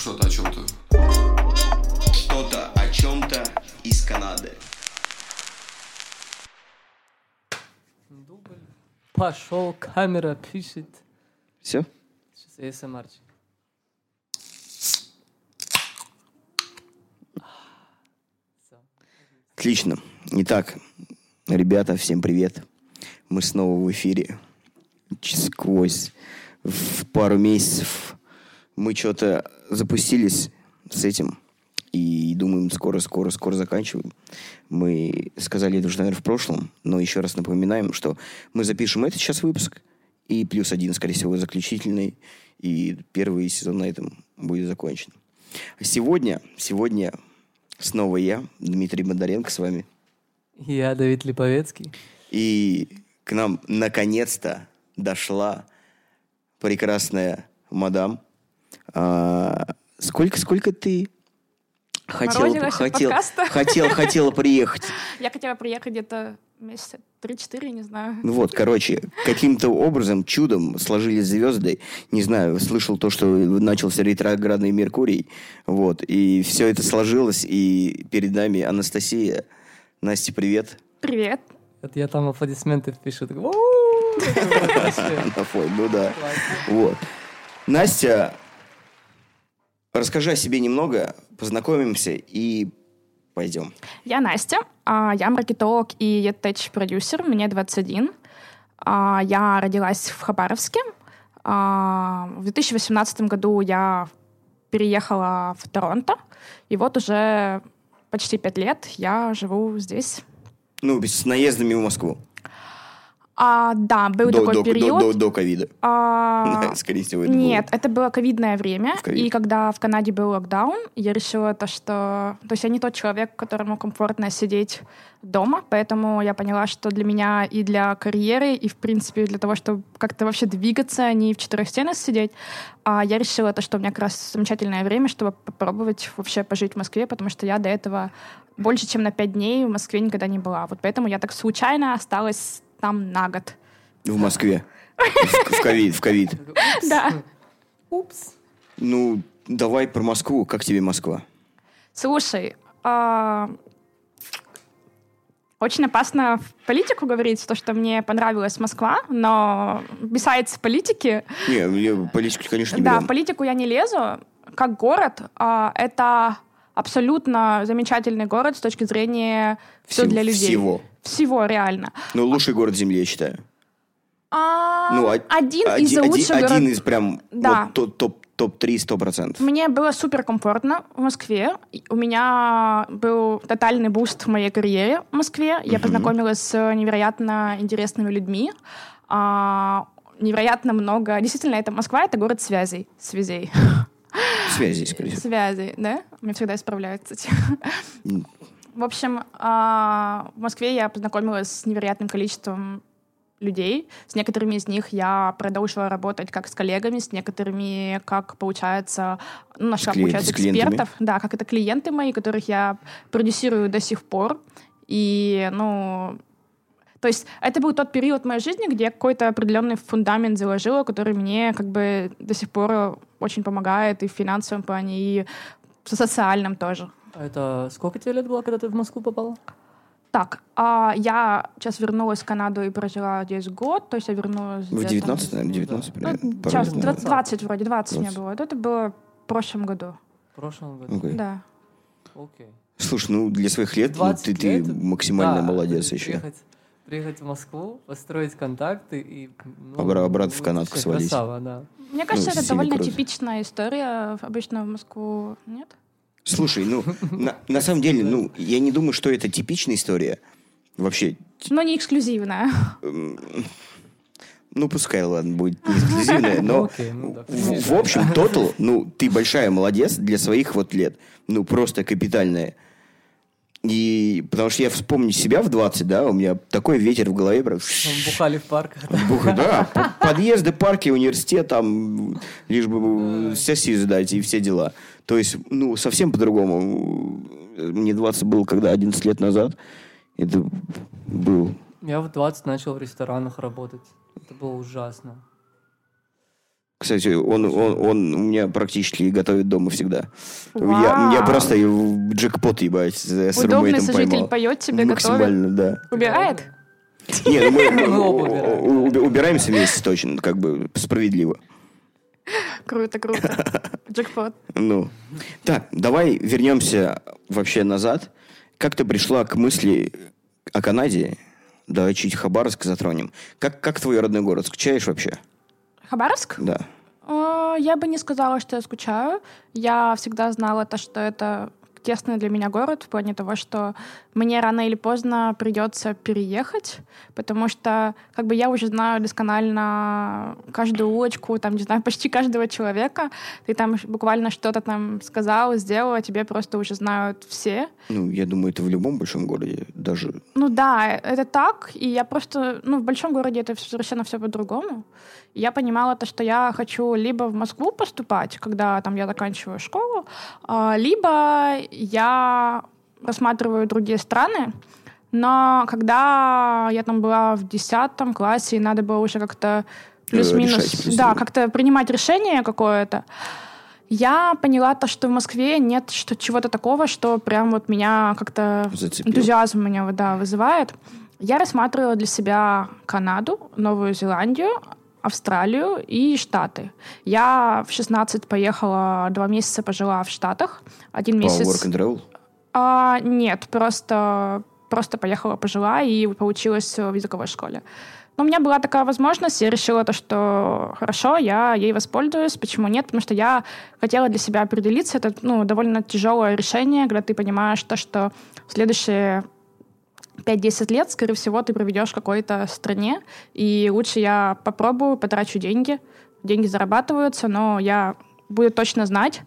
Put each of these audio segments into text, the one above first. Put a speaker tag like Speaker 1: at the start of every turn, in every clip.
Speaker 1: Что-то о чем-то.
Speaker 2: Что-то о чем-то из Канады.
Speaker 3: Дубль. Пошел, камера пишет.
Speaker 4: Все?
Speaker 3: Сейчас. Всё.
Speaker 4: Отлично. Итак, ребята, всем привет. Мы снова в эфире. Сквозь в пару месяцев мы что-то запустились с этим. И думаем, скоро-скоро-скоро заканчиваем. Мы сказали это уже, наверное, в прошлом, но еще раз напоминаем, что мы запишем этот сейчас выпуск, и плюс один, скорее всего, заключительный, и первый сезон на этом будет закончен. А сегодня, сегодня снова я, Дмитрий Бондаренко, с вами.
Speaker 3: Я Давид Липовецкий.
Speaker 4: И к нам наконец-то дошла прекрасная мадам. А, сколько, сколько ты хотела, хотел, хотел, хотела приехать?
Speaker 5: Я хотела приехать где-то месяца 3-4, не знаю.
Speaker 4: Ну вот, короче, каким-то образом, чудом сложились звезды. Не знаю, слышал то, что начался ретроградный Меркурий. Вот, и все это сложилось, и перед нами Анастасия. Настя, привет.
Speaker 5: Привет.
Speaker 3: Это я там аплодисменты.
Speaker 4: На фоне, ну да. Вот. Настя, расскажи о себе немного, познакомимся и пойдем.
Speaker 5: Я Настя, а, я маркетолог и EdTech-продюсер, мне 21. А, Я родилась в Хабаровске. А, В 2018 году я переехала в Торонто, и вот уже почти пять лет я живу здесь.
Speaker 4: Ну, с наездами в Москву.
Speaker 5: А, да, был
Speaker 4: До-
Speaker 5: такой
Speaker 4: до-
Speaker 5: период.
Speaker 4: До, до- до ковида.
Speaker 5: А,
Speaker 4: Скорее всего, это было.
Speaker 5: Нет, это было ковидное время.
Speaker 4: Ковид.
Speaker 5: И когда в Канаде был локдаун, я решила то, что... То есть я не тот человек, которому комфортно сидеть дома, поэтому я поняла, что для меня и для карьеры, и, в принципе, для того, чтобы как-то вообще двигаться, а не в четырех стенах сидеть, а я решила то, что у меня как раз замечательное время, чтобы попробовать вообще пожить в Москве, потому что я до этого больше, чем на пять дней в Москве никогда не была. Вот поэтому я так случайно осталась там на год.
Speaker 4: В Москве. В, ковид, в ковид.
Speaker 5: Да.
Speaker 3: Упс.
Speaker 4: Ну, давай про Москву. Как тебе Москва?
Speaker 5: Слушай, а, очень опасно в политику говорить, то, что мне понравилась Москва, но besides политики,
Speaker 4: Не, мне политику, конечно, не
Speaker 5: да, в политику я не лезу. Как город, а, это абсолютно замечательный город с точки зрения все
Speaker 4: Всего-
Speaker 5: для людей.
Speaker 4: всего.
Speaker 5: Всего, реально.
Speaker 4: Ну, лучший город Земли, я считаю.
Speaker 5: А,
Speaker 4: Ну, о-
Speaker 5: один из
Speaker 4: один,
Speaker 5: лучших
Speaker 4: один
Speaker 5: городов.
Speaker 4: из прям
Speaker 5: Да.
Speaker 4: вот топ, топ, топ-3 сто процентов.
Speaker 5: Мне было супер комфортно в Москве. У меня был тотальный boost в моей карьере в Москве. Я
Speaker 4: Мгм.
Speaker 5: познакомилась с невероятно интересными людьми. А, невероятно много. Действительно, это Москва это город связей. Связей.
Speaker 4: Связи, скорее всего.
Speaker 5: Связей, да? Меня всегда исправляют, кстати.
Speaker 4: М.
Speaker 5: В общем, а, в Москве я познакомилась с невероятным количеством людей. С некоторыми из них я продолжила работать как с коллегами, с некоторыми, как получается, ну, нашла,
Speaker 4: клиент-
Speaker 5: получается, экспертов. Да, как это клиенты мои, которых я продюсирую до сих пор. И, ну, то есть это был тот период моей жизни, где я какой-то определенный фундамент заложила, который мне как бы до сих пор очень помогает и в финансовом плане, и в социальном тоже.
Speaker 3: А это сколько тебе лет было, когда ты в Москву попала?
Speaker 5: Так, а я сейчас вернулась в Канаду и прожила здесь год, то есть я вернулась...
Speaker 4: В
Speaker 5: где-то-
Speaker 4: 19, наверное, 19
Speaker 5: Ну,
Speaker 4: примерно. пару
Speaker 5: сейчас,
Speaker 4: лет
Speaker 3: двадцать.
Speaker 4: назад.
Speaker 5: 20 вроде, 20 у меня
Speaker 4: 20.
Speaker 5: было. Это было в прошлом году,
Speaker 3: В прошлом году.
Speaker 4: Окей.
Speaker 5: да.
Speaker 3: Окей.
Speaker 4: Слушай, ну для своих лет ну,
Speaker 3: 20
Speaker 4: ты, ты
Speaker 3: лет?
Speaker 4: максимально
Speaker 3: Да,
Speaker 4: молодец еще.
Speaker 3: Приехать, приехать в Москву, построить контакты и... Ну,
Speaker 4: Обра- обратно в
Speaker 3: это
Speaker 4: Канадку
Speaker 3: всё
Speaker 4: свалить.
Speaker 3: Красава, да.
Speaker 5: Мне кажется, это
Speaker 4: Ну, сильно
Speaker 5: довольно
Speaker 4: круто.
Speaker 5: типичная история. Обычно в Москву нет?
Speaker 4: Слушай, ну на, на самом деле, ну я не думаю, что это типичная история. Вообще,
Speaker 5: Но не эксклюзивная.
Speaker 4: ну пускай, ладно, будет не эксклюзивная,
Speaker 3: Ну,
Speaker 4: но
Speaker 3: ну да,
Speaker 4: в, в общем, тотал, ну ты большая молодец для своих вот лет. Ну просто капитальная. И потому что я вспомню себя в 20, да, у меня такой ветер в голове, прям
Speaker 3: бухали в парках.
Speaker 4: Бух, да, подъезды, парки, университет, там, лишь бы сессии сдать и все дела. То есть, ну, совсем по-другому. Мне 20 было, когда 11 лет назад. Это был...
Speaker 3: Я в 20 начал в ресторанах работать. Это было ужасно.
Speaker 4: Кстати, он, он, он у меня практически готовит дома всегда. Я,
Speaker 5: Вау.
Speaker 4: я просто в джекпот, ебать, с
Speaker 5: Удобный сожитель
Speaker 4: поймал.
Speaker 5: поет тебе, готовит.
Speaker 4: Максимально, да.
Speaker 5: Убирает?
Speaker 4: Не, ну мы, убираемся вместе точно, как бы справедливо.
Speaker 5: Круто, круто. Джекпот.
Speaker 4: Ну, так, давай вернемся вообще назад. Как ты пришла к мысли о Канаде? Давай чуть Хабаровск затронем. Как, как твой родной город? Скучаешь вообще?
Speaker 5: Хабаровск?
Speaker 4: Да.
Speaker 5: Э, Я бы не сказала, что я скучаю. Я всегда знала то, что это тесный для меня город в плане того, что мне рано или поздно придется переехать, потому что как бы я уже знаю досконально каждую улочку, там, не знаю, почти каждого человека. Ты там буквально что-то там сказал, сделал, а тебе просто уже знают все.
Speaker 4: Ну, я думаю, это в любом большом городе даже.
Speaker 5: Ну да, это так, и я просто, ну, в большом городе это совершенно все по-другому. Я понимала то, что я хочу либо в Москву поступать, когда там я заканчиваю школу, а, либо я рассматриваю другие страны, но когда я там была в 10 классе, и надо было уже как-то плюс-минус,
Speaker 4: решать, плюс-минус.
Speaker 5: да, как-то принимать решение какое-то, я поняла то, что в Москве нет что, чего-то такого, что прям вот меня как-то
Speaker 4: Зацепило.
Speaker 5: энтузиазм меня да, вызывает. Я рассматривала для себя Канаду, Новую Зеландию, Австралию и Штаты. Я в 16 поехала, два месяца пожила в Штатах. Один
Speaker 4: По
Speaker 5: месяц...
Speaker 4: work and travel?
Speaker 5: А, нет, просто, просто поехала, пожила и получилась в языковой школе. Но у меня была такая возможность, я решила то, что хорошо, я ей воспользуюсь. Почему нет? Потому что я хотела для себя определиться. Это ну, довольно тяжелое решение, когда ты понимаешь то, что в следующие 5-10 лет, скорее всего, ты проведешь в какой-то стране, и лучше я попробую, потрачу деньги. Деньги зарабатываются, но я буду точно знать,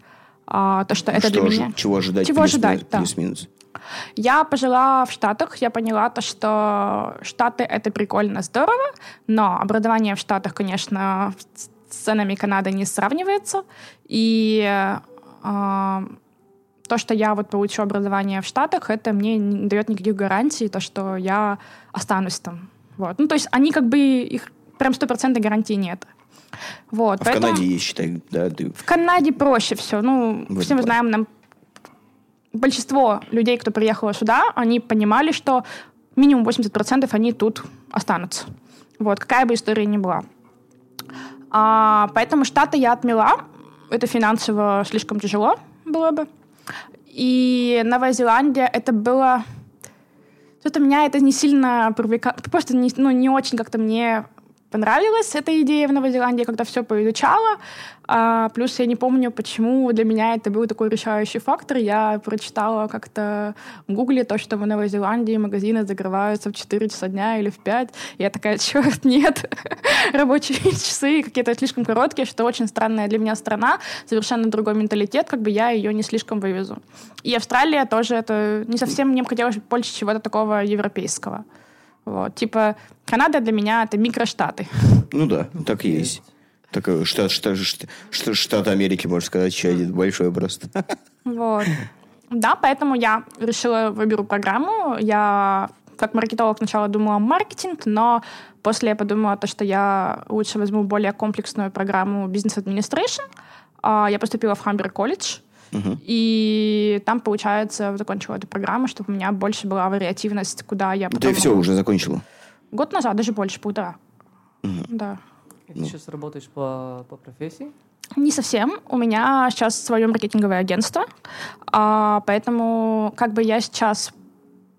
Speaker 5: а, то, что это
Speaker 4: Что
Speaker 5: для
Speaker 4: ожи-
Speaker 5: меня.
Speaker 4: Чего ожидать?
Speaker 5: Чего ожидать, да.
Speaker 4: Плюс-минус.
Speaker 5: Я пожила в Штатах, я поняла то, что Штаты — это прикольно, здорово, но образование в Штатах, конечно, с ценами Канады не сравнивается. И э, то, что я вот получу образование в Штатах, это мне не дает никаких гарантий, то, что я останусь там. Вот. Ну, то есть они как бы, их прям стопроцентной гарантии нет. Вот,
Speaker 4: А в
Speaker 5: поэтому-
Speaker 4: Канаде есть, считай, да, ты...
Speaker 5: в Канаде проще все. Ну,
Speaker 4: В
Speaker 5: все мы знаем, нам большинство людей, кто приехало сюда, они понимали, что минимум 80% они тут останутся. Вот, какая бы история ни была. А, поэтому Штаты я отмела. Это финансово слишком тяжело было бы. И Новая Зеландия, это было... Что-то меня это не сильно привлекало. Просто не, ну, не очень как-то мне понравилась эта идея в Новой Зеландии, когда все поизучала. А, плюс я не помню, почему для меня это был такой решающий фактор. Я прочитала как-то в Гугле то, что в Новой Зеландии магазины закрываются в 4 часа дня или в 5. Я такая, черт, нет. Рабочие часы какие-то слишком короткие, что очень странная для меня страна, совершенно другой менталитет, как бы я ее не слишком вывезу. И Австралия тоже это не совсем мне хотелось больше чего-то такого европейского. Вот. Типа, Канада для меня это микроштаты.
Speaker 4: Ну да, так и есть. Такой штат, штат, штат, штат, штат Америки, можно сказать, еще один большой просто.
Speaker 5: Вот. Да, поэтому я решила выберу программу. Я как маркетолог сначала думала маркетинг, но после я подумала, то, что я лучше возьму более комплексную программу бизнес administration. А, Я поступила в Хамбер колледж, и там, получается, закончила эту программу, чтобы у меня больше была вариативность, куда я
Speaker 4: Ты
Speaker 5: потом...
Speaker 4: все уже закончила.
Speaker 5: Год назад, даже больше, полтора. Да.
Speaker 3: И Ты сейчас работаешь по, по профессии?
Speaker 5: Не совсем. У меня сейчас свое маркетинговое агентство, а, поэтому как бы я сейчас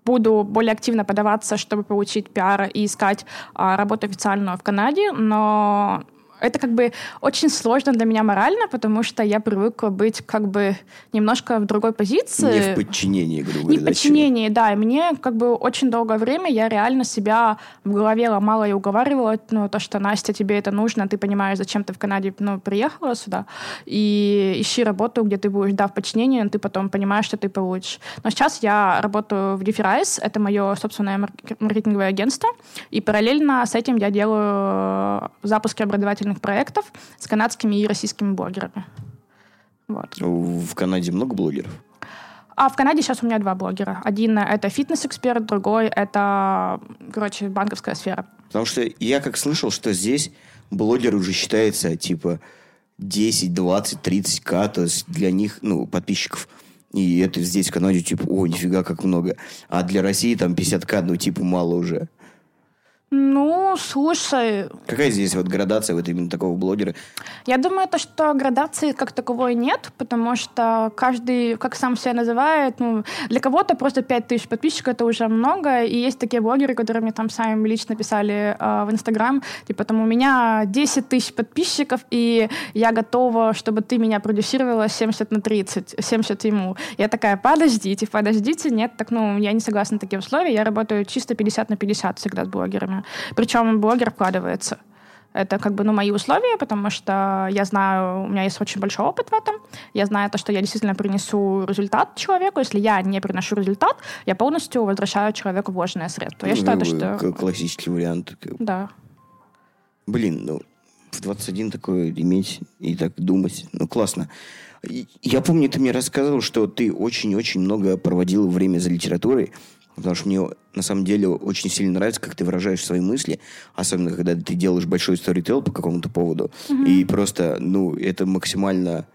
Speaker 5: буду более активно подаваться, чтобы получить пиар и искать а, работу официальную в Канаде, но это как бы очень сложно для меня морально, потому что я привыкла быть как бы немножко в другой позиции.
Speaker 4: Не в подчинении, грубо
Speaker 5: Не
Speaker 4: говоря.
Speaker 5: в
Speaker 4: да,
Speaker 5: подчинении, да. И мне как бы очень долгое время я реально себя в голове ломала и уговаривала, ну, то, что, Настя, тебе это нужно, ты понимаешь, зачем ты в Канаде, ну, приехала сюда, и ищи работу, где ты будешь, да, в подчинении, но ты потом понимаешь, что ты получишь. Но сейчас я работаю в Differize, это мое собственное марк- маркетинговое агентство, и параллельно с этим я делаю запуски образовательных проектов с канадскими и российскими блогерами. Вот.
Speaker 4: В Канаде много блогеров?
Speaker 5: А в Канаде сейчас у меня два блогера. Один — это фитнес-эксперт, другой — это, короче, банковская сфера.
Speaker 4: Потому что я как слышал, что здесь блогер уже считается, типа, 10, 20, 30 к, то есть для них, ну, подписчиков. И это здесь в Канаде, типа, о, нифига, как много. А для России там 50 к, ну, типа, мало уже.
Speaker 5: Ну, слушай,
Speaker 4: Какая здесь вот градация вот именно такого блогера?
Speaker 5: Я думаю, то, что градации как таковой нет, потому что каждый, как сам себя называет, ну, для кого-то просто 5000 подписчиков это уже много, и есть такие блогеры, которые мне там сами лично писали э, в Инстаграм, типа там у меня 10 тысяч подписчиков, и я готова, чтобы ты меня продюсировала 70 на 30, 70 ему. Я такая, подождите, подождите, нет, так, ну, я не согласна на такие условия, я работаю чисто 50 на 50 всегда с блогерами. Причем блогер вкладывается. Это как бы ну, мои условия, потому что я знаю, у меня есть очень большой опыт в этом. Я знаю то, что я действительно принесу результат человеку. Если я не приношу результат, я полностью возвращаю человеку вложенные средства. Я
Speaker 4: Ну,
Speaker 5: считаю, то, что...
Speaker 4: Классический вариант.
Speaker 5: Да.
Speaker 4: Блин, ну, в 21 такое иметь и так думать. Ну, классно. Я помню, ты мне рассказывал, что ты очень-очень много проводил время за литературой, потому что мне на самом деле очень сильно нравится, как ты выражаешь свои мысли, особенно когда ты делаешь большой сторител по какому-то поводу, и просто, ну, это максимально,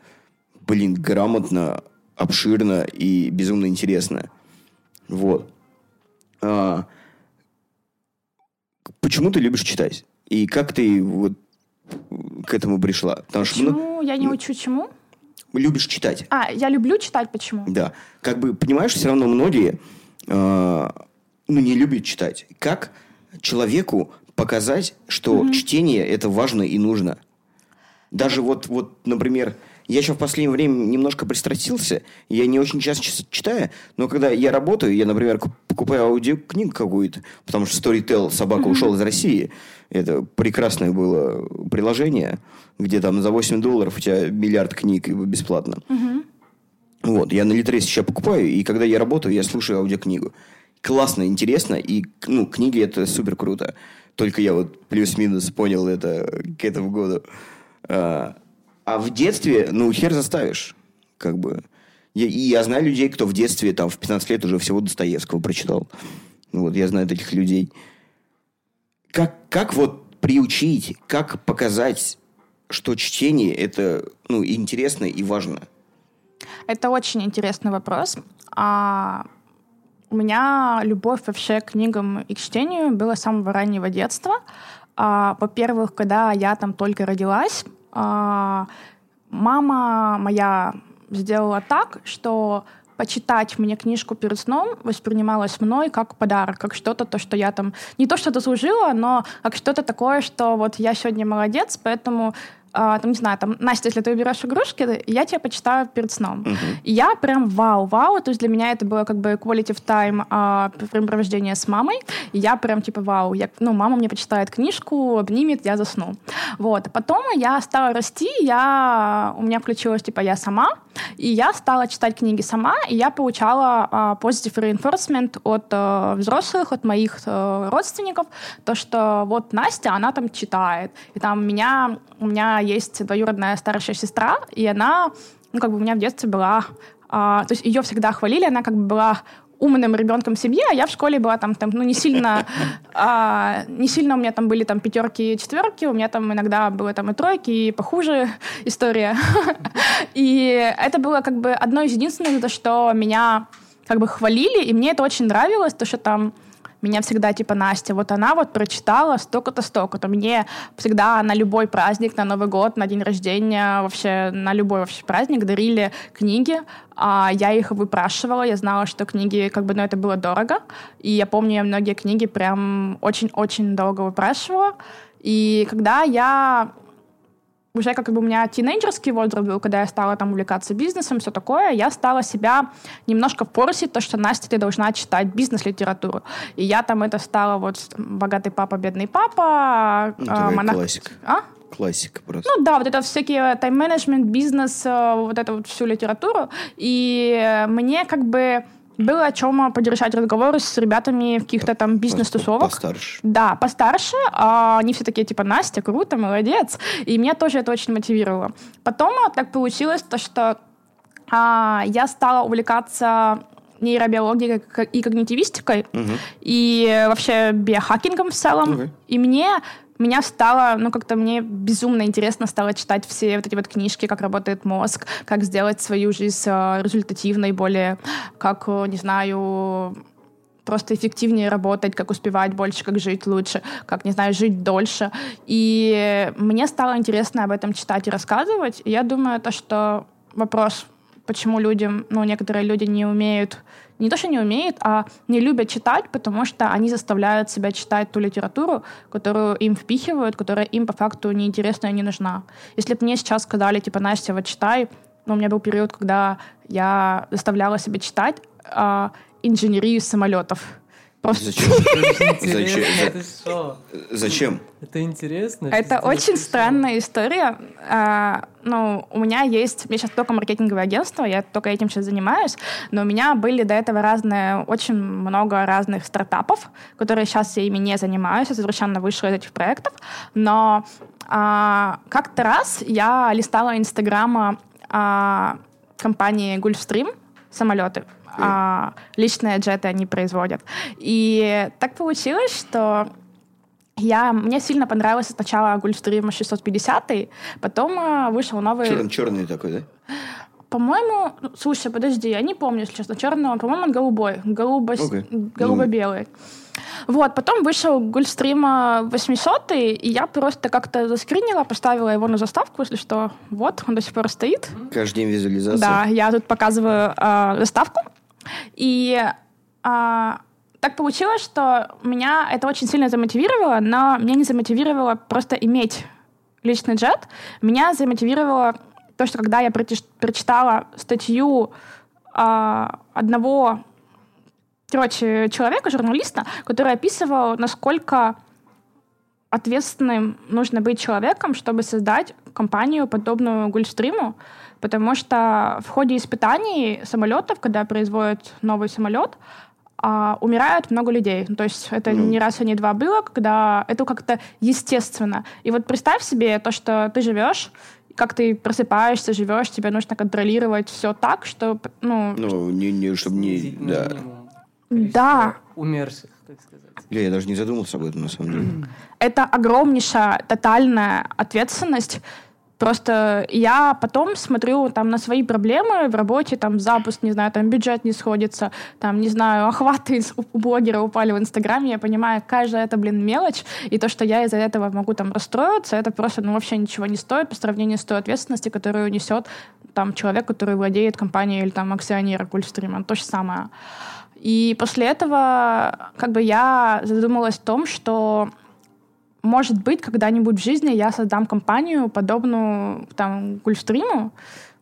Speaker 4: блин, грамотно, обширно и безумно интересно. Вот. А, почему ты любишь читать? И как ты вот к этому пришла? Потому что ну,
Speaker 5: Почему я не учу чему?
Speaker 4: любишь читать.
Speaker 5: А, я люблю читать, почему?
Speaker 4: Да. Как бы, понимаешь, все равно многие э, ну, не любят читать. Как человеку показать, что чтение это важно и нужно? Даже вот, вот, например, я еще в последнее время немножко пристрастился, я не очень часто читаю, но когда я работаю, я, например, куп- покупаю аудиокнигу какую-то, потому что Storytel «Собака ушел из России», это прекрасное было приложение, где там за 8 долларов у тебя миллиард книг бесплатно. Вот, я на Литресе сейчас покупаю, и когда я работаю, я слушаю аудиокнигу. Классно, интересно, и, ну, книги это супер круто. Только я вот плюс-минус понял это к этому году. А, а в детстве, ну, хер заставишь, как бы. Я, и я знаю людей, кто в детстве, там, в 15 лет уже всего Достоевского прочитал. Ну, Вот, я знаю таких людей. Как, как вот приучить, как показать, что чтение это, ну, интересно и важно?
Speaker 5: Это очень интересный вопрос. А, у меня любовь вообще к книгам и к чтению была с самого раннего детства. А, во-первых, когда я там только родилась, а, мама моя сделала так, что почитать мне книжку перед сном воспринималось мной как подарок, как что-то, то, что я там... Не то, что заслужила, но как что-то такое, что вот я сегодня молодец, поэтому а, там, не знаю, там, Настя, если ты уберешь игрушки, я тебя почитаю перед сном. И я прям вау-вау, то есть для меня это было как бы quality of time а, времяпровождение с мамой, и я прям типа вау, я, ну, мама мне почитает книжку, обнимет, я засну. Вот. Потом я стала расти, я, у меня включилась типа я сама, и я стала читать книги сама, и я получала а, positive reinforcement от э, взрослых, от моих э, родственников, то, что вот Настя, она там читает, и там меня, у меня есть двоюродная старшая сестра, и она, ну, как бы у меня в детстве была, а, то есть ее всегда хвалили, она как бы была умным ребенком в семье, а я в школе была там, там ну, не сильно, а, не сильно у меня там были там пятерки и четверки, у меня там иногда было там и тройки, и похуже история. И это было как бы одно из единственных, за что меня как бы хвалили, и мне это очень нравилось, то, что там меня всегда типа Настя, вот она вот прочитала столько-то, столько-то. Мне всегда на любой праздник, на Новый год, на день рождения, вообще на любой вообще праздник дарили книги. А я их выпрашивала, я знала, что книги, как бы, ну, это было дорого. И я помню, я многие книги прям очень-очень долго выпрашивала. И когда я уже как бы у меня тинейджерский возраст был, когда я стала там увлекаться бизнесом, все такое, я стала себя немножко порсить, то, что Настя, ты должна читать бизнес-литературу. И я там это стала вот «Богатый папа, бедный папа»,
Speaker 4: Ну,
Speaker 5: а,
Speaker 4: такая
Speaker 5: «Монах».
Speaker 4: классика.
Speaker 5: А?
Speaker 4: Классика просто.
Speaker 5: Ну да, вот это всякие тайм-менеджмент, бизнес, э, вот эту вот всю литературу. И мне как бы было о чем поддержать разговоры с ребятами в каких-то там бизнес-тусовок.
Speaker 4: Постарше.
Speaker 5: Да, постарше. а они все такие, типа, Настя, круто, молодец. И меня тоже это очень мотивировало. Потом а, так получилось, то, что а, я стала увлекаться нейробиологией и когнитивистикой, и вообще биохакингом в целом.
Speaker 4: Окей.
Speaker 5: И мне меня стало, ну, как-то мне безумно интересно стало читать все вот эти вот книжки, как работает мозг, как сделать свою жизнь э, результативной, более, как, э, не знаю, просто эффективнее работать, как успевать больше, как жить лучше, как, не знаю, жить дольше. И мне стало интересно об этом читать и рассказывать. И я думаю, то, что вопрос, почему людям, ну, некоторые люди не умеют не то, что не умеют, а не любят читать, потому что они заставляют себя читать ту литературу, которую им впихивают, которая им по факту неинтересна и не нужна. Если бы мне сейчас сказали, типа, Настя, вот читай, ну, у меня был период, когда я заставляла себя читать а, инженерию самолетов.
Speaker 4: Просто... Зачем?
Speaker 3: Зачем?
Speaker 4: Это что? Зачем?
Speaker 3: Это интересно.
Speaker 5: Это очень странная история. А, ну, у меня есть... У меня сейчас только маркетинговое агентство, я только этим сейчас занимаюсь, но у меня были до этого разные... Очень много разных стартапов, которые сейчас я ими не занимаюсь, я совершенно вышла из этих проектов, но а, как-то раз я листала инстаграма а, компании Gulfstream, самолеты, а, личные джеты они производят. И так получилось, что я, мне сильно понравился сначала Gulfstream 650, потом а, вышел новый...
Speaker 4: Черный, черный такой, да?
Speaker 5: По-моему, ну, слушай, подожди, я не помню, если честно, черного, по-моему, он голубой, голубо, okay. голубо-белый. Вот, потом вышел Гульстрим 800, и я просто как-то заскринила, поставила его на заставку, если что. Вот, он до сих пор стоит.
Speaker 4: Каждый день визуализация.
Speaker 5: Да, я тут показываю э, заставку. И а, так получилось, что меня это очень сильно замотивировало, но меня не замотивировало просто иметь личный джет. Меня замотивировало то, что когда я прочитала статью а, одного короче, человека, журналиста, который описывал, насколько ответственным нужно быть человеком, чтобы создать компанию, подобную Гульфстриму, потому что в ходе испытаний самолетов, когда производят новый самолет, а, умирают много людей. То есть это ну. не раз и не два было, когда это как-то естественно. И вот представь себе то, что ты живешь, как ты просыпаешься, живешь, тебе нужно контролировать все так, что, ну...
Speaker 4: Ну, не, не чтобы не... Да.
Speaker 5: Да.
Speaker 3: Умерших, так сказать.
Speaker 4: Я, я даже не задумался об этом, на самом деле.
Speaker 5: Это огромнейшая, тотальная ответственность, Просто я потом смотрю там на свои проблемы в работе, там запуск, не знаю, там бюджет не сходится, там, не знаю, охваты у блогера упали в Инстаграме, я понимаю, каждая это, блин, мелочь, и то, что я из-за этого могу там расстроиться, это просто, ну, вообще ничего не стоит по сравнению с той ответственностью, которую несет там человек, который владеет компанией или там акционер Гульфстрима, то же самое. И после этого как бы я задумалась о том, что может быть, когда-нибудь в жизни я создам компанию, подобную там Гульфстриму,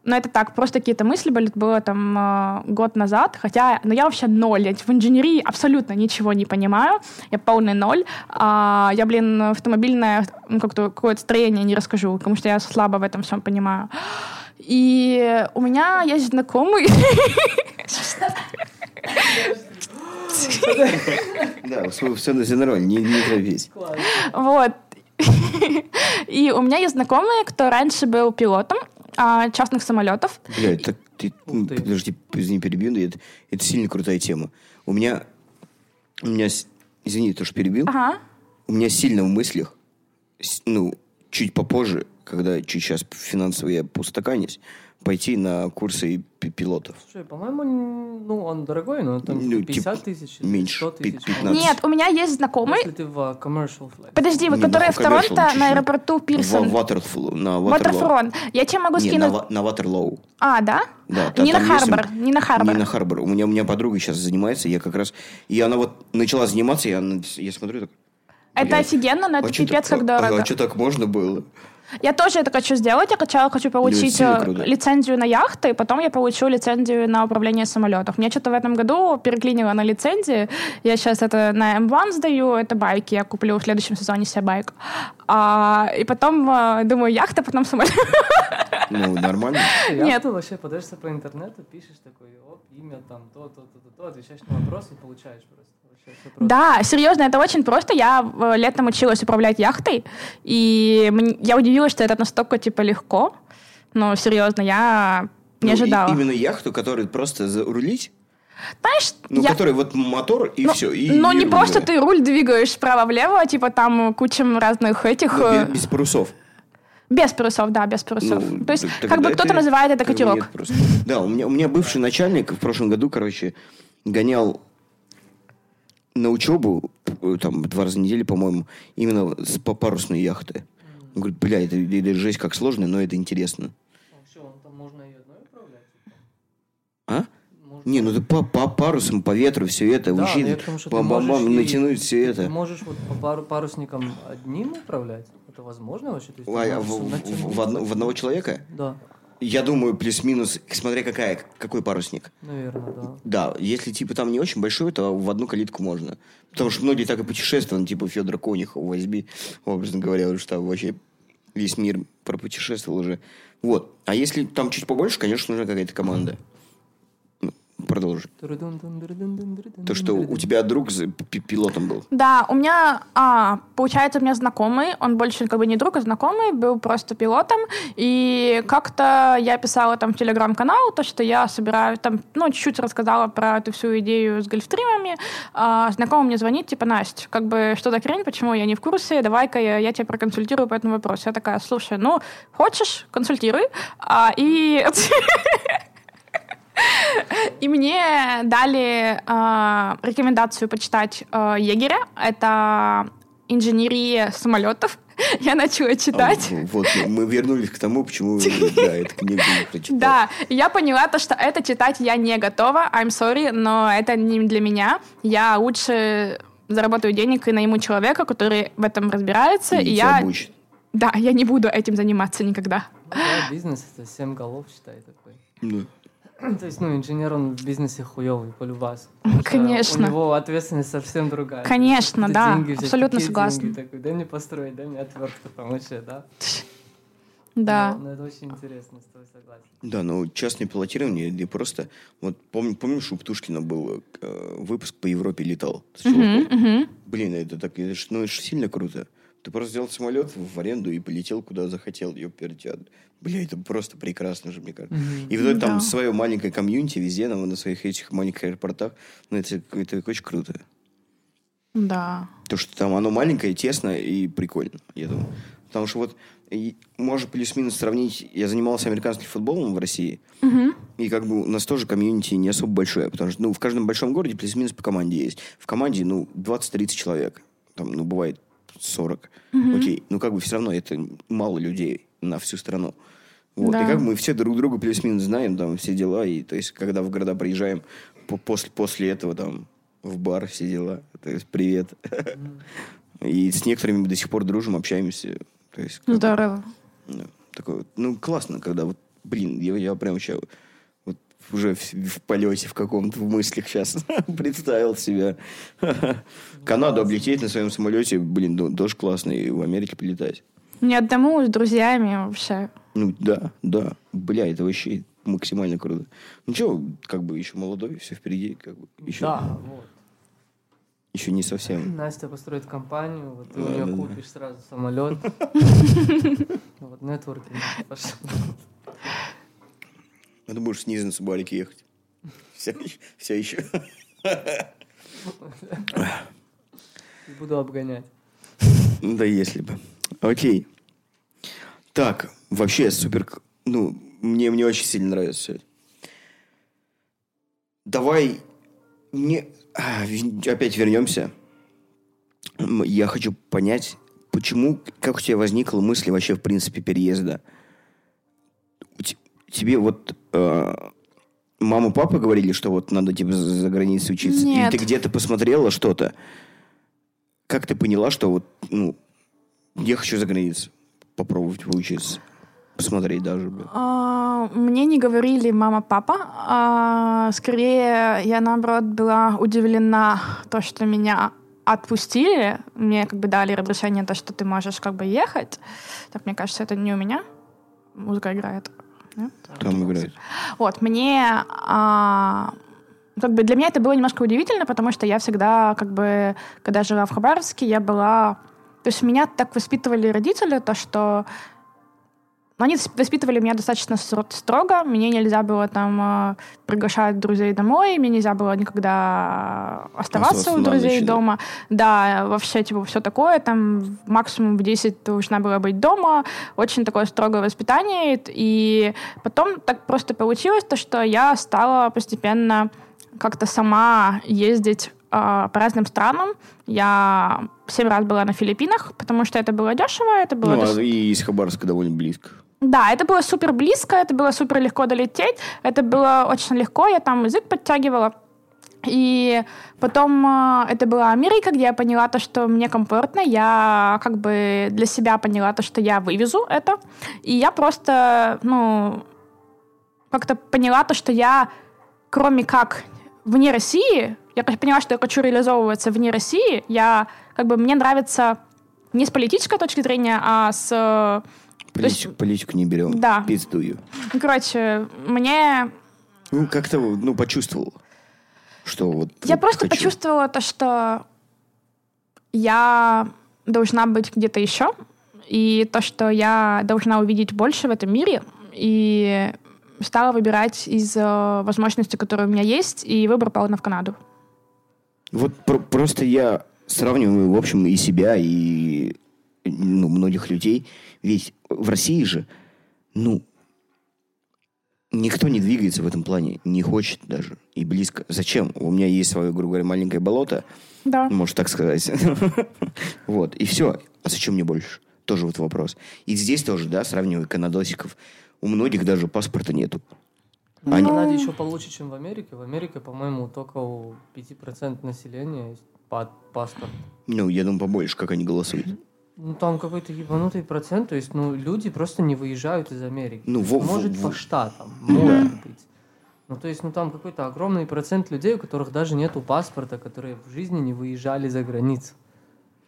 Speaker 5: но это так, просто какие-то мысли были, это было там э, год назад, хотя, ну я вообще ноль, я в инженерии абсолютно ничего не понимаю, я полный ноль, а, я, блин, автомобильное ну, как-то какое-то строение не расскажу, потому что я слабо в этом всем понимаю. И у меня есть знакомый...
Speaker 4: Да, все, все нормально, не, не торопись.
Speaker 5: Вот. И у меня есть знакомый, кто раньше был пилотом а, частных самолетов.
Speaker 4: Бля, это ты, подожди, извини, перебью, это, это сильно крутая тема. У меня, у меня, извини, то, что перебил,
Speaker 5: ага.
Speaker 4: у меня сильно в мыслях, ну, чуть попозже, когда чуть сейчас финансово я поустаканюсь, пойти на курсы пилотов.
Speaker 3: Слушай, по-моему, ну, он дорогой, но там ну, 50 типа, тысяч,
Speaker 4: меньше,
Speaker 3: 100 тысяч.
Speaker 4: 15.
Speaker 5: Нет, у меня есть знакомый...
Speaker 3: Если ты в commercial flight.
Speaker 5: Подожди, вот который в Торонто на аэропорту Пирсон.
Speaker 4: В Waterfall, на
Speaker 5: Waterfront. Я тебе могу
Speaker 4: не,
Speaker 5: скинуть...
Speaker 4: На, на Waterloo.
Speaker 5: А, да?
Speaker 4: Да.
Speaker 5: Не на Харбор, не на Харбор.
Speaker 4: Не на Харбор. У меня, у меня подруга сейчас занимается, я как раз... И она вот начала заниматься, я, я смотрю так...
Speaker 5: Это офигенно, но это а пипец как дорого.
Speaker 4: А, а что так можно было?
Speaker 5: Я тоже это хочу сделать. Я сначала хочу получить э, лицензию на яхты, потом я получу лицензию на управление самолетов. Мне что-то в этом году переклинило на лицензии. Я сейчас это на M1 сдаю, это байки. Я куплю в следующем сезоне себе байк. А, и потом э, думаю, яхта, потом самолет.
Speaker 4: Ну, нормально.
Speaker 3: Нет. Ты вообще подаешься по интернету, пишешь такой, оп, имя там, то, то, то, то, то, отвечаешь на вопрос и получаешь просто.
Speaker 5: Да, серьезно, это очень просто. Я э, летом училась управлять яхтой, и я удивилась, что это настолько типа легко. Но серьезно, я не ну, ожидала.
Speaker 4: именно яхту, которую просто зарулить?
Speaker 5: Знаешь,
Speaker 4: Ну,
Speaker 5: я...
Speaker 4: который вот мотор и
Speaker 5: ну,
Speaker 4: все. И,
Speaker 5: но
Speaker 4: и
Speaker 5: не
Speaker 4: руль,
Speaker 5: просто
Speaker 4: да.
Speaker 5: ты руль двигаешь вправо-влево, типа там куча разных этих...
Speaker 4: Ну,
Speaker 5: э,
Speaker 4: без, без парусов.
Speaker 5: Без парусов, да, без парусов.
Speaker 4: Ну,
Speaker 5: То есть, как бы кто-то называет это катерок.
Speaker 4: Да, у меня, у меня бывший начальник в прошлом году, короче, гонял на учебу, э, там, два раза в неделю, по-моему, именно с по парусной яхты. Он говорит, бля, это, это жесть как сложно, но это интересно.
Speaker 3: Вообще, он там можно и одной управлять.
Speaker 4: А?
Speaker 3: Можно-
Speaker 4: Не, ну ты по, по парусам, по ветру, все это,
Speaker 3: Да,
Speaker 4: учить,
Speaker 3: ты
Speaker 4: бам-бам-бам, натянуть все
Speaker 3: Ты
Speaker 4: это.
Speaker 3: можешь вот по пару, парусникам одним управлять? Это возможно вообще? То есть ты
Speaker 4: А, в, в- в одно- в одного человека?
Speaker 3: Да,
Speaker 4: Я думаю, плюс-минус, смотря какая, какой парусник.
Speaker 3: наверное, да.
Speaker 4: Да, если типа там не очень большой, то в одну калитку можно. Потому что многие так и путешествуют, типа Федор Конюхов возьми, образно говоря, что вообще весь мир пропутешествовал уже. Вот. А если там чуть побольше, конечно, нужна какая-то команда. Ну, Продолжи. То, что у тебя друг пилотом был.
Speaker 5: Да, у меня, а, получается, у меня знакомый, он больше как бы не друг, а знакомый, был просто пилотом, и как-то я писала там в телеграм-канал, то, что я собираю там, ну, чуть-чуть рассказала про эту всю идею с гольфстримами, а, знакомый мне звонит, типа, Настя, как бы, что за хрень, почему я не в курсе, давай-ка я, я тебя проконсультирую по этому вопросу. Я такая, слушай, ну, хочешь, консультируй, а, и... И мне дали э, рекомендацию почитать э, Егеря. Это инженерия самолетов. Я начала читать.
Speaker 4: А, вот, мы вернулись к тому, почему да, эту книгу не прочитал.
Speaker 5: Да, я поняла то, что это читать я не готова. I'm sorry, но это не для меня. Я лучше заработаю денег и найму человека, который в этом разбирается.
Speaker 4: И
Speaker 5: И, я...
Speaker 4: обучит.
Speaker 5: Да, я не буду этим заниматься никогда.
Speaker 3: Ну да, бизнес это семь голов, считай, такой.
Speaker 4: Ну,
Speaker 3: То есть, ну, инженер, он в бизнесе хуёвый, полюбас. Что
Speaker 5: Конечно.
Speaker 3: У него ответственность совсем другая.
Speaker 5: Конечно, да,
Speaker 3: деньги взять,
Speaker 5: абсолютно согласна.
Speaker 3: деньги? Такой, дай мне построить, дай мне отвертку там вообще, да?
Speaker 5: Да.
Speaker 3: Ну, ну, это очень интересно, с тобой согласен.
Speaker 4: Да, но частное пилотирование, или просто... Вот пом- помнишь, у Птушкина был э, выпуск по Европе летал? чуваком?
Speaker 5: мгм.
Speaker 4: Блин, это так, это ж, ну, это ж сильно круто. Ты просто взял самолет в аренду и полетел куда захотел, ёперти. Бля, это просто прекрасно же, мне кажется. И вот
Speaker 5: Да.
Speaker 4: там свое маленькое комьюнити везде, на, на своих этих маленьких аэропортах. Ну, это, это очень круто.
Speaker 5: Да.
Speaker 4: То, что там оно маленькое, тесно и прикольно, я думаю. Потому что вот, и можно плюс-минус сравнить, я занимался американским футболом в России, и как бы у нас тоже комьюнити не особо большое, потому что, ну, в каждом большом городе плюс-минус по команде есть. В команде, ну, 20-30 человек. Там, ну, бывает 40. Окей. Ну, как бы все равно это мало людей на всю страну. Вот.
Speaker 5: Да.
Speaker 4: И как мы все друг друга плюс-минус знаем, там, все дела. И, то есть, когда в города приезжаем, по- после, после этого, там, в бар все дела. То есть, привет. И с некоторыми мы до сих пор дружим, общаемся. То есть,
Speaker 5: Здорово.
Speaker 4: да, такое вот, ну, классно, когда вот, блин, я, я прям сейчас уже в, в полете в каком-то, в мыслях сейчас представил себя. Канаду облететь на своем самолете, блин, ну, тоже классно, и в Америке полетать.
Speaker 5: Не одному, с друзьями вообще.
Speaker 4: Ну, да, да, бля, это вообще максимально круто. Ну, что, как бы еще молодой, все впереди, как бы, еще,
Speaker 3: Да, вот.
Speaker 4: еще не совсем.
Speaker 3: Настя построит компанию, вот ты у
Speaker 4: Да,
Speaker 3: нее
Speaker 4: да, да.
Speaker 3: купишь сразу самолет. Вот нетворкинг пошел.
Speaker 4: А ты будешь снизу на Субарике ехать. Все, все еще.
Speaker 3: Буду обгонять.
Speaker 4: Да если бы. Окей. Так, вообще супер... Ну, мне, мне очень сильно нравится все это. Давай... Не... а, опять вернемся. Я хочу понять, почему... Как у тебя возникла мысль вообще, в принципе, переезда? Тебе вот... э, мама, папа говорили, что вот надо типа за границей учиться?
Speaker 5: Нет.
Speaker 4: Или ты где-то посмотрела что-то? Как ты поняла, что вот, ну, я хочу за границу попробовать выучиться? Посмотреть даже.
Speaker 5: А, Мне не говорили мама, папа. А, Скорее, я, наоборот, была удивлена то, что меня отпустили. Мне как бы дали разрешение, то, что ты можешь как бы ехать. Так, мне кажется, это не у меня. Музыка играет.
Speaker 4: Там играет.
Speaker 5: Вот, мне... а, как бы для меня это было немножко удивительно, потому что я всегда, как бы, когда жила в Хабаровске, я была... То есть меня так воспитывали родители, то, что но они воспитывали меня достаточно строго. Мне нельзя было там э, приглашать друзей домой, мне нельзя было никогда оставаться
Speaker 4: Оставаться
Speaker 5: у друзей дома. Да, вообще, типа, все такое. Там максимум в 10 ты должна была быть дома. Очень такое строгое воспитание. И потом так просто получилось, то, что я стала постепенно как-то сама ездить э, по разным странам. Я семь раз была на Филиппинах, потому что это было дешево, это было
Speaker 4: Ну, а и из Хабаровска довольно близко.
Speaker 5: Да, это было супер близко, это было супер легко долететь, это было очень легко, я там язык подтягивала. И потом э, это была Америка, где я поняла то, что мне комфортно, я как бы для себя поняла то, что я вывезу это, и я просто, ну, как-то поняла то, что я, кроме как вне России, я поняла, что я хочу реализовываться вне России, я как бы мне нравится не с политической точки зрения, а с То есть-
Speaker 4: политику не берем.
Speaker 5: Да.
Speaker 4: Пиздую.
Speaker 5: Ну, короче, мне...
Speaker 4: Ну, как-то, ну, почувствовал, что вот...
Speaker 5: Я
Speaker 4: вот
Speaker 5: просто
Speaker 4: хочу.
Speaker 5: почувствовала то, что я должна быть где-то еще, и то, что я должна увидеть больше в этом мире, и стала выбирать из э, возможностей, которые у меня есть, и выбор пал на в Канаду.
Speaker 4: Вот про- просто я сравниваю, в общем, и себя, и ну, многих людей. Ведь в России же, ну, никто не двигается в этом плане, не хочет даже, и близко. Зачем? У меня есть свое, грубо говоря, маленькое болото,
Speaker 5: Да.
Speaker 4: можно так сказать. Вот, и все. А зачем мне больше? Тоже вот вопрос. И здесь тоже, да, сравниваю канадосиков. У многих даже паспорта нету.
Speaker 3: Ну,
Speaker 4: Они-
Speaker 3: Канаде еще получше, чем в Америке. В Америке, по-моему, только у 5% населения есть па- паспорт.
Speaker 4: Ну, я думаю, побольше, как они голосуют.
Speaker 3: Ну, там какой-то ебанутый процент, то есть, ну, люди просто не выезжают из Америки.
Speaker 4: Ну, во-
Speaker 3: Может,
Speaker 4: во-
Speaker 3: по штатам,
Speaker 4: Ну,
Speaker 3: может
Speaker 4: да.
Speaker 3: быть. Ну, то есть, ну, там какой-то огромный процент людей, у которых даже нету паспорта, которые в жизни не выезжали за границу.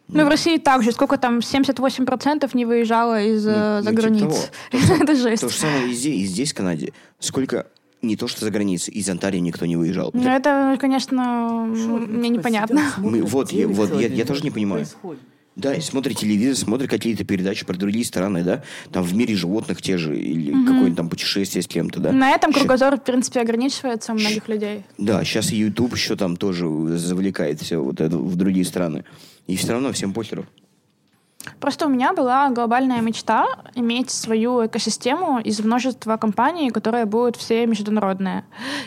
Speaker 5: Ну, в России также. Сколько там? 78% не выезжало из э,
Speaker 4: Ну,
Speaker 5: за
Speaker 4: ну, типа
Speaker 5: границ.
Speaker 4: того.
Speaker 5: Это жесть.
Speaker 4: То же самое и здесь, и здесь, в Канаде. Сколько не то, что за границей, из Онтарии никто не выезжал.
Speaker 5: Ну, это, конечно,
Speaker 3: Шо,
Speaker 5: мне
Speaker 3: типа,
Speaker 5: непонятно.
Speaker 4: Мы- вот, я- вот, я- я тоже не понимаю.
Speaker 3: происходит?
Speaker 4: Да, и смотрят телевизор, смотрят какие-то передачи про другие страны, да, там в мире животных те же, или какое-нибудь там путешествие с кем-то, да.
Speaker 5: На этом кругозор, в принципе, ограничивается у многих людей.
Speaker 4: Да, сейчас YouTube еще там тоже завлекает все вот это в другие страны. И все равно всем похеру.
Speaker 5: Просто у меня была глобальная мечта иметь свою экосистему из множества компаний, которые будут все международные.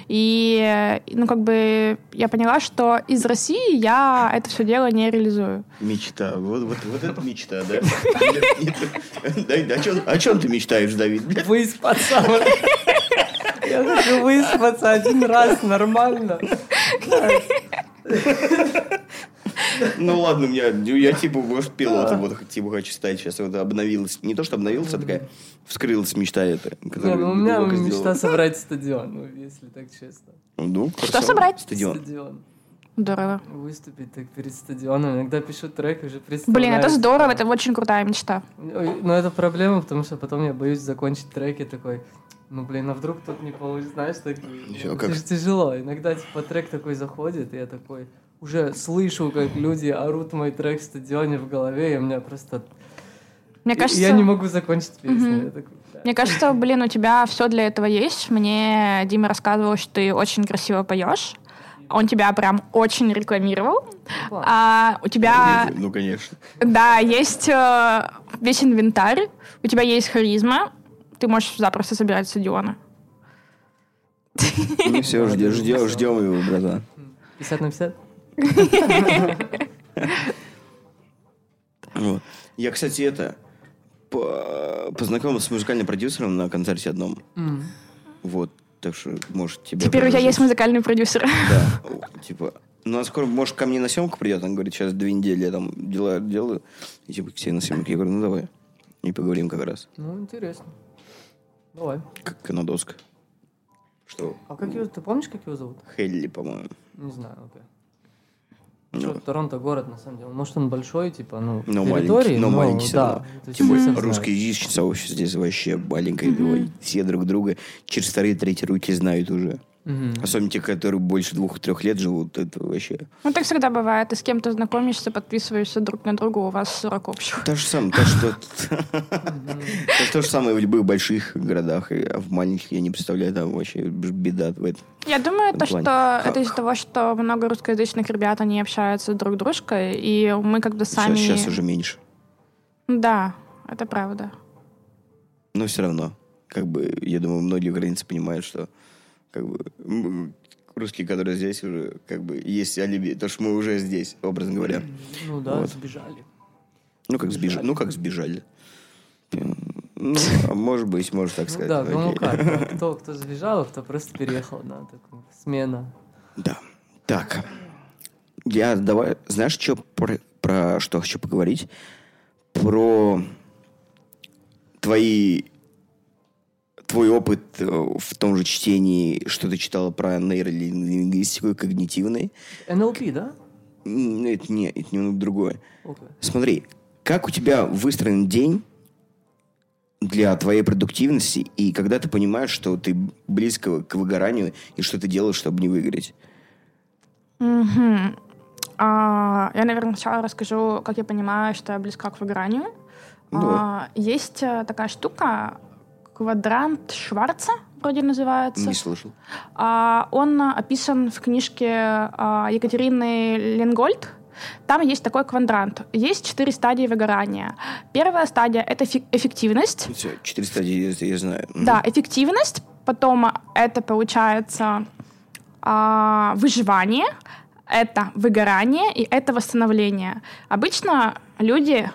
Speaker 5: И, ну, как бы я поняла, что из России я это все дело не реализую.
Speaker 4: Мечта. Вот, вот, вот это мечта, да? О чем ты мечтаешь, Давид?
Speaker 3: Выспаться. Я хочу выспаться один раз нормально.
Speaker 4: Ну ладно, у меня, я типа, может, пилотом вот типа хочу стать. Сейчас вот обновилась. Не то, что обновилась, а такая вскрылась мечта эта.
Speaker 3: Не,
Speaker 4: которую
Speaker 3: ну, у меня мечта
Speaker 4: сделала.
Speaker 3: собрать стадион, ну, если так честно.
Speaker 4: Ну,
Speaker 5: Что собрать?
Speaker 4: Стадион.
Speaker 3: Стадион.
Speaker 5: Здорово.
Speaker 3: Выступить так перед стадионом. Иногда пишу трек, уже представляю.
Speaker 5: Блин, это здорово, это очень крутая мечта.
Speaker 3: Но это проблема, потому что потом я боюсь закончить треки такой. Ну, блин, а вдруг тут не получится, знаешь, так ну,
Speaker 4: как-
Speaker 3: это же тяжело. Иногда, типа, трек такой заходит, и я такой уже слышу, как люди орут мой трек в стадионе в голове, и у меня просто...
Speaker 5: Мне кажется,
Speaker 3: Я не могу закончить песню.
Speaker 5: Мгм.
Speaker 3: Я такой, да.
Speaker 5: мне кажется, блин, у тебя все для этого есть. Мне Дима рассказывал, что ты очень красиво поешь. Он тебя прям очень рекламировал. А у тебя,
Speaker 4: Ну, конечно.
Speaker 5: да, есть э, весь инвентарь, у тебя есть харизма, ты можешь запросто собирать стадионы.
Speaker 4: Ну все, ждем, ждем, ждем его, братан.
Speaker 3: 50 на 50?
Speaker 4: Вот. Я, кстати, это по- познакомился с музыкальным продюсером на концерте одном. Вот. Так что, может, тебе
Speaker 5: Теперь у тебя есть музыкальный продюсер.
Speaker 4: Да. Типа, ну, а скоро, может, ко мне на съемку придет. Он говорит, сейчас две недели я там дела делаю. И типа, к тебе на съемку. Я говорю, ну, давай. И поговорим как раз.
Speaker 3: Ну, интересно. Давай.
Speaker 4: Как канадоска. Что?
Speaker 3: А как его, ты помнишь, как его зовут?
Speaker 4: Хелли, по-моему.
Speaker 3: Не знаю, окей.
Speaker 4: Ну,
Speaker 3: Торонто город, на самом деле. Может, он большой, типа, ну,
Speaker 4: Но
Speaker 3: территории,
Speaker 4: маленький, но маленький всё
Speaker 3: да. есть
Speaker 4: Тем более
Speaker 3: знают.
Speaker 4: русскоязычное сообщество здесь вообще маленькое. ой, Все друг друга через вторые, третьи руки знают уже.
Speaker 3: Мгм.
Speaker 4: Особенно те, которые больше двух-трех лет живут, это вообще...
Speaker 5: Ну, так всегда бывает. Ты с кем-то знакомишься, подписываешься друг на друга, у вас 40 общих.
Speaker 4: То же самое, то, что... То же самое в любых больших городах, и- а в маленьких я не представляю, там вообще беда в этом.
Speaker 5: Я думаю, то, что это из-за того, что много русскоязычных ребят, они общаются друг с дружкой, и мы как бы сами...
Speaker 4: Сейчас, сейчас уже меньше.
Speaker 5: Да, это правда.
Speaker 4: Но все равно, как бы, я думаю, многие украинцы понимают, что как бы русские, которые здесь уже, как бы, есть алиби, то, что мы уже здесь, образно говоря.
Speaker 3: Ну да,
Speaker 4: Вот.
Speaker 3: сбежали.
Speaker 4: Ну, как сбежали. Ну, как сбежали. Ну, а может быть, можно так
Speaker 3: Ну
Speaker 4: сказать.
Speaker 3: да, кому
Speaker 4: Окей.
Speaker 3: как. да. Кто, кто сбежал, а кто просто переехал, да, такую смена.
Speaker 4: Да. Так. Я давай, знаешь, что про, про что хочу поговорить? Про твои твой опыт э, в том же чтении, что ты читала про нейролингвистику и когнитивный.
Speaker 3: НЛП, да?
Speaker 4: М, Это не, это немного другое.
Speaker 3: Окей.
Speaker 4: Смотри, как у тебя выстроен день для твоей продуктивности, и когда ты понимаешь, что ты близко к выгоранию, и что ты делаешь, чтобы не выгореть?
Speaker 5: Мгм. А, я, наверное, сначала расскажу, как я понимаю, что я близка к выгоранию.
Speaker 4: Давай.
Speaker 5: А, есть э, такая штука, квадрант Шварца, вроде называется.
Speaker 4: Не слышал.
Speaker 5: А, Он описан в книжке а, Екатерины Ленгольд. Там есть такой квадрант. Есть четыре стадии выгорания. Первая стадия — это эффек- эффективность.
Speaker 4: Все, четыре стадии, это я знаю.
Speaker 5: Да, эффективность. Потом это получается а, выживание, это выгорание и это восстановление. Обычно люди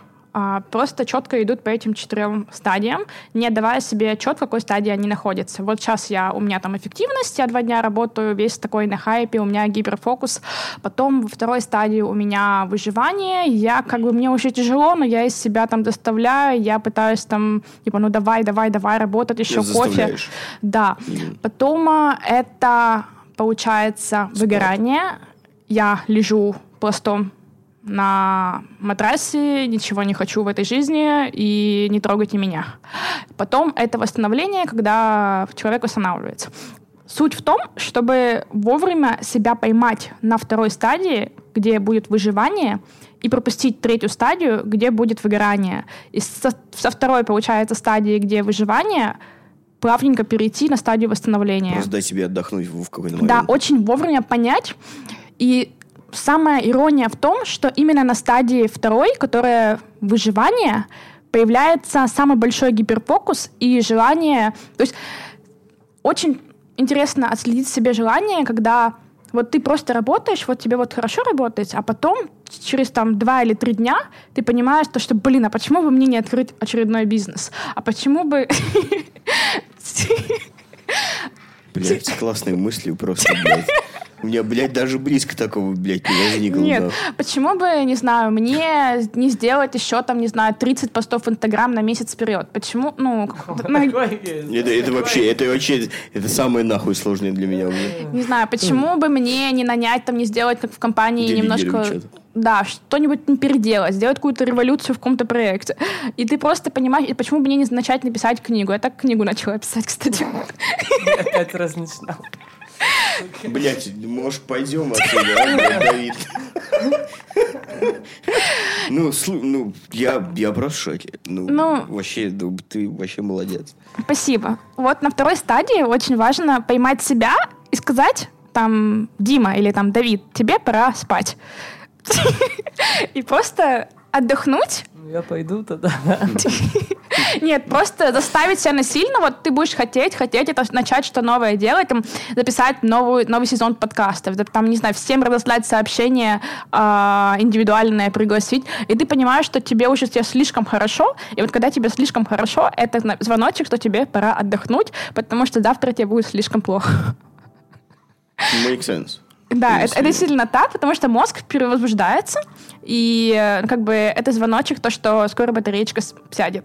Speaker 5: просто четко идут по этим четырем стадиям, не отдавая себе отчет, в какой стадии они находятся. Вот сейчас я, у меня там эффективность, я два дня работаю, весь такой на хайпе, у меня гиперфокус. Потом во второй стадии у меня выживание, я как бы, мне уже тяжело, но я из себя там доставляю, я пытаюсь там, типа, ну давай, давай, давай работать, еще кофе. Да. Потом а, это получается выгорание. Я лежу пластом на матрасе, ничего не хочу в этой жизни и не трогайте меня. Потом это восстановление, когда человек восстанавливается. Суть в том, чтобы вовремя себя поймать на второй стадии, где будет выживание, и пропустить третью стадию, где будет выгорание. И со, со второй, получается, стадии, где выживание, плавненько перейти на стадию восстановления.
Speaker 4: Просто дай себе отдохнуть в, какой-то момент.
Speaker 5: Да, очень вовремя понять. И самая ирония в том, что именно на стадии второй, которая выживание, появляется самый большой гиперфокус и желание... То есть очень интересно отследить себе желание, когда вот ты просто работаешь, вот тебе вот хорошо работать, а потом через там два или три дня ты понимаешь, то, что, блин, а почему бы мне не открыть очередной бизнес? А почему бы...
Speaker 4: Блядь, классные мысли просто, блядь. У меня, блядь, даже близко такого, блядь, не возникло.
Speaker 5: Нет,
Speaker 4: да.
Speaker 5: почему бы, не знаю, мне не сделать еще там, не знаю, 30 постов в Инстаграм на месяц вперед? Почему, ну.
Speaker 4: Это, это вообще, это вообще, это самое нахуй сложное для меня
Speaker 5: не знаю, почему бы мне не нанять, там, не сделать, как в компании, немножко... Да, что-нибудь переделать, сделать какую-то революцию в каком-то проекте. И ты просто понимаешь, и почему бы мне не начать написать книгу? Я так книгу начала писать, кстати.
Speaker 3: Опять раз начинал.
Speaker 4: Блядь, может, пойдем отсюда, а, блядь, Давид? Ну, слу- ну, я, я просто в шоке. Ну,
Speaker 5: Ну.
Speaker 4: вообще, ну, ты вообще молодец.
Speaker 5: Спасибо. Вот на второй стадии очень важно поймать себя и сказать, там, Дима или там, Давид, тебе пора спать. И просто отдохнуть.
Speaker 3: Ну, я пойду тогда.
Speaker 5: Нет, просто заставить себя насильно. Вот ты будешь хотеть, хотеть это начать что новое делать, там, записать новую, новый сезон подкастов, там, не знаю, всем разослать сообщение а, индивидуальное, пригласить. И ты понимаешь, что тебе уже тебе слишком хорошо. И вот когда тебе слишком хорошо, это звоночек, что тебе пора отдохнуть, потому что завтра тебе будет слишком плохо.
Speaker 4: Make sense.
Speaker 5: Да, это, это действительно так, потому что мозг перевозбуждается, и э, как бы это звоночек, то, что скоро батареечка сядет.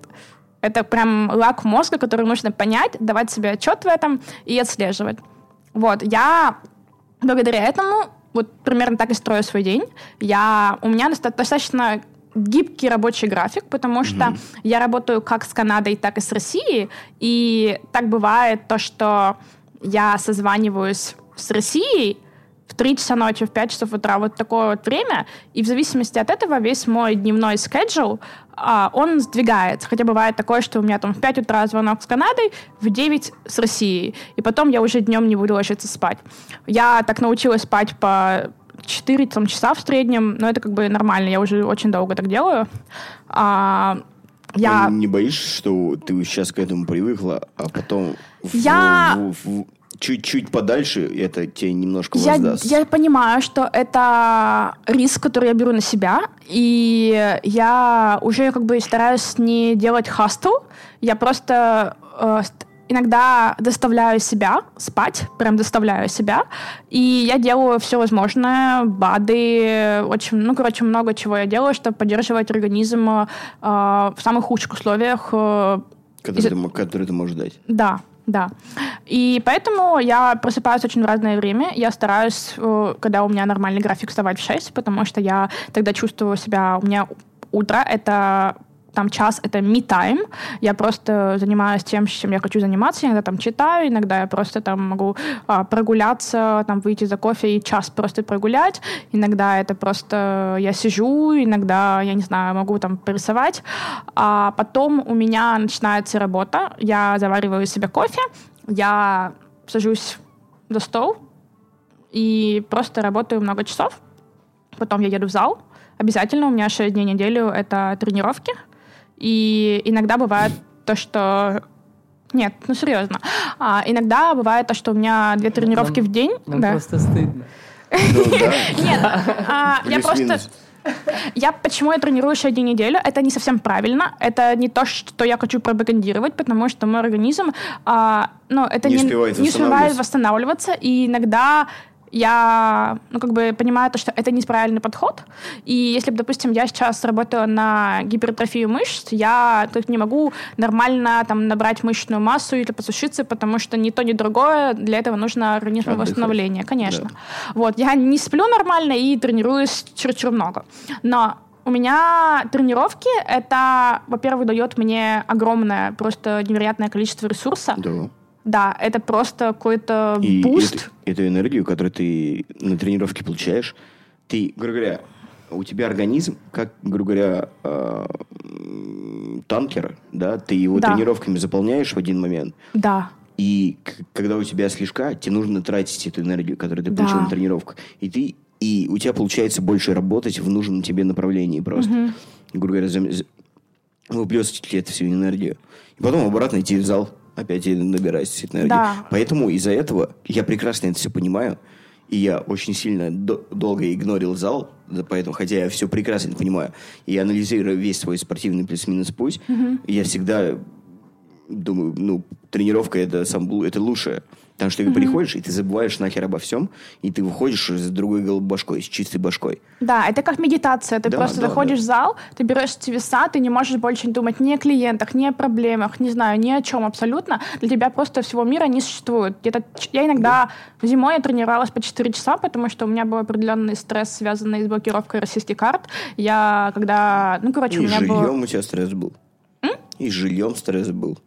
Speaker 5: Это прям лак мозга, который нужно понять, давать себе отчет в этом и отслеживать. Вот, я благодаря этому вот примерно так и строю свой день. Я, у меня доста- достаточно гибкий рабочий график, потому что я работаю как с Канадой, так и с Россией, и так бывает то, что я созваниваюсь с Россией в 3 часа ночи, в 5 часов утра, вот такое вот время, и в зависимости от этого весь мой дневной schedule, а, он сдвигается. Хотя бывает такое, что у меня там в 5 утра звонок с Канадой, в 9 с Россией, и потом я уже днем не буду ложиться спать. Я так научилась спать по 4 там, часа в среднем, но это как бы нормально, я уже очень долго так делаю. А, я...
Speaker 4: Не боишься, что ты сейчас к этому привыкла, а потом в-
Speaker 5: Я-
Speaker 4: в- в- чуть-чуть подальше это тебе немножко
Speaker 5: Я,
Speaker 4: воздаст?
Speaker 5: я понимаю, что это риск, который я беру на себя, и я уже как бы стараюсь не делать хастл, я просто э, иногда доставляю себя спать, прям доставляю себя, и я делаю все возможное, БАДы, очень, ну, короче, много чего я делаю, чтобы поддерживать организм э, в самых худших условиях, э,
Speaker 4: который,
Speaker 5: из-
Speaker 4: ты, который ты можешь дать.
Speaker 5: да, да. И поэтому я просыпаюсь очень в разное время. Я стараюсь, э, когда у меня нормальный график, вставать в 6, потому что я тогда чувствую себя... У меня утро — это там час — это me-time. Я просто занимаюсь тем, чем я хочу заниматься. Иногда там читаю, иногда я просто там могу а, прогуляться, там выйти за кофе и час просто прогулять. Иногда это просто я сижу, иногда, я не знаю, могу там порисовать. А потом у меня начинается работа. Я завариваю себе кофе, я сажусь за стол и просто работаю много часов. Потом я еду в зал. Обязательно у меня 6 дней в неделю это тренировки. И иногда бывает то, что... Нет, ну серьезно. А, иногда бывает то, что у меня две тренировки
Speaker 3: Нам-
Speaker 5: в день.
Speaker 3: Нам
Speaker 5: Да.
Speaker 3: просто стыдно.
Speaker 4: Ну.
Speaker 5: Нет, а, я просто... Я почему я тренирую 6 дней неделю, это не совсем правильно. Это не то, что я хочу пропагандировать, потому что мой организм, а, ну, это
Speaker 4: Не
Speaker 5: не,
Speaker 4: успевает
Speaker 5: не успевает
Speaker 4: восстанавливаться.
Speaker 5: восстанавливаться. И иногда я, ну, как бы понимаю то, что это неправильный подход. И если бы, допустим, я сейчас работала на гипертрофию мышц, я тут не могу нормально там набрать мышечную массу или посушиться, потому что ни то, ни другое, для этого нужно организму
Speaker 4: Отдыхать.
Speaker 5: восстановление, конечно. Вот, я не сплю нормально и тренируюсь чересчур много. Но у меня тренировки, это, во-первых, дает мне огромное, просто невероятное количество ресурса.
Speaker 4: Да.
Speaker 5: Да, это просто какой-то
Speaker 4: И
Speaker 5: boost.
Speaker 4: эту, эту энергию, которую ты на тренировке получаешь, ты, грубо говоря, у тебя организм, как, грубо говоря, э, танкер, да, ты его
Speaker 5: Да.
Speaker 4: тренировками заполняешь в один момент,
Speaker 5: Да,
Speaker 4: и когда у тебя слишком, тебе нужно тратить эту энергию, которую ты
Speaker 5: Да.
Speaker 4: получил на тренировках. И ты и у тебя получается больше работать в нужном тебе направлении просто. Грубо говоря, з- выплескивать эту всю энергию. И потом обратно идти в зал, опять и набирать всю эту энергию.
Speaker 5: Да.
Speaker 4: Поэтому из-за этого я прекрасно это все понимаю. И я очень сильно до- долго игнорил зал, поэтому, хотя я все прекрасно понимаю, и анализирую весь свой спортивный плюс-минус путь, я всегда думаю, ну, тренировка это, сам, это лучшее. Потому что ты приходишь, и ты забываешь нахер обо всем, и ты выходишь с другой башкой, с чистой башкой.
Speaker 5: да, это как медитация. Ты
Speaker 4: Да,
Speaker 5: просто
Speaker 4: да,
Speaker 5: заходишь
Speaker 4: да.
Speaker 5: в зал, ты берешь эти веса, ты не можешь больше думать ни о клиентах, ни о проблемах, не знаю, ни о чем абсолютно. Для тебя просто всего мира не существует. Где-то я иногда зимой я тренировалась по 4 часа, потому что у меня был определенный стресс, связанный с блокировкой российских карт. Я когда, ну, короче, у
Speaker 4: И с
Speaker 5: меня было...
Speaker 4: жильем у тебя стресс был. И с жильем стресс был.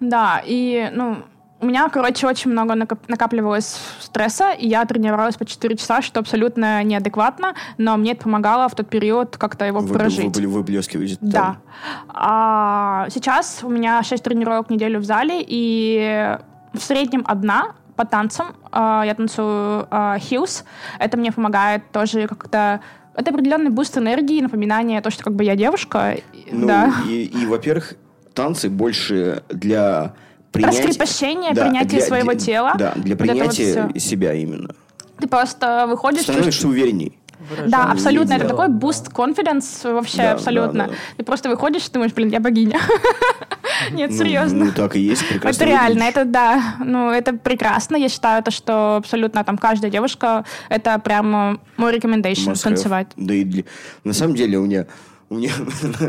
Speaker 5: Да, и, ну, у меня, короче, очень много накапливалось стресса, и я тренировалась по 4 часа, что абсолютно неадекватно, но мне это помогало в тот период как-то его
Speaker 4: Вы-
Speaker 5: прожить.
Speaker 4: вы- выплескиваете там.
Speaker 5: Да. А сейчас у меня 6 тренировок в неделю в зале, и в среднем одна по танцам. А, Я танцую а, heels. Это мне помогает тоже как-то... Это определенный boost энергии, напоминание, то, что как бы я девушка.
Speaker 4: Ну,
Speaker 5: да.
Speaker 4: и, и, во-первых, танцы больше для принятия...
Speaker 5: Раскрепощение, принятие
Speaker 4: для-
Speaker 5: своего
Speaker 4: для-
Speaker 5: тела.
Speaker 4: Да, для
Speaker 5: Вот вот
Speaker 4: принятия
Speaker 5: всё.
Speaker 4: себя именно.
Speaker 5: Ты просто выходишь...
Speaker 4: Становишься уверенней.
Speaker 5: Да, абсолютно. Это такой boost confidence вообще
Speaker 4: Да,
Speaker 5: абсолютно.
Speaker 4: да, да.
Speaker 5: Ты просто выходишь и думаешь, блин, я богиня. Нет,
Speaker 4: Ну,
Speaker 5: серьезно.
Speaker 4: Ну, так и есть. прекрасно
Speaker 5: Это реально, это да, ну это прекрасно. Я считаю, то, что абсолютно там каждая девушка, это прям мой recommendation танцевать.
Speaker 4: Да и для- На самом деле у меня... У меня,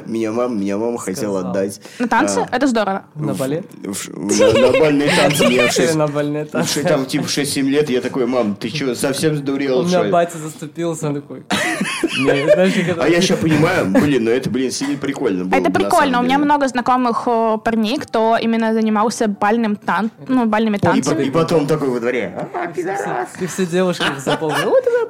Speaker 4: меня мама, меня мама хотела отдать
Speaker 5: На танцы
Speaker 4: а,
Speaker 5: это здорово.
Speaker 3: На балет?
Speaker 4: в- в- на, на бальные танцы. Мне в
Speaker 3: Или
Speaker 4: шесть-
Speaker 3: на больные
Speaker 4: в
Speaker 3: танцы.
Speaker 4: там типа 6-7 лет, я такой, мам, ты что, совсем сдурел,
Speaker 3: У меня
Speaker 4: ли?»
Speaker 3: батя заступился, он такой,
Speaker 4: А я сейчас понимаю, блин, ну это, блин, сильно прикольно было
Speaker 5: Это прикольно. У
Speaker 4: самом
Speaker 5: меня много знакомых парней, кто именно занимался бальным тан... ну, бальными
Speaker 4: И,
Speaker 5: танцами.
Speaker 4: и потом такой во дворе. «А,
Speaker 3: Ты все девушки их запомнил. Вот это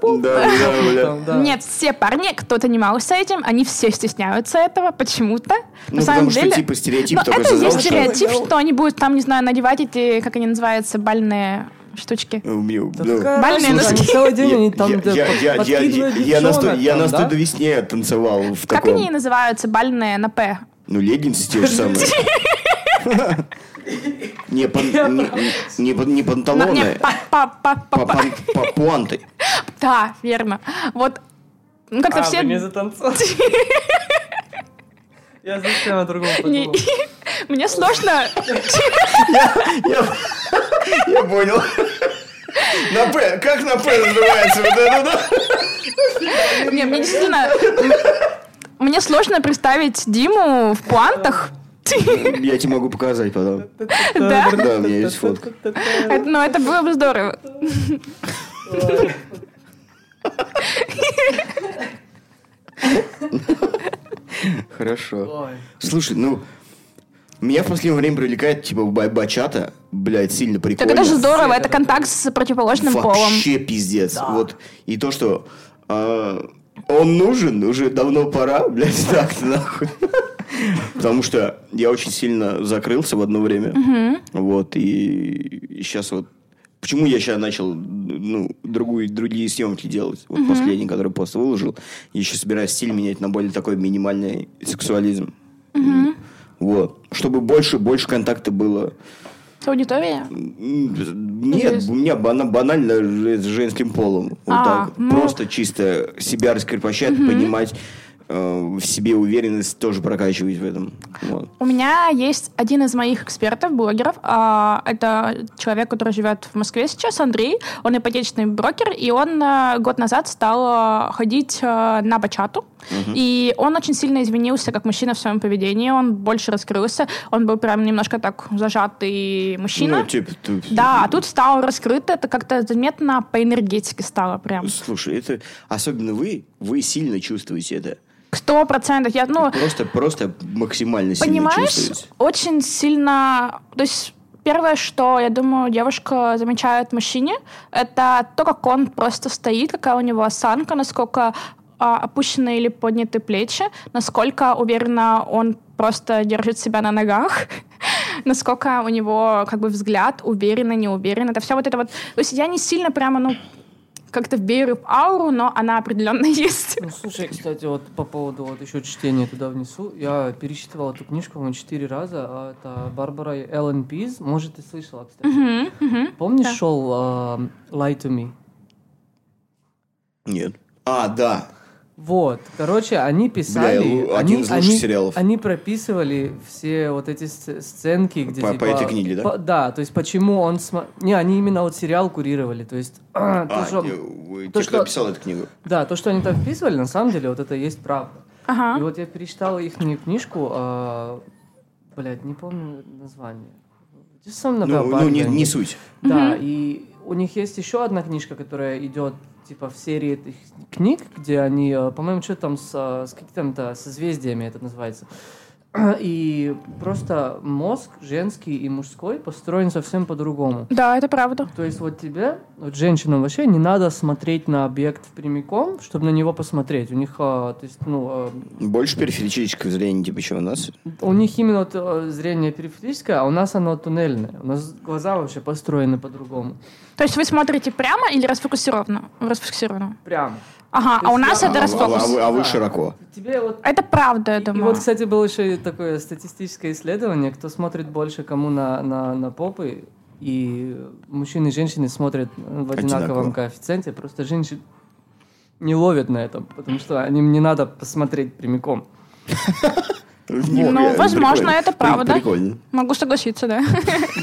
Speaker 4: да.
Speaker 5: Нет, все парни, кто занимался этим, они все стесняются этого почему-то.
Speaker 4: Ну,
Speaker 5: На самом
Speaker 4: потому что,
Speaker 5: деле,
Speaker 4: типа, стереотип
Speaker 5: Ну, это есть стереотип, что они будут там, не знаю, надевать эти, как они называются, бальные штучки.
Speaker 3: Да какая
Speaker 5: Бальные носки.
Speaker 3: они целый день они там
Speaker 4: я, на сто-
Speaker 3: девчонок
Speaker 4: я
Speaker 3: там,
Speaker 4: на
Speaker 3: да?
Speaker 4: 100 до весне танцевал в
Speaker 5: Как
Speaker 4: таком.
Speaker 5: они называются, бальные на П?
Speaker 4: Ну, леггинсы те же самые. Не, пан- не, не, панталоны,
Speaker 5: не, па- па- па- па-
Speaker 4: по,
Speaker 5: па-
Speaker 4: пан- по пуанты.
Speaker 5: Да, верно. Вот ну, как-то
Speaker 3: А,
Speaker 5: все...
Speaker 3: вы не. Я совсем о другом подумал.
Speaker 5: Мне сложно...
Speaker 4: Я, понял. На П, как на П называется вот это, да?
Speaker 5: Не, мне действительно... Мне сложно представить Диму в пуантах.
Speaker 4: Я тебе могу показать потом.
Speaker 5: Да?
Speaker 4: Да, у меня есть фотка.
Speaker 5: Это- Ну, это было бы здорово.
Speaker 4: Хорошо. Слушай, ну, меня в последнее время привлекает, типа, ба- бачата, блядь, сильно
Speaker 5: Так
Speaker 4: прикольно.
Speaker 5: это же здорово, это контакт с противоположным полом.
Speaker 4: Вообще пиздец. Вот. И то, что а, он нужен, уже давно пора, блядь, так-то нахуй. Потому что я очень сильно закрылся в одно время. Вот, и, сейчас вот... Почему я сейчас начал ну, другую, другие съемки делать? Вот последний, который пост выложил. Я еще собираюсь стиль менять на более такой минимальный сексуализм. Вот. Чтобы больше, больше контакта было
Speaker 5: С аудиторией?
Speaker 4: нет, у меня бана- банально с женским полом. Вот
Speaker 5: А,
Speaker 4: так.
Speaker 5: ну.
Speaker 4: Просто чисто себя раскрепощать, понимать, э, в себе уверенность тоже прокачивать в этом. Вот.
Speaker 5: У меня есть один из моих экспертов, блогеров. а, Это человек, который живет в Москве сейчас, Андрей. Он ипотечный брокер, и он а, год назад стал а, ходить на бачату. И он очень сильно изменился как мужчина в своем поведении. Он больше раскрылся. Он был прям немножко так зажатый мужчина.
Speaker 4: Ну, типа, ты-
Speaker 5: Да, а тут стал раскрыт, это как-то заметно по энергетике стало прям.
Speaker 4: Слушай, это особенно вы, вы сильно чувствуете это.
Speaker 5: Сто процентов. Я, ну,
Speaker 4: Просто, просто максимально сильно
Speaker 5: Понимаешь,
Speaker 4: чувствуете.
Speaker 5: очень сильно... То есть первое, что, я думаю, девушка замечает в мужчине, это то, как он просто стоит, какая у него осанка, насколько а, опущены или подняты плечи, насколько уверенно он просто держит себя на ногах, насколько у него как бы взгляд уверенно, неуверенно. Это все вот это вот... То есть я не сильно прямо, ну, как-то верю в ауру, но она определенно есть.
Speaker 3: Ну, слушай, кстати, вот по поводу вот еще чтения туда внесу, я перечитывал эту книжку, по-моему, четыре раза, а это Барбара Эллен Пиз, может, ты слышала, кстати.
Speaker 5: Мгм, мгм.
Speaker 3: Помнишь
Speaker 5: Да.
Speaker 3: шоу а, Lie to Me?
Speaker 4: Нет. А, да.
Speaker 3: Вот, короче, они писали...
Speaker 4: Бля,
Speaker 3: они,
Speaker 4: один из лучших
Speaker 3: они-
Speaker 4: сериалов.
Speaker 3: Они прописывали все вот эти сц- сценки, где
Speaker 4: По-
Speaker 3: типа...
Speaker 4: по этой книге, да?
Speaker 3: по- да, то есть почему он... смо- Не, они именно вот сериал курировали, то есть... то,
Speaker 4: А,
Speaker 3: что-
Speaker 4: не, вы-
Speaker 3: то,
Speaker 4: те, кто
Speaker 3: что-
Speaker 4: писал эту книгу.
Speaker 3: Да, то, что они там вписывали, на самом деле, вот это и есть правда.
Speaker 5: Ага.
Speaker 3: И вот я перечитал их книжку, а, блядь, не помню название.
Speaker 4: Ну, ну, не, не суть.
Speaker 3: Да, и у них есть еще одна книжка, которая идет типа в серии этих книг, где они, э, по-моему, что там с, э, с какими-то созвездиями это называется. И просто мозг женский и мужской построен совсем по-другому.
Speaker 5: Да, это правда.
Speaker 3: То есть вот тебе, вот женщинам вообще не надо смотреть на объект прямиком, чтобы на него посмотреть. У них, а, то есть, ну,
Speaker 4: Больше периферическое зрение, типа, чем у нас.
Speaker 3: а, у них именно вот, а, зрение периферическое, а у нас оно туннельное. У нас глаза вообще построены по-другому.
Speaker 5: То есть вы смотрите прямо или расфокусированно? Расфокусированно.
Speaker 3: Прямо.
Speaker 5: Ага, а у нас это
Speaker 4: а,
Speaker 5: расфокус.
Speaker 4: а вы, а широко.
Speaker 3: Тебе вот
Speaker 5: Это правда, я
Speaker 3: И
Speaker 5: думаю.
Speaker 3: вот, кстати, было еще и такое статистическое исследование, кто смотрит больше кому на, на, на попы, и мужчины и женщины смотрят в одинаковом
Speaker 4: Одинаково.
Speaker 3: коэффициенте, просто женщины не ловят на этом, потому что им не надо посмотреть прямиком.
Speaker 5: Ну, возможно, это правда. Могу согласиться, да.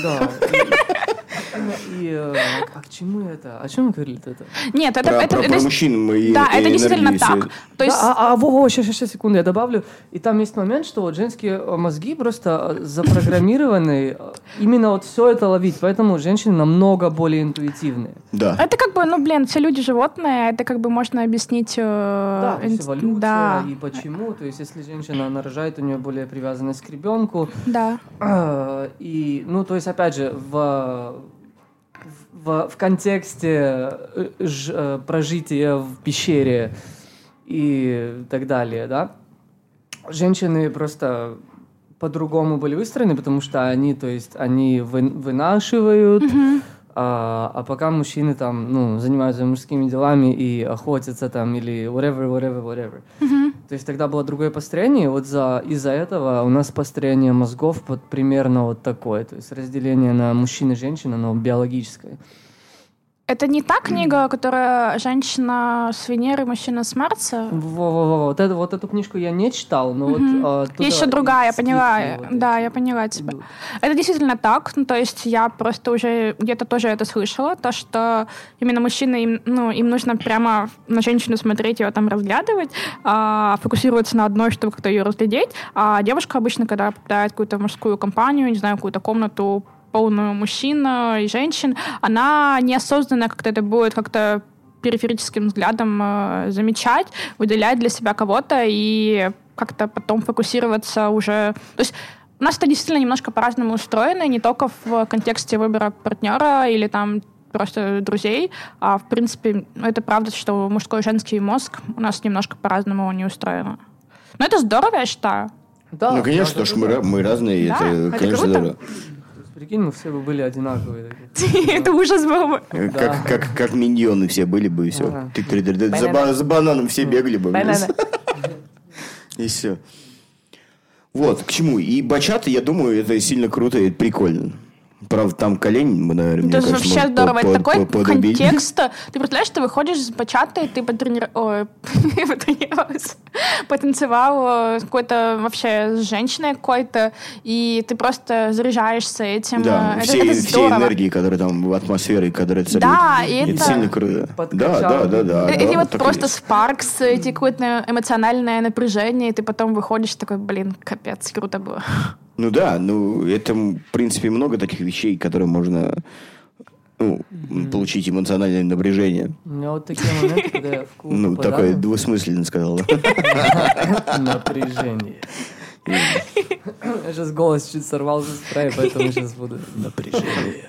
Speaker 3: Да. мужчина и... э, а к чему это? О чем говорили это?
Speaker 5: Нет, это...
Speaker 4: Про,
Speaker 5: это,
Speaker 4: про-
Speaker 5: это
Speaker 4: про мужчин мы и-
Speaker 5: Да,
Speaker 4: и
Speaker 5: это действительно так. То есть...
Speaker 3: Да, а, а, во, во, сейчас, сейчас, секунду, я добавлю. И там есть момент, что вот женские э, мозги просто э, запрограммированы э, именно вот все это ловить, поэтому женщины намного более интуитивные.
Speaker 4: Да.
Speaker 5: Это как бы, ну, блин, все люди животные, это как бы можно объяснить... э,
Speaker 3: Да, то есть
Speaker 5: инст-
Speaker 3: эволюция
Speaker 5: да,
Speaker 3: и почему. То есть если женщина она рожает, у нее более привязанность к ребенку.
Speaker 5: да.
Speaker 3: А, И, ну, то есть, опять же, в, в, в контексте э, ж- э, прожития в пещере и так далее, да, женщины просто по-другому были выстроены, потому что они, то есть, они вы- вынашивают, а, а пока мужчины там, ну, занимаются мужскими делами и охотятся там или whatever, whatever, whatever. То есть тогда было другое построение, и вот за, из-за этого у нас построение мозгов вот примерно вот такое, то есть разделение на мужчин и женщин, оно биологическое.
Speaker 5: Это не та книга, которая женщина с Венеры, мужчина с Марса?
Speaker 3: Во-во-во, вот, это, вот эту книжку я не читал, но вот... оттуда
Speaker 5: Есть еще другая, я поняла.
Speaker 3: вот
Speaker 5: да,
Speaker 3: эти
Speaker 5: я поняла тебя.
Speaker 3: идут.
Speaker 5: Это действительно так. Ну, то есть я просто уже где-то тоже это слышала, то, что именно мужчины, им, ну, им нужно прямо на женщину смотреть, ее там разглядывать, а, фокусироваться на одной, чтобы как-то ее разглядеть. А девушка обычно, когда попадает в какую-то мужскую компанию, не знаю, какую-то комнату полную мужчин э, и женщин, она неосознанно как-то это будет как-то периферическим взглядом э, замечать, выделять для себя кого-то и как-то потом фокусироваться уже... То есть у нас это действительно немножко по-разному устроено, не только в контексте выбора партнера или там просто друзей, а в принципе это правда, что мужской и женский мозг у нас немножко по-разному не устроено. Но это здорово, я считаю.
Speaker 3: Да,
Speaker 4: Ну, конечно,
Speaker 3: да,
Speaker 4: потому что мы, мы разные,
Speaker 5: Да,
Speaker 4: это,
Speaker 5: это
Speaker 4: конечно,
Speaker 5: круто.
Speaker 4: здорово.
Speaker 3: Прикинь, мы все бы были одинаковые.
Speaker 5: Это ужас был бы.
Speaker 4: Э. Как, как, как миньоны все были бы, и все. За, ба- за бананом все бегали бы. И все. Вот, к чему. И бачата, я думаю, это сильно круто и прикольно. Правда, там колень, мы, наверное,
Speaker 5: Это
Speaker 4: мне кажется,
Speaker 5: вообще
Speaker 4: может,
Speaker 5: здорово. Это такой
Speaker 4: подубить.
Speaker 5: контекст. Ты представляешь, ты выходишь с бачатой, ты потренир... Ой, потренировался, потанцевал какой-то вообще с женщиной какой-то, и ты просто заряжаешься этим.
Speaker 4: Да, все,
Speaker 5: это,
Speaker 4: все энергии, которые там в атмосфере, которые царит.
Speaker 5: Да, и
Speaker 4: это...
Speaker 5: это-
Speaker 4: сильно круто. Да, да, да, да.
Speaker 5: Или
Speaker 4: да,
Speaker 5: вот
Speaker 4: и
Speaker 5: просто
Speaker 4: есть.
Speaker 5: спаркс, эти какое-то эмоциональное напряжение, и ты потом выходишь такой, блин, капец, круто было.
Speaker 4: Ну да, ну это, в принципе, много таких вещей, которые можно ну, получить эмоциональное напряжение.
Speaker 3: У меня вот такие моменты, когда я в клуб
Speaker 4: Ну, такое двусмысленно сказал.
Speaker 3: Напряжение. Я сейчас голос чуть сорвался с края, поэтому сейчас буду напряжение.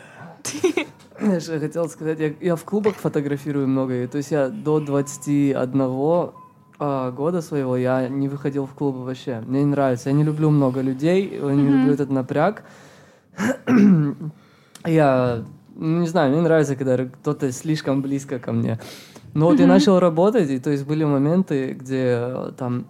Speaker 3: Я же хотел сказать, я, я в клубах фотографирую много, и то есть я до 21 а, года своего я не выходил в клубы вообще. Мне не нравится, я не люблю много людей, я не люблю этот напряг. Я ну, не знаю, мне нравится, когда кто-то слишком близко ко мне. Но вот я начал работать, и то есть были моменты, где э, там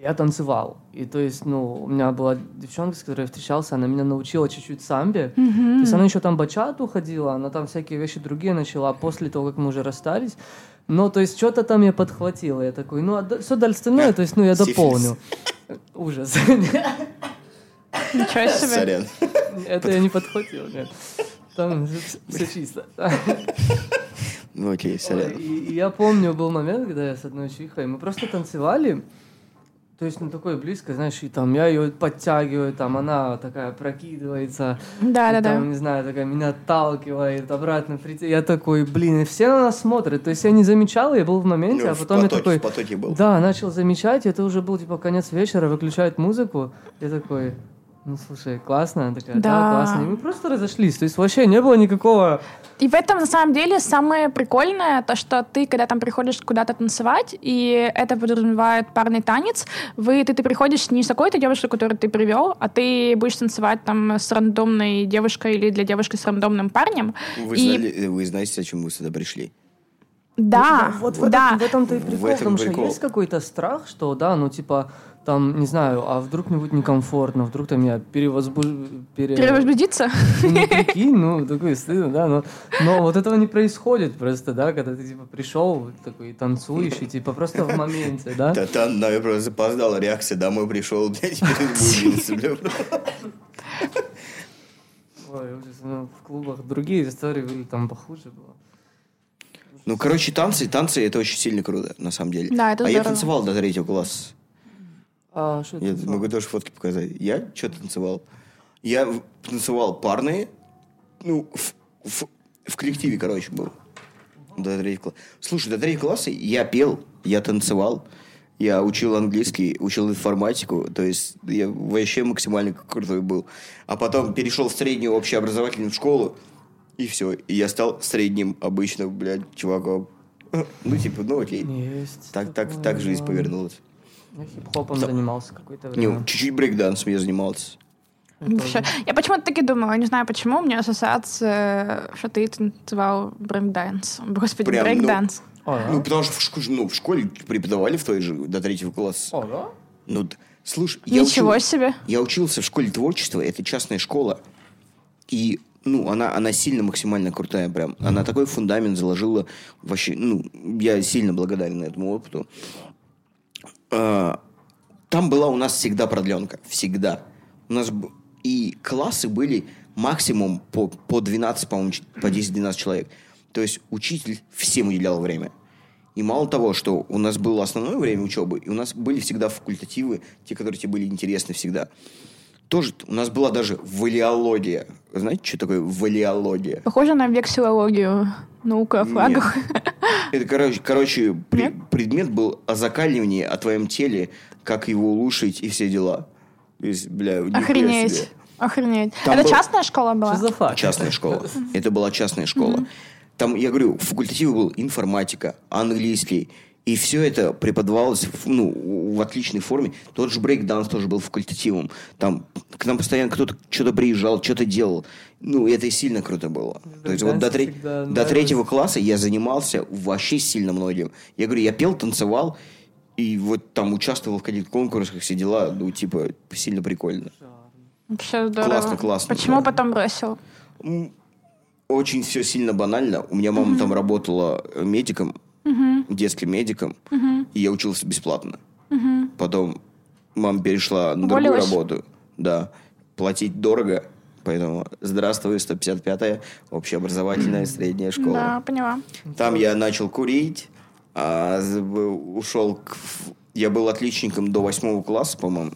Speaker 3: я танцевал. И то есть, ну, у меня была девчонка, с которой я встречался, она меня научила чуть-чуть самбе. То есть она еще там бачату ходила, она там всякие вещи другие начала после того, как мы уже расстались. Но, то есть, что-то там я подхватила. Я такой, ну, а все остальное, то есть, ну, я дополню. Ужас.
Speaker 5: Ничего себе.
Speaker 4: Сорян.
Speaker 3: Это я не подхватил, нет. Там все чисто.
Speaker 4: Ну окей, сорян.
Speaker 3: И, и я помню, был момент, когда я с одной чихой, мы просто танцевали, то есть, ну, такой близко, знаешь, и там я ее подтягиваю, там она такая прокидывается,
Speaker 5: Да,
Speaker 3: и
Speaker 5: да, да.
Speaker 3: там, не знаю, такая меня отталкивает, обратно прийти. Я такой, блин, и все на нас смотрят. То есть я не замечал, я был в моменте,
Speaker 4: Ну,
Speaker 3: а
Speaker 4: в
Speaker 3: потом я
Speaker 4: потоке,
Speaker 3: такой...
Speaker 4: в потоке был.
Speaker 3: Да, начал замечать, и это уже был, типа, конец вечера, выключают музыку. Я такой, ну, слушай, классно. Она такая, да,
Speaker 5: Да.
Speaker 3: классно. И мы просто разошлись. То есть вообще не было никакого...
Speaker 5: И в этом, на самом деле, самое прикольное, то, что ты, когда там приходишь куда-то танцевать, и это подразумевает парный танец, вы, ты, ты приходишь не с какой-то девушкой, которую ты привел, а ты будешь танцевать там с рандомной девушкой или для девушки с рандомным парнем.
Speaker 4: Вы,
Speaker 5: и
Speaker 4: знали- вы знаете, зачем вы сюда пришли?
Speaker 5: да,
Speaker 3: Вот в,
Speaker 5: да.
Speaker 3: этом, в этом-то и
Speaker 4: В
Speaker 3: прикол,
Speaker 4: этом
Speaker 3: потому что есть какой-то страх, что, да, ну, типа, там, не знаю, а вдруг мне будет некомфортно, вдруг там я перевозбуж... пере-
Speaker 5: Перевозбудиться?
Speaker 3: Ну, прикинь, ну, такой стыдно, да, но, но вот этого не происходит просто, да, когда ты, типа, пришел, такой, танцуешь, и, типа, просто в моменте, да?
Speaker 4: Да там, наверное, просто запоздала реакция. Домой пришел, блядь, перезбудился, бля.
Speaker 3: Ой, ужас. Ну, в клубах другие истории были, там похуже было.
Speaker 4: Ну, короче, танцы, танцы это очень сильно круто, на самом деле.
Speaker 5: Да, это
Speaker 4: а я
Speaker 5: здорово.
Speaker 4: танцевал до третьего класса.
Speaker 3: А, что
Speaker 4: Я могу тоже фотки показать. Я что танцевал? Я танцевал парные, ну, в, в- в коллективе, короче, был. До третьего класса. Слушай, до третьего класса я пел, я танцевал, я учил английский, учил информатику, то есть я вообще максимально крутой был. А потом перешел в среднюю общеобразовательную школу, и все. И я стал средним обычным, блядь, чуваком. Ну, типа, ну окей.
Speaker 3: Есть.
Speaker 4: Так, так, так жизнь повернулась.
Speaker 3: Я хип-хопом
Speaker 4: Да.
Speaker 3: занимался какое-то время.
Speaker 4: Ну, чуть-чуть брейкдансом я занимался.
Speaker 3: Это-
Speaker 5: Вообще, Я почему-то таки думала, не знаю почему, у меня ассоциация, что ты танцевал брейк-данс. Господи,
Speaker 4: Прям, ну,
Speaker 5: брейк-данс.
Speaker 3: Да?
Speaker 4: Ну, потому что в, ну, в школе преподавали в той же до третьего класса.
Speaker 3: О, да?
Speaker 4: Ну, слушай, я,
Speaker 5: Ничего
Speaker 4: учил-
Speaker 5: себе.
Speaker 4: я учился в школе творчества, это частная школа. И, ну, она, она сильно максимально крутая прям. Она такой фундамент заложила вообще, ну, я сильно благодарен этому опыту. А, там была у нас всегда продленка. Всегда. У нас и классы были максимум по, по 12, по-моему, по 10-12 человек. То есть учитель всем уделял время. И мало того, что у нас было основное время учебы, и у нас были всегда факультативы, те, которые тебе были интересны всегда. Тоже у нас была даже валиология. Знаете, что такое валиология?
Speaker 5: Похоже на вексилологию. Наука о флагах.
Speaker 4: Это, короче, короче
Speaker 5: Нет?
Speaker 4: предмет был о закаливании, о твоем теле, как его улучшить и все дела. То есть, бля, себе.
Speaker 5: Охренеть. Охренеть.
Speaker 4: Там
Speaker 5: Это
Speaker 4: был-
Speaker 5: частная школа была?
Speaker 3: Что за факт?
Speaker 4: Частная школа. Это была частная школа. Там, я говорю, факультативы был информатика, английский. И все это преподавалось в, ну, в отличной форме. Тот же брейк-данс тоже был факультативом. Там к нам постоянно кто-то что-то приезжал, что-то делал. Ну, это и сильно круто было. То есть вот до, тре- до третьего класса я занимался вообще сильно многим. Я говорю, я пел, танцевал, и вот там участвовал в каких-то конкурсах, все дела. Ну, типа, сильно прикольно.
Speaker 5: Вообще здорово.
Speaker 4: Классно, классно,
Speaker 5: Почему
Speaker 4: да.
Speaker 5: потом бросил?
Speaker 4: Очень все сильно банально. У меня мама там работала э, медиком, детским медиком, и я учился бесплатно. Потом мама перешла на другую
Speaker 5: Уволилась?
Speaker 4: работу. Да. Платить дорого. Поэтому здравствуй, 155-я общеобразовательная средняя школа.
Speaker 5: Да, поняла.
Speaker 4: Там я начал курить, а ушел к... Я был отличником до восьмого класса, по-моему.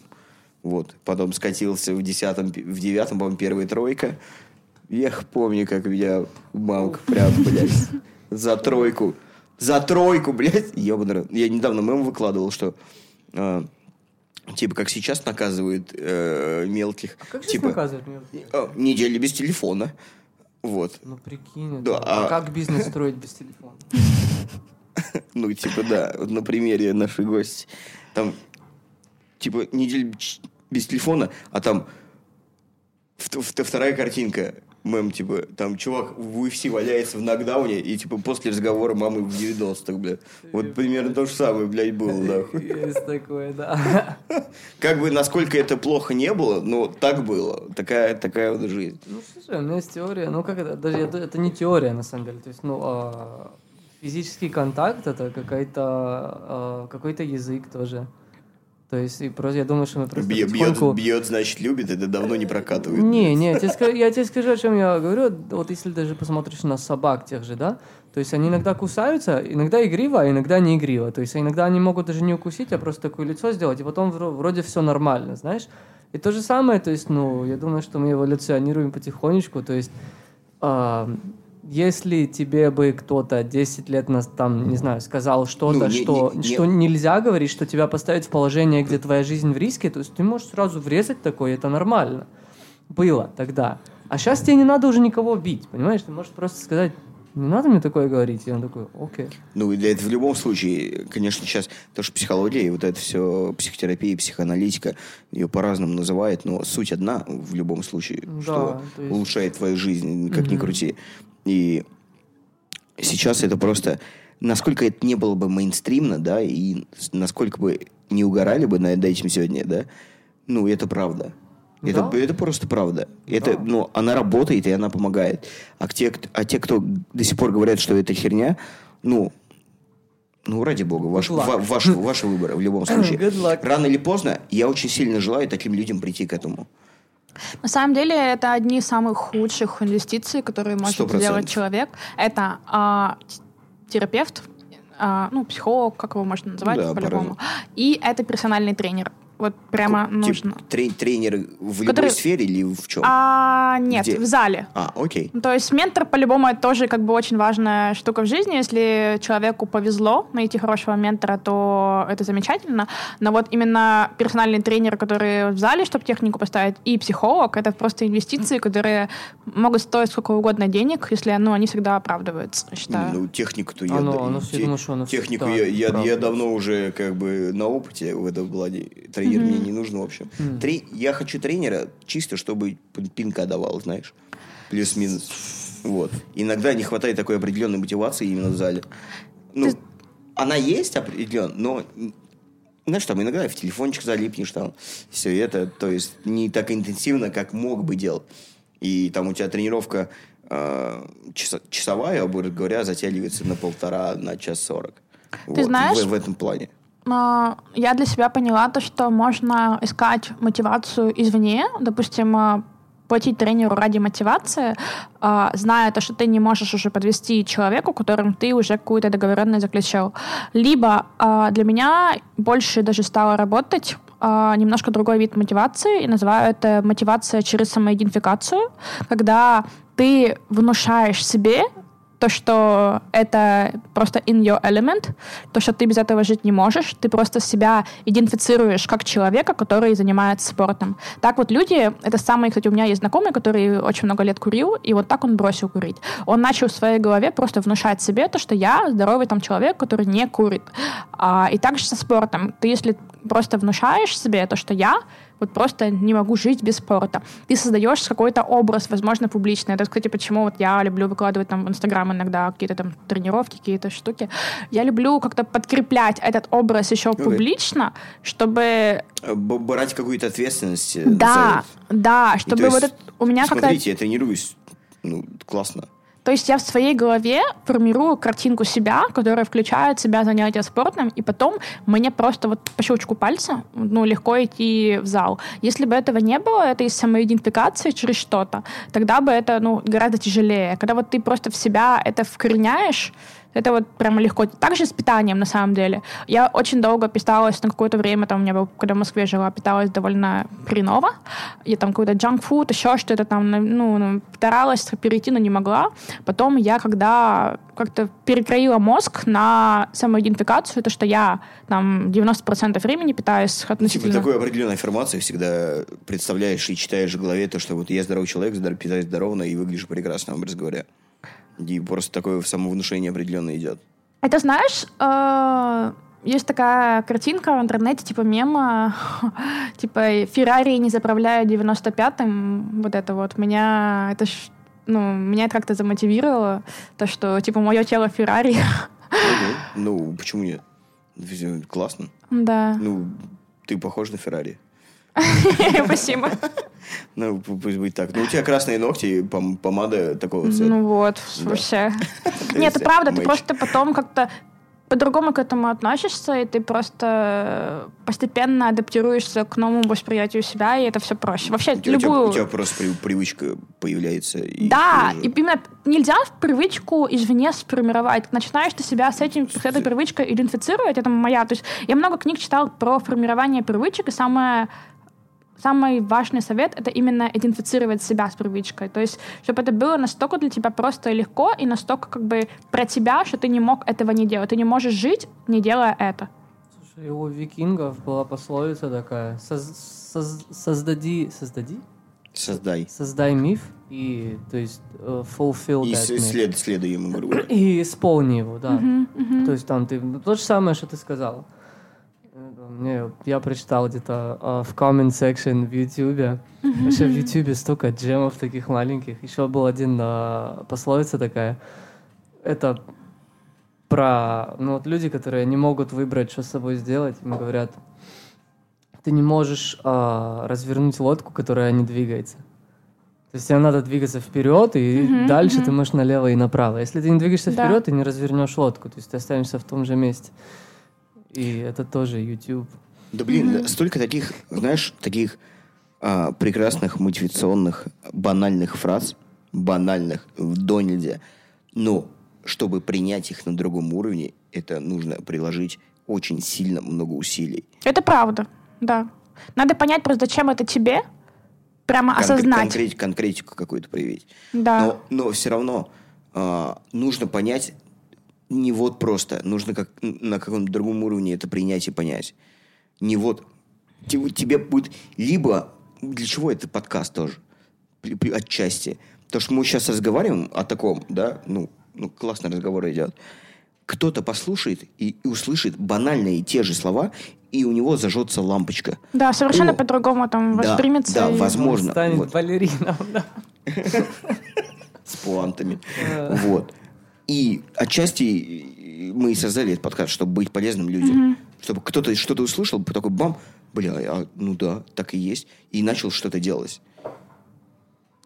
Speaker 4: Вот. Потом скатился в десятом, в девятом, по-моему, первая тройка. Я помню, как меня мамка прям, блядь, за тройку. За тройку, блядь. Ёбаный. Я недавно мем выкладывал, что... а, типа, как сейчас наказывают э, мелких.
Speaker 3: Как сейчас
Speaker 4: типа,
Speaker 3: наказывают меня?
Speaker 4: э, неделя без телефона. Вот.
Speaker 3: Ну, прикинь.
Speaker 4: Да, а-
Speaker 3: а как бизнес строить без телефона?
Speaker 4: Ну, типа, да, на примере нашей гости. Там, типа, неделю без телефона, а там вт- вт- вторая картинка. Мэм, типа, там чувак в UFC валяется в нокдауне, и, типа, после разговора мамы в 90-х, блядь. Вот примерно то же самое, блядь, было, нахуй.
Speaker 3: Есть такое, да.
Speaker 4: Как бы, насколько это плохо не было, но так было. Такая, такая вот жизнь.
Speaker 3: Ну, слушай, у меня есть теория. Ну, как это? Даже это, это не теория, на самом деле. То есть, ну, а, физический контакт — это какая-то, а, какой-то язык тоже. То есть, и просто я думаю, что мы просто
Speaker 4: Бьет,
Speaker 3: потихоньку-
Speaker 4: бьет, значит, любит, это давно не прокатывает.
Speaker 3: Не, не, я тебе, скажу, я тебе скажу, о чем я говорю. Вот если даже посмотришь на собак тех же, да, то есть они иногда кусаются, иногда игриво, а иногда не игриво. То есть иногда они могут даже не укусить, а просто такое лицо сделать, и потом вро- вроде все нормально, знаешь. И то же самое, то есть, ну, я думаю, что мы эволюционируем потихонечку, то есть а, если тебе бы кто-то 10 лет нас там, не знаю, сказал что-то,
Speaker 4: Ну, не-
Speaker 3: что,
Speaker 4: не- не-
Speaker 3: что нельзя говорить, что тебя поставить в положение, где твоя жизнь в риске, то есть ты можешь сразу врезать такое, это нормально. Было тогда. А сейчас тебе не надо уже никого бить, понимаешь? Ты можешь просто сказать, не надо мне такое говорить. И он такой, окей.
Speaker 4: Ну, и это в любом случае, конечно, сейчас тоже психология, и вот это все психотерапия, психоаналитика, ее по-разному называют, но суть одна в любом случае,
Speaker 3: Да,
Speaker 4: что
Speaker 3: то есть-
Speaker 4: улучшает твою жизнь, как ни крути. И сейчас это просто... Насколько это не было бы мейнстримно, да, и насколько бы не угорали бы над этим сегодня, да, ну, это правда. Это,
Speaker 3: Да.
Speaker 4: это просто правда. Это,
Speaker 3: Да.
Speaker 4: ну, она работает, и она помогает. А те, а те, кто до сих пор говорят, что это херня, ну, ну, ради бога, ваш, ва- ваш, ваши выборы в любом случае. Рано или поздно я очень сильно желаю таким людям прийти к этому.
Speaker 5: На самом деле это одни из самых худших инвестиций, которые может
Speaker 4: 100%.
Speaker 5: сделать человек. Это а, терапевт, а, ну, психолог, как его можно называть
Speaker 4: Да,
Speaker 5: по-любому. И это персональный тренер. Вот прямо
Speaker 4: Тип-
Speaker 5: нужно.
Speaker 4: трен- тренер в
Speaker 5: Который-
Speaker 4: любой сфере или в чем?
Speaker 5: А, нет,
Speaker 4: Где?
Speaker 5: в зале.
Speaker 4: А, окей.
Speaker 5: Ну, То есть ментор, по-любому, это тоже как бы очень важная штука в жизни. Если человеку повезло найти хорошего ментора, то это замечательно. Но вот именно персональный тренер, который в зале, чтобы технику поставить, и психолог, это просто инвестиции, которые могут стоить сколько угодно денег, если ну, они всегда оправдываются, считаю.
Speaker 4: Ну, технику-то я...
Speaker 3: Оно-
Speaker 4: да-
Speaker 3: оно все-
Speaker 4: те-
Speaker 3: думаю, что оно
Speaker 4: технику я, я, я давно уже как бы на опыте в этом плане. Тренер мне не нужен, в общем. Тре- я хочу тренера чисто, чтобы пин- пинка давал, знаешь. Плюс-минус. Вот. Иногда не хватает такой определенной мотивации именно в зале. Ну,
Speaker 5: Ты-
Speaker 4: она есть определенно, но знаешь, там иногда в телефончик залипнешь, там все это, то есть не так интенсивно, как мог бы делать. И там у тебя тренировка э, часа- часовая, образно говоря, затягивается на полтора, на час сорок. Вот,
Speaker 5: знаешь-
Speaker 4: в, в этом плане.
Speaker 5: Я для себя поняла то, что можно искать мотивацию извне, допустим, а, платить тренеру ради мотивации, а, зная то, что ты не можешь уже подвести человеку, которым ты уже какую-то договоренность заключил. Либо а, для меня больше даже стало работать немножко другой вид мотивации, и называю это мотивация через самоидентификацию, когда ты внушаешь себе то, что это просто in your element, то, что ты без этого жить не можешь, ты просто себя идентифицируешь как человека, который занимается спортом. Так вот люди, это самый, кстати, у меня есть знакомый, который очень много лет курил, и вот так он бросил курить. Он начал в своей голове просто внушать себе то, что я здоровый там человек, который не курит. А, и также со спортом. Ты если просто внушаешь себе то, что я вот просто не могу жить без спорта. Ты создаешь какой-то образ, возможно, публичный. Это, кстати, почему вот я люблю выкладывать там в Инстаграм иногда какие-то там тренировки, какие-то штуки. Я люблю как-то подкреплять этот образ еще
Speaker 4: Окей.
Speaker 5: публично, чтобы...
Speaker 4: Э, б- Брать какую-то ответственность. э, за
Speaker 5: Да, да, чтобы
Speaker 4: то
Speaker 5: вот это... У меня как-то...
Speaker 4: Смотрите, я тренируюсь. Ну, классно.
Speaker 5: То есть я в своей голове формирую картинку себя, которая включает в себя занятия спортом, и потом мне просто вот по щелчку пальца ну, легко идти в зал. Если бы этого не было, это из самоидентификации через что-то, тогда бы это ну, гораздо тяжелее. Когда вот ты просто в себя это вкореняешь, это вот прямо легко. Также с питанием, на самом деле. Я очень долго питалась на какое-то время, там у меня был, когда в Москве жила, питалась довольно хреново. Я там какой-то junk food, еще что-то там, ну, ну, старалась перейти, но не могла. Потом я, когда как-то перекроила мозг на самоидентификацию, то, что я там 90% времени питаюсь
Speaker 4: Типа
Speaker 5: относительно...
Speaker 4: такой определенной аффирмации всегда представляешь и читаешь в голове то, что вот я здоровый человек, питаюсь здорово и выгляжу прекрасно, образно говоря. И просто такое самовнушение определенно идет.
Speaker 5: Это знаешь, э, есть такая картинка в интернете, типа мема, типа Феррари не заправляю 95-м, вот это вот. Меня это ж, ну, меня это как-то замотивировало, то, что, типа, мое тело Феррари.
Speaker 4: Ну, почему нет? Классно.
Speaker 5: Да,
Speaker 4: Ну, ты похож на Феррари.
Speaker 5: спасибо.
Speaker 4: Ну, пусть будет так. Ну, у тебя красные ногти, пом- помада такого цвета.
Speaker 5: Ну вот, вообще. Нет, это правда, ты просто потом как-то по-другому к этому относишься, и ты просто постепенно адаптируешься к новому восприятию себя, и это все проще. Вообще,
Speaker 4: У тебя,
Speaker 5: любую...
Speaker 4: у тебя просто при- привычка появляется. и
Speaker 5: Да, и именно нельзя привычку извне сформировать. Начинаешь ты себя с, этим, с этой привычкой идентифицировать, это моя. То есть я много книг читал про формирование привычек, и самое Самый важный совет — это именно идентифицировать себя с привычкой. То есть, чтобы это было настолько для тебя просто и легко, и настолько как бы про тебя, что ты не мог этого не делать. Ты не можешь жить, не делая это.
Speaker 3: Слушай, у викингов была пословица такая. «Соз- соз- создади... Создади?
Speaker 4: Создай.
Speaker 3: Создай миф и, то есть, э, fulfill
Speaker 4: И
Speaker 3: that
Speaker 4: след, следуй ему, грубо.
Speaker 3: И исполни его, да.
Speaker 5: Мгм, мгм.
Speaker 3: То есть там ты... ну, То же самое, что ты сказала. Мне, я прочитал где-то э, в comment section в Ютубе. Вообще в Ютубе столько джемов таких маленьких. Еще был один э, пословица такая. Это про ну, вот люди, которые не могут выбрать, что с собой сделать. Им говорят, ты не можешь э, развернуть лодку, которая не двигается. То есть тебе надо двигаться вперед, и
Speaker 5: Мгм,
Speaker 3: дальше
Speaker 5: мгм.
Speaker 3: ты можешь налево и направо. Если ты не двигаешься
Speaker 5: Да.
Speaker 3: вперед, ты не развернешь лодку, то есть ты останешься в том же месте. И это тоже YouTube.
Speaker 4: Да блин, да, столько таких, знаешь, таких а, прекрасных мотивационных банальных фраз, банальных до нельзя, но чтобы принять их на другом уровне, это нужно приложить очень сильно много усилий.
Speaker 5: Это правда, да. Надо понять просто, зачем это тебе, прямо
Speaker 4: Конкре-
Speaker 5: осознать.
Speaker 4: конкрет- конкретику какую-то проявить.
Speaker 5: Да.
Speaker 4: Но, но все равно а, нужно понять не вот просто, нужно как на каком-то другом уровне это принять и понять. Не вот те- тебе будет либо для чего это подкаст тоже отчасти, то что мы сейчас разговариваем о таком, да, ну, ну классный разговор идет. Кто-то послушает и, и услышит банальные те же слова, и у него зажжется лампочка.
Speaker 5: Да, совершенно
Speaker 4: О,
Speaker 5: по-другому там
Speaker 4: да,
Speaker 5: воспримется.
Speaker 4: да,
Speaker 5: и-
Speaker 4: возможно.
Speaker 3: Он станет
Speaker 4: вот.
Speaker 3: балерином, да.
Speaker 4: с пуантами. Вот. И отчасти мы и создали этот подкаст, чтобы быть полезным людям. Чтобы кто-то что-то услышал, такой бам, бля, а, ну да, так и есть. И начал что-то делать.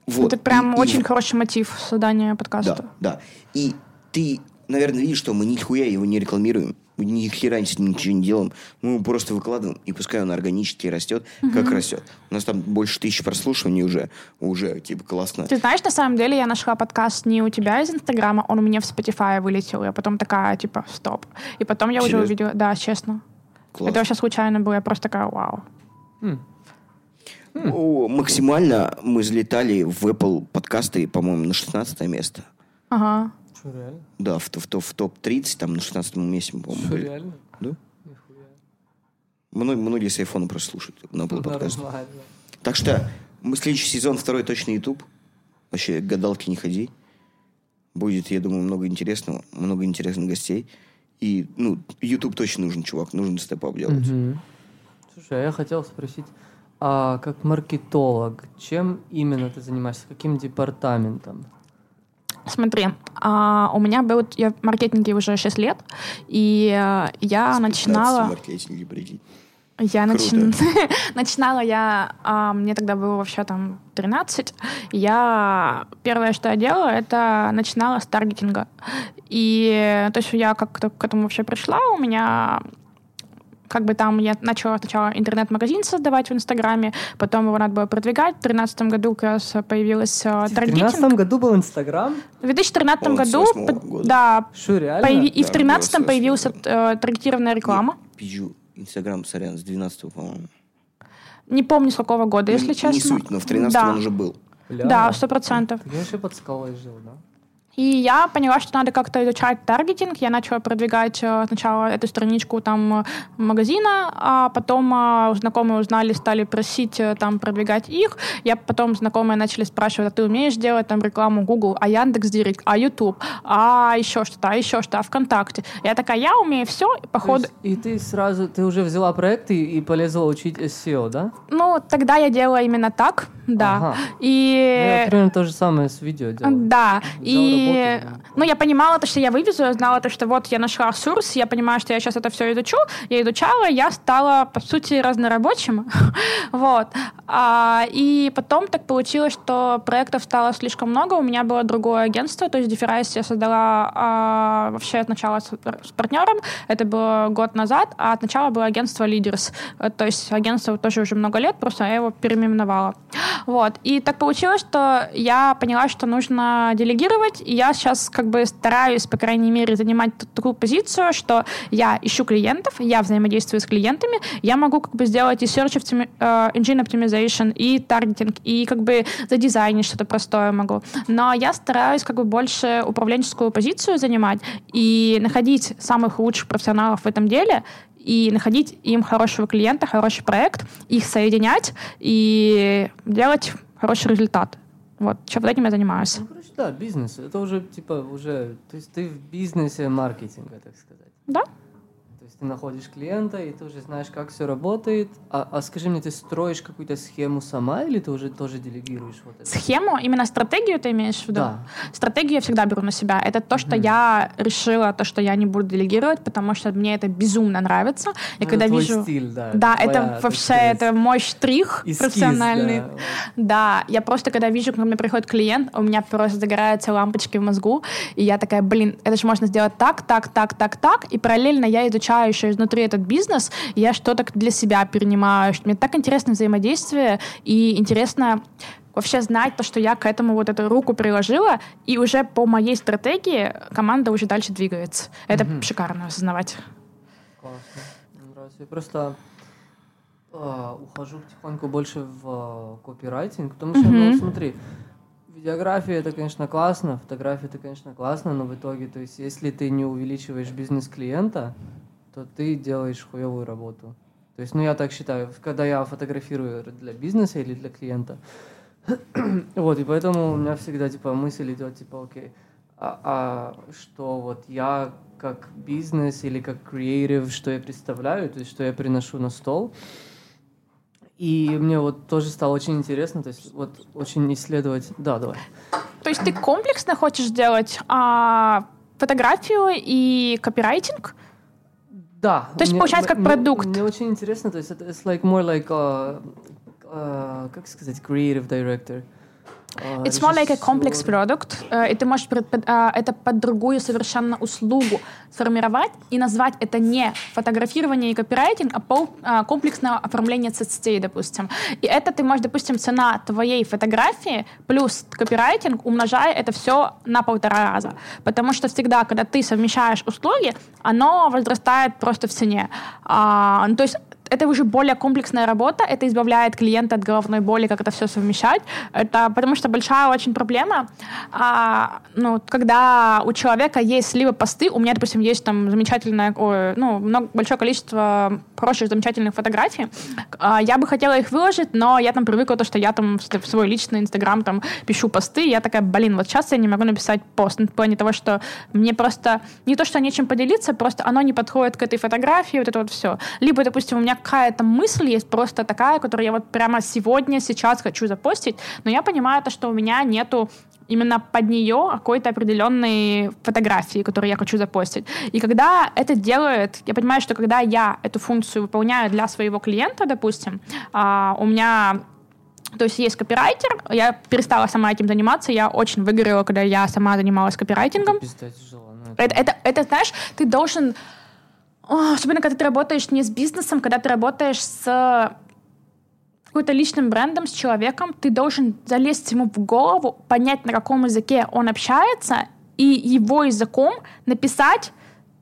Speaker 4: Вот.
Speaker 5: Это прям
Speaker 4: И- и
Speaker 5: очень
Speaker 4: в-
Speaker 5: хороший мотив создания подкаста.
Speaker 4: Да, да. И ты, наверное, видишь, что мы нихуя его не рекламируем. Мы ни хера ничего не делаем. Мы его просто выкладываем, и пускай он органически растет, как растет. У нас там больше тысячи прослушиваний уже. Уже, типа, классно.
Speaker 5: Ты знаешь, на самом деле я нашла подкаст не у тебя из Инстаграма, он у меня в Spotify вылетел. Я потом такая, типа, стоп. И потом я уже
Speaker 4: Серьезно?
Speaker 5: увидела... Да, честно.
Speaker 4: Классно.
Speaker 5: Это вообще случайно было. Я просто такая, вау.
Speaker 4: О, максимально мы залетали в Apple подкасты, по-моему, на 16 место.
Speaker 5: Ага.
Speaker 3: Что, реально?
Speaker 4: Да, в, в, в топ-30, там на 16 месте, по-моему,
Speaker 3: Что,
Speaker 4: были.
Speaker 3: реально?
Speaker 4: Да?
Speaker 3: Нихуя.
Speaker 4: Многие, многие с айфона просто слушают на Apple подкаст.
Speaker 3: Нормально.
Speaker 4: Так что мы следующий сезон, второй точно YouTube. Вообще, к гадалке не ходи. Будет, я думаю, много интересного, много интересных гостей. И, ну, YouTube точно нужен, чувак, нужно степ-ап делать.
Speaker 3: Мгм. Слушай, а я хотел спросить, а как маркетолог, чем именно ты занимаешься? Каким департаментом?
Speaker 5: Смотри, а, у меня был... Я в маркетинге уже 6 лет, и э, я начинала...
Speaker 4: маркетинге, прикинь.
Speaker 5: Я начин- начинала я, а, мне тогда было вообще там 13. Я первое, что я делала, это начинала с таргетинга. И то есть я как-то к этому вообще пришла, у меня как бы там я начала сначала интернет-магазин создавать в Инстаграме, потом его надо было продвигать. В 2013 году как раз появилась э,
Speaker 3: В
Speaker 5: таргетинг.
Speaker 3: 2013 году был Инстаграм?
Speaker 5: В 2013
Speaker 4: Он с
Speaker 5: году,
Speaker 4: года.
Speaker 5: да,
Speaker 3: Что, реально?
Speaker 5: появи- и в
Speaker 4: Да,
Speaker 5: 2013
Speaker 4: было
Speaker 5: появилась э, таргетированная реклама.
Speaker 4: Пизжу. Инстаграм, сорян, с 12 по-моему.
Speaker 5: Не помню, с какого года,
Speaker 4: Ну,
Speaker 5: если
Speaker 4: не-
Speaker 5: честно.
Speaker 4: Не суть, но в 13
Speaker 5: Да.
Speaker 4: он уже был.
Speaker 3: Бля.
Speaker 5: Да, сто процентов.
Speaker 3: Так я вообще под скалой жил, да?
Speaker 5: И я поняла, что надо как-то изучать таргетинг. Я начала продвигать э, сначала эту страничку там э, магазина, а потом э, знакомые узнали, стали просить там продвигать их. Я потом знакомые начали спрашивать, а ты умеешь делать там рекламу Google, а Яндекс Директ, а YouTube, а еще что-то, а еще что, а ВКонтакте. Я такая, я умею все, и походу...
Speaker 3: есть- И ты сразу, ты уже взяла проект и, и полезла учить SEO, да?
Speaker 5: Ну, тогда я делала именно так, да.
Speaker 3: Ага.
Speaker 5: И...
Speaker 3: Ну, я примерно то же самое с видео делал.
Speaker 5: Да,
Speaker 3: Взял
Speaker 5: и
Speaker 3: работу,
Speaker 5: ну я понимала то, что я вывезу, я знала то, что вот я нашла source, я понимаю, что я сейчас это все изучу, я изучала, я стала по сути разнорабочим, вот. А, и потом так получилось, что проектов стало слишком много, у меня было другое агентство, то есть Диферайс я создала а, вообще сначала с, с партнером, это было год назад, а сначала было агентство Leaders, Э, то есть агентство тоже уже много лет, просто я его переименовала. Вот. И так получилось, что я поняла, что нужно делегировать, я сейчас как бы стараюсь, по крайней мере, занимать такую позицию, что я ищу клиентов, я взаимодействую с клиентами, я могу как бы сделать и search э, engine optimization, и таргетинг, и как бы задизайнить что-то простое могу. Но я стараюсь как бы больше управленческую позицию занимать и находить самых лучших профессионалов в этом деле, и находить им хорошего клиента, хороший проект, их соединять и делать хороший результат. Вот, чем вот этим я занимаюсь.
Speaker 3: Да, бизнес. Это уже, типа, уже... То есть ты в бизнесе маркетинга, так сказать.
Speaker 5: Да?
Speaker 3: Ты находишь клиента, и ты уже знаешь, как все работает. А, а скажи мне, ты строишь какую-то схему сама, или ты уже тоже делегируешь вот это?
Speaker 5: Схему, именно стратегию ты имеешь в виду?
Speaker 3: Да.
Speaker 5: Стратегию я всегда беру на себя. Это то, что я решила, то, что я не буду делегировать, потому что мне это безумно нравится. И
Speaker 3: Ну,
Speaker 5: когда
Speaker 3: это твой
Speaker 5: вижу...
Speaker 3: стиль, да.
Speaker 5: Да,
Speaker 3: твоя,
Speaker 5: это вообще
Speaker 3: сказать,
Speaker 5: это мой штрих
Speaker 3: эскиз,
Speaker 5: профессиональный.
Speaker 3: да.
Speaker 5: Да, я просто, когда вижу, ко мне приходит клиент, у меня просто загораются лампочки в мозгу, и я такая, блин, это же можно сделать так, так, так, так, так, и параллельно я изучаю еще изнутри этот бизнес, я что-то для себя перенимаю. Мне так интересно взаимодействие и интересно вообще знать то, что я к этому вот эту руку приложила, и уже по моей стратегии команда уже дальше двигается. Это mm-hmm. шикарно осознавать.
Speaker 3: Классно. Мне нравится. Я просто а, ухожу потихоньку больше в а, копирайтинг, потому что, mm-hmm. ну, смотри, видеография это, конечно, классно, фотография это, конечно, классно, но в итоге, то есть, если ты не увеличиваешь бизнес клиента, то ты делаешь хуевую работу. То есть, ну, я так считаю, когда я фотографирую для бизнеса или для клиента, вот, и поэтому у меня всегда, типа, мысль идет, типа, окей, а, а что вот я как бизнес или как креатив, что я представляю, то есть, что я приношу на стол, и мне вот тоже стало очень интересно, то есть вот очень исследовать. Да, давай.
Speaker 5: То есть ты комплексно хочешь сделать а, фотографию и копирайтинг?
Speaker 3: Да.
Speaker 5: То есть
Speaker 3: мне,
Speaker 5: получается как
Speaker 3: мне,
Speaker 5: продукт.
Speaker 3: Мне очень интересно, то есть это it's like more like uh, uh, как сказать creative director.
Speaker 5: А, It's more like a complex product. Э, и ты можешь а, это под другую совершенно услугу сформировать и назвать это не фотографирование и копирайтинг, а а, комплексное оформление соцсетей, допустим. И это ты можешь, допустим, цена твоей фотографии плюс копирайтинг, умножая это все на полтора раза. Потому что всегда, когда ты совмещаешь услуги, оно возрастает просто в цене. А, ну, то есть это уже более комплексная работа, это избавляет клиента от головной боли, как это все совмещать. Это потому что большая очень проблема, а, ну, когда у человека есть либо посты, у меня, допустим, есть там замечательное, ой, ну, много, большое количество хороших, замечательных фотографий, а, я бы хотела их выложить, но я там привыкла то, что я там в свой личный инстаграм там пишу посты, я такая, блин, вот сейчас я не могу написать пост, в плане того, что мне просто не то, что нечем поделиться, просто оно не подходит к этой фотографии, вот это вот все. Либо, допустим, у меня какая-то мысль есть просто такая, которую я вот прямо сегодня, сейчас хочу запостить, но я понимаю то, что у меня нету именно под нее какой-то определенной фотографии, которую я хочу запостить. И когда это делает, я понимаю, что когда я эту функцию выполняю для своего клиента, допустим, а, у меня то есть есть копирайтер, я перестала сама этим заниматься, я очень выгорела, когда я сама занималась копирайтингом.
Speaker 3: Ну,
Speaker 5: это, это, это, знаешь, ты должен особенно когда ты работаешь не с бизнесом, когда ты работаешь с какой-то личным брендом, с человеком, ты должен залезть ему в голову, понять, на каком языке он общается, и его языком написать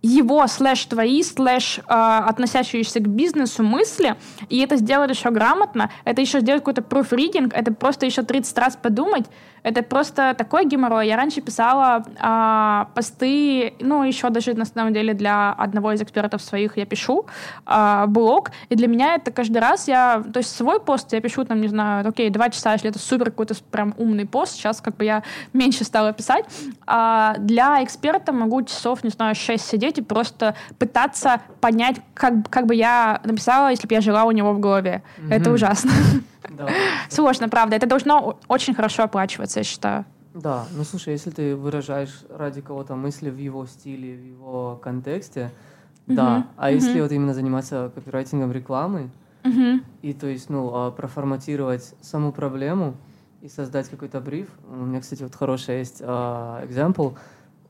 Speaker 5: его слэш твои, слэш э, относящиеся к бизнесу мысли, и это сделать еще грамотно, это еще сделать какой-то proofreading, это просто еще 30 раз подумать, это просто такой геморрой. Я раньше писала э, посты, ну, еще даже на самом деле для одного из экспертов своих я пишу э, блог, и для меня это каждый раз я, то есть свой пост я пишу там, не знаю, окей, два часа, если это супер какой-то прям умный пост, сейчас как бы я меньше стала писать. А для эксперта могу часов, не знаю, 6 сидеть и просто пытаться понять, как, как бы я написала, если бы я жила у него в голове. Mm-hmm. Это ужасно. Да. Сложно, правда. Это должно очень хорошо оплачиваться, я считаю.
Speaker 3: Да, ну слушай, если ты выражаешь ради кого-то мысли в его стиле, в его контексте, uh-huh. да. А uh-huh. если вот именно заниматься копирайтингом рекламы, uh-huh. и то есть, ну, а, проформатировать саму проблему и создать какой-то бриф. У меня, кстати, вот хороший есть uh, example.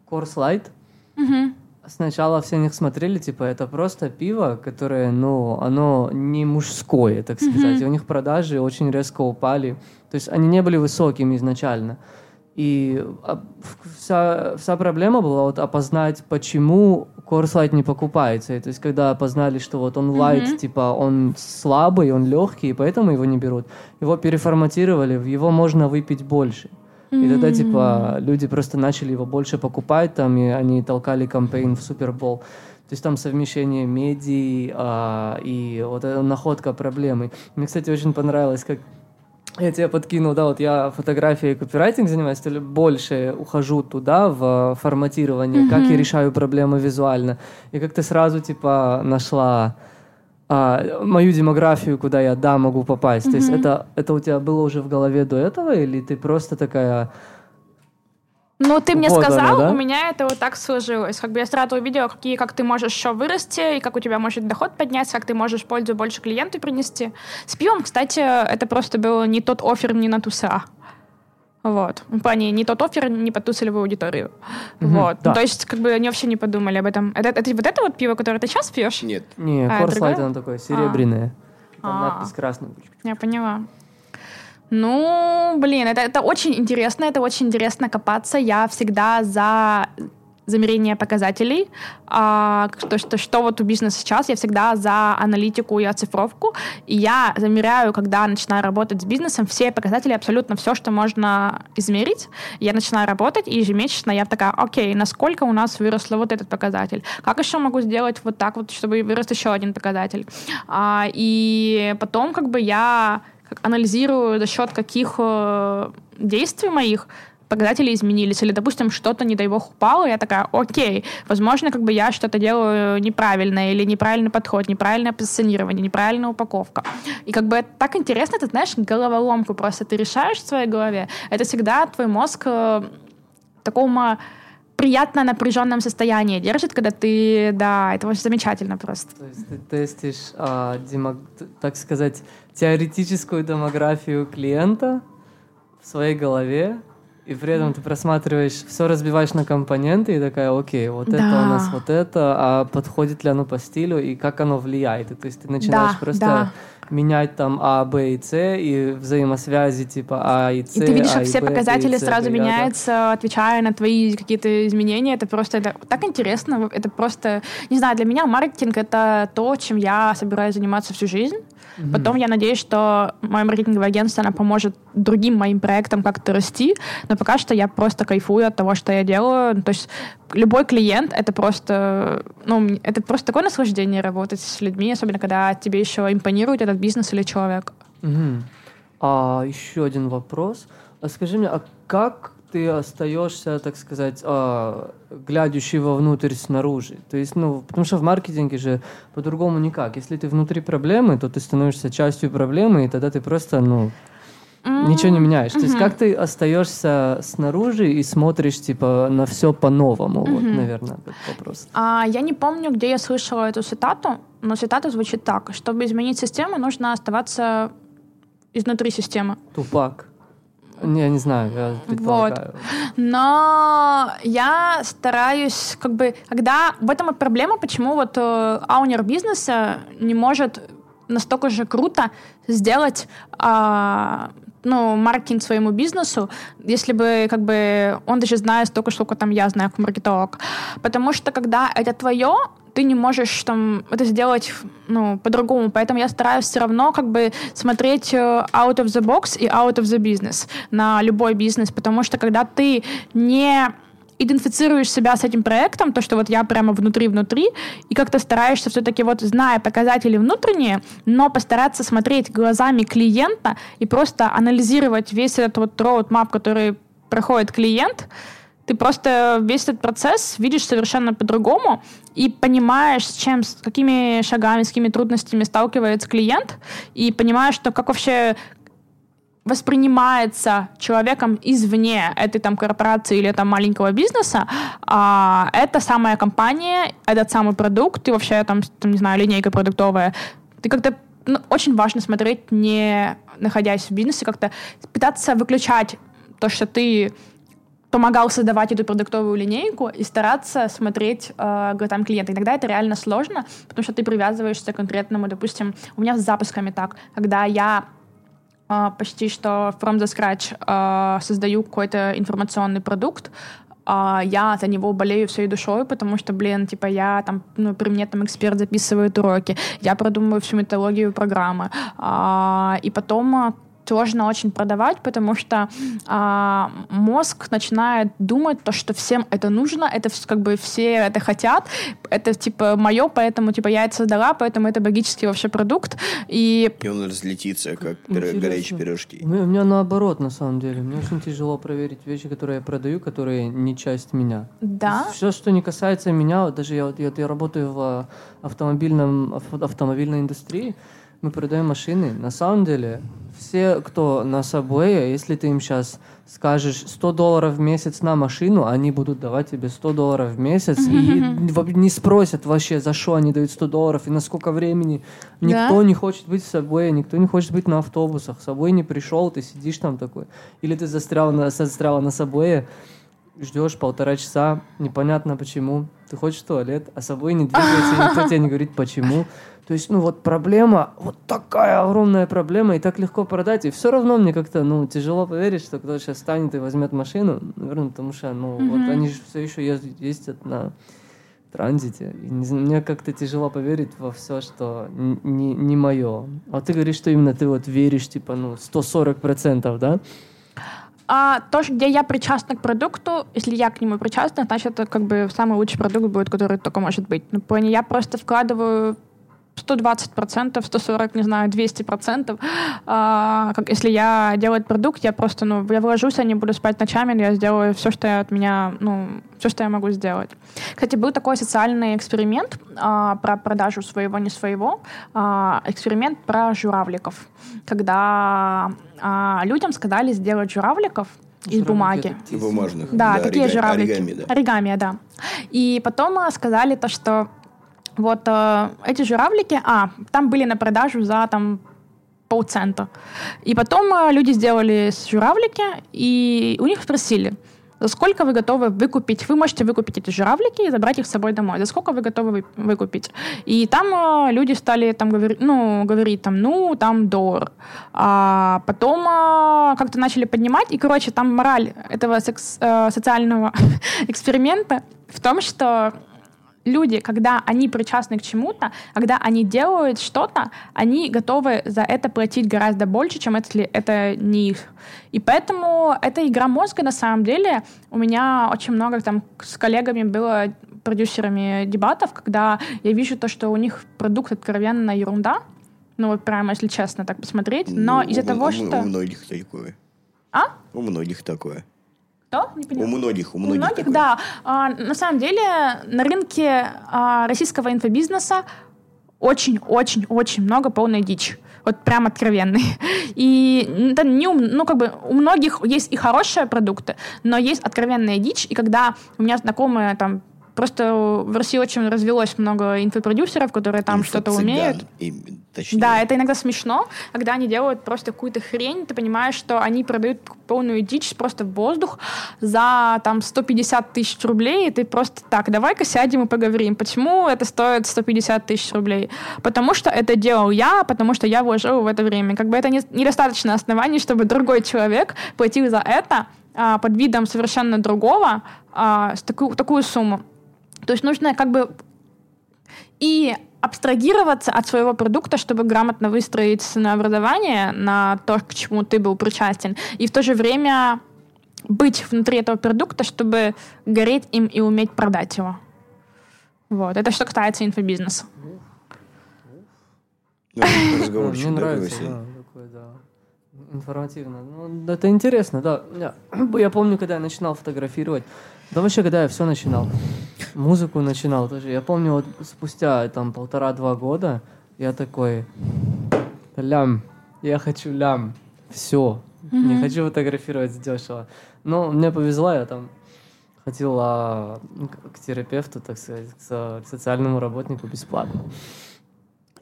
Speaker 3: Course Light. Uh-huh сначала все них смотрели, типа, это просто пиво, которое, ну, оно не мужское, так сказать. Mm-hmm. И у них продажи очень резко упали. То есть они не были высокими изначально. И а, вся, вся проблема была вот опознать, почему Light не покупается. И, то есть когда опознали, что вот он light, mm-hmm. типа он слабый, он легкий, и поэтому его не берут, его переформатировали, в его можно выпить больше. И тогда, типа, люди просто начали его больше покупать, там, и они толкали кампейн в Супербол. То есть там совмещение медий а, и вот эта находка проблемы. Мне, кстати, очень понравилось, как я тебе подкинул, да, вот я фотографией и копирайтинг занимаюсь, то ли больше ухожу туда, в форматирование, mm-hmm. как я решаю проблемы визуально. И как ты сразу, типа, нашла а, мою демографию, куда я, да, могу попасть. Mm-hmm. То есть это, это у тебя было уже в голове до этого, или ты просто такая...
Speaker 5: Ну, ты мне вот сказал, она, да? у меня это вот так сложилось. Как бы я сразу увидела, какие, как ты можешь еще вырасти, и как у тебя может доход подняться, как ты можешь пользу больше клиенту принести. С пивом, кстати, это просто был не тот офер, не на туса. Вот. В плане не тот офер, не под ту целевую аудиторию.
Speaker 3: Мгм,
Speaker 5: Вот.
Speaker 3: да.
Speaker 5: Ну, то есть, как бы они вообще не подумали об этом. Это, это вот это вот пиво, которое ты сейчас пьешь?
Speaker 4: Нет.
Speaker 3: Не,
Speaker 5: А?
Speaker 3: Light, оно такое серебряное. Там
Speaker 5: А.
Speaker 3: надпись красная.
Speaker 5: Я поняла. Ну, блин, это, это очень интересно, это очень интересно копаться. Я всегда за замерение показателей. А, то, что, что вот у бизнеса сейчас, я всегда за аналитику и оцифровку. И я замеряю, когда начинаю работать с бизнесом, все показатели, абсолютно все, что можно измерить. Я начинаю работать, и ежемесячно я такая, окей, насколько у нас выросло вот этот показатель? Как еще могу сделать вот так вот, чтобы вырос еще один показатель? А, и потом как бы я анализирую за счет каких э, действий моих показатели изменились, или, допустим, что-то, не дай бог, упало, я такая, окей, возможно, как бы я что-то делаю неправильно, или неправильный подход, неправильное позиционирование, неправильная упаковка. И как бы это так интересно, ты знаешь, головоломку просто ты решаешь в своей голове. Это всегда твой мозг э, в таком э, приятно напряженном состоянии держит, когда ты, да, это очень замечательно просто.
Speaker 3: То есть ты тестишь, а, демо- т- так сказать, теоретическую демографию клиента в своей голове, и при этом ты просматриваешь, все разбиваешь на компоненты, и такая, окей, вот это у
Speaker 5: Да.
Speaker 3: нас вот это, а подходит ли оно по стилю, и как оно влияет. И, то есть ты начинаешь
Speaker 5: Да,
Speaker 3: просто
Speaker 5: да.
Speaker 3: менять там А, Б и С, и взаимосвязи типа А и С,
Speaker 5: И ты видишь,
Speaker 3: А
Speaker 5: как все
Speaker 3: и
Speaker 5: показатели
Speaker 3: С,
Speaker 5: сразу
Speaker 3: А, да.
Speaker 5: меняются, отвечая на твои какие-то изменения. Это просто это так интересно. Это просто, не знаю, для меня маркетинг это то, чем я собираюсь заниматься всю жизнь. Потом я надеюсь, что мое маркетинговое агентство она поможет другим моим проектам как-то расти. Но пока что я просто кайфую от того, что я делаю. Ну, То есть любой клиент это просто, ну, это просто такое наслаждение работать с людьми, особенно когда тебе еще импонирует этот бизнес или человек.
Speaker 3: Мгм. А еще один вопрос. А скажи мне, а как ты остаешься, так сказать, а, глядящий вовнутрь снаружи? То есть, ну, потому что в маркетинге же по-другому никак. Если ты внутри проблемы, то ты становишься частью проблемы, и тогда ты просто, ну, ничего не меняешь. То есть, как ты остаешься снаружи и смотришь, типа, на все по-новому? Вот, наверное, этот вопрос.
Speaker 5: А, я не помню, где я слышала эту цитату, но цитата звучит так. Чтобы изменить систему, нужно оставаться изнутри системы.
Speaker 3: Тупак. Не, я не знаю, я предполагаю.
Speaker 5: Но я стараюсь, как бы, когда... В этом и проблема, почему вот э, аунер бизнеса не может настолько же круто сделать а, ну, маркетинг своему бизнесу, если бы как бы он даже знает столько, сколько там я знаю как маркетолог. Потому что когда это твое, ты не можешь там это сделать ну, по-другому. Поэтому я стараюсь все равно как бы смотреть э, out of the box и out of the business на любой бизнес, потому что когда ты не идентифицируешь себя с этим проектом, то, что вот я прямо внутри-внутри, и как-то стараешься все-таки вот, зная показатели внутренние, но постараться смотреть глазами клиента и просто анализировать весь этот вот roadmap, который проходит клиент, ты просто весь этот процесс видишь совершенно по-другому и понимаешь, с чем, с какими шагами, с какими трудностями сталкивается клиент, и понимаешь, что как вообще воспринимается человеком извне этой там корпорации или там маленького бизнеса, а эта самая компания, этот самый продукт и вообще там, там не знаю, линейка продуктовая, ты как-то ну, очень важно смотреть, не находясь в бизнесе, как-то пытаться выключать то, что ты помогал создавать эту продуктовую линейку и стараться смотреть э, глазам клиента. Иногда это реально сложно, потому что ты привязываешься к конкретному, допустим, у меня с запусками так, когда я э, почти что from the scratch э, создаю какой-то информационный продукт, а я за него болею всей душой, потому что, блин, типа я там, ну, при мне там эксперт записывает уроки, я продумываю всю методологию программы, а, и потом а, сложно очень продавать, потому что а, мозг начинает думать то, что всем это нужно, это как бы все это хотят, это типа мое, поэтому типа я это создала, поэтому это магический вообще продукт, и
Speaker 4: И он разлетится, как
Speaker 3: Интересно.
Speaker 4: горячие пирожки.
Speaker 3: У меня, у меня наоборот, на самом деле. Мне очень тяжело проверить вещи, которые я продаю, которые не часть меня.
Speaker 5: да,
Speaker 3: Все, что не касается меня, вот даже я, вот- я, я работаю в а, автомобильном, ав- автомобильной индустрии, мы продаем машины. На самом деле, все, кто на Subway, если ты им сейчас скажешь 100 долларов в месяц на машину, они будут давать тебе 100 долларов в месяц и не спросят вообще, за что они дают 100 долларов и на сколько времени. Никто
Speaker 5: Да?
Speaker 3: не хочет быть в Subway, никто не хочет быть на автобусах. Subway не пришел, ты сидишь там такой. Или ты застрял на, застряла на Subway, ждешь полтора часа, непонятно почему. Ты хочешь в туалет, а собой не двигается, и никто тебе не говорит почему. То есть, ну вот проблема, вот такая огромная проблема, и так легко продать, и все равно мне как-то, ну, тяжело поверить, что кто-то сейчас станет и возьмет машину, наверное, потому что, ну, вот они же все еще ездят, ездят на транзите, и не мне как-то тяжело поверить во все, что не, не мое. А ты говоришь, что именно ты вот веришь, типа, ну, 140%, да?
Speaker 5: А то, где я причастна к продукту, если я к нему причастна, значит, это как бы самый лучший продукт будет, который только может быть. Ну, понял, я просто вкладываю 120%, 140, не знаю, 200%. А, как, если я делаю продукт, я просто, ну, я вложусь, я не буду спать ночами, но я сделаю все, что я от меня, ну, все, что я могу сделать. Кстати, был такой социальный эксперимент а, про продажу своего, не своего. А, эксперимент про журавликов. Когда а, людям сказали сделать журавликов из бумаги.
Speaker 4: Бумажных.
Speaker 5: Да, такие
Speaker 4: орега-
Speaker 5: журавлики.
Speaker 4: Оригами, да.
Speaker 5: Оригами, да. И потом э, сказали то, что вот э, эти журавлики, а, там были на продажу за там полцента. И потом э, люди сделали журавлики, и у них спросили, за сколько вы готовы выкупить, вы можете выкупить эти журавлики и забрать их с собой домой, за сколько вы готовы вы- выкупить. И там э, люди стали там говорить, ну, говорить там, ну, там доллар. А потом э, как-то начали поднимать, и, короче, там мораль этого секс- э, социального эксперимента в том, что люди, когда они причастны к чему-то, когда они делают что-то, они готовы за это платить гораздо больше, чем если это не их. И поэтому эта игра мозга, на самом деле, у меня очень много там с коллегами было продюсерами дебатов, когда я вижу то, что у них продукт откровенно ерунда, ну вот прямо, если честно так посмотреть, но
Speaker 4: Ну,
Speaker 5: из-за того, что...
Speaker 4: У многих такое.
Speaker 5: А?
Speaker 4: У многих такое.
Speaker 5: Что? Не.
Speaker 4: У многих, у
Speaker 5: У
Speaker 4: многих,
Speaker 5: многих,
Speaker 4: такое.
Speaker 5: да. А, на самом деле на рынке а, российского инфобизнеса очень-очень-очень много полной дичи. Вот прям откровенный. И это не ну, как бы у многих есть и хорошие продукты, но есть откровенная дичь. И когда у меня знакомые там Просто в России очень развелось много инфопродюсеров, которые там что-то умеют.
Speaker 4: им- точнее.
Speaker 5: Да, это иногда смешно, когда они делают просто какую-то хрень, ты понимаешь, что они продают полную дичь просто в воздух за там 150 тысяч рублей, и ты просто так, давай-ка сядем и поговорим, почему это стоит 150 тысяч рублей. Потому что это делал я, потому что я вложил в это время. Как бы это не- недостаточно оснований, чтобы другой человек платил за это а, под видом совершенно другого а, с такую, такую сумму. То есть нужно как бы и абстрагироваться от своего продукта, чтобы грамотно выстроить ценообразование на то, к чему ты был причастен, и в то же время быть внутри этого продукта, чтобы гореть им и уметь продать его. Вот. Это что касается инфобизнеса.
Speaker 3: Мне нравится, да, такой, да. Информативно. Ну, это интересно, да. Я, я помню, когда я начинал фотографировать, да вообще, когда я все начинал, музыку начинал тоже. Я помню, вот спустя там полтора-два года я такой, лям, я хочу лям, все, не хочу фотографировать дешево. Но мне повезло, я там ходил а, к- терапевту, так сказать, к со- к социальному работнику бесплатно.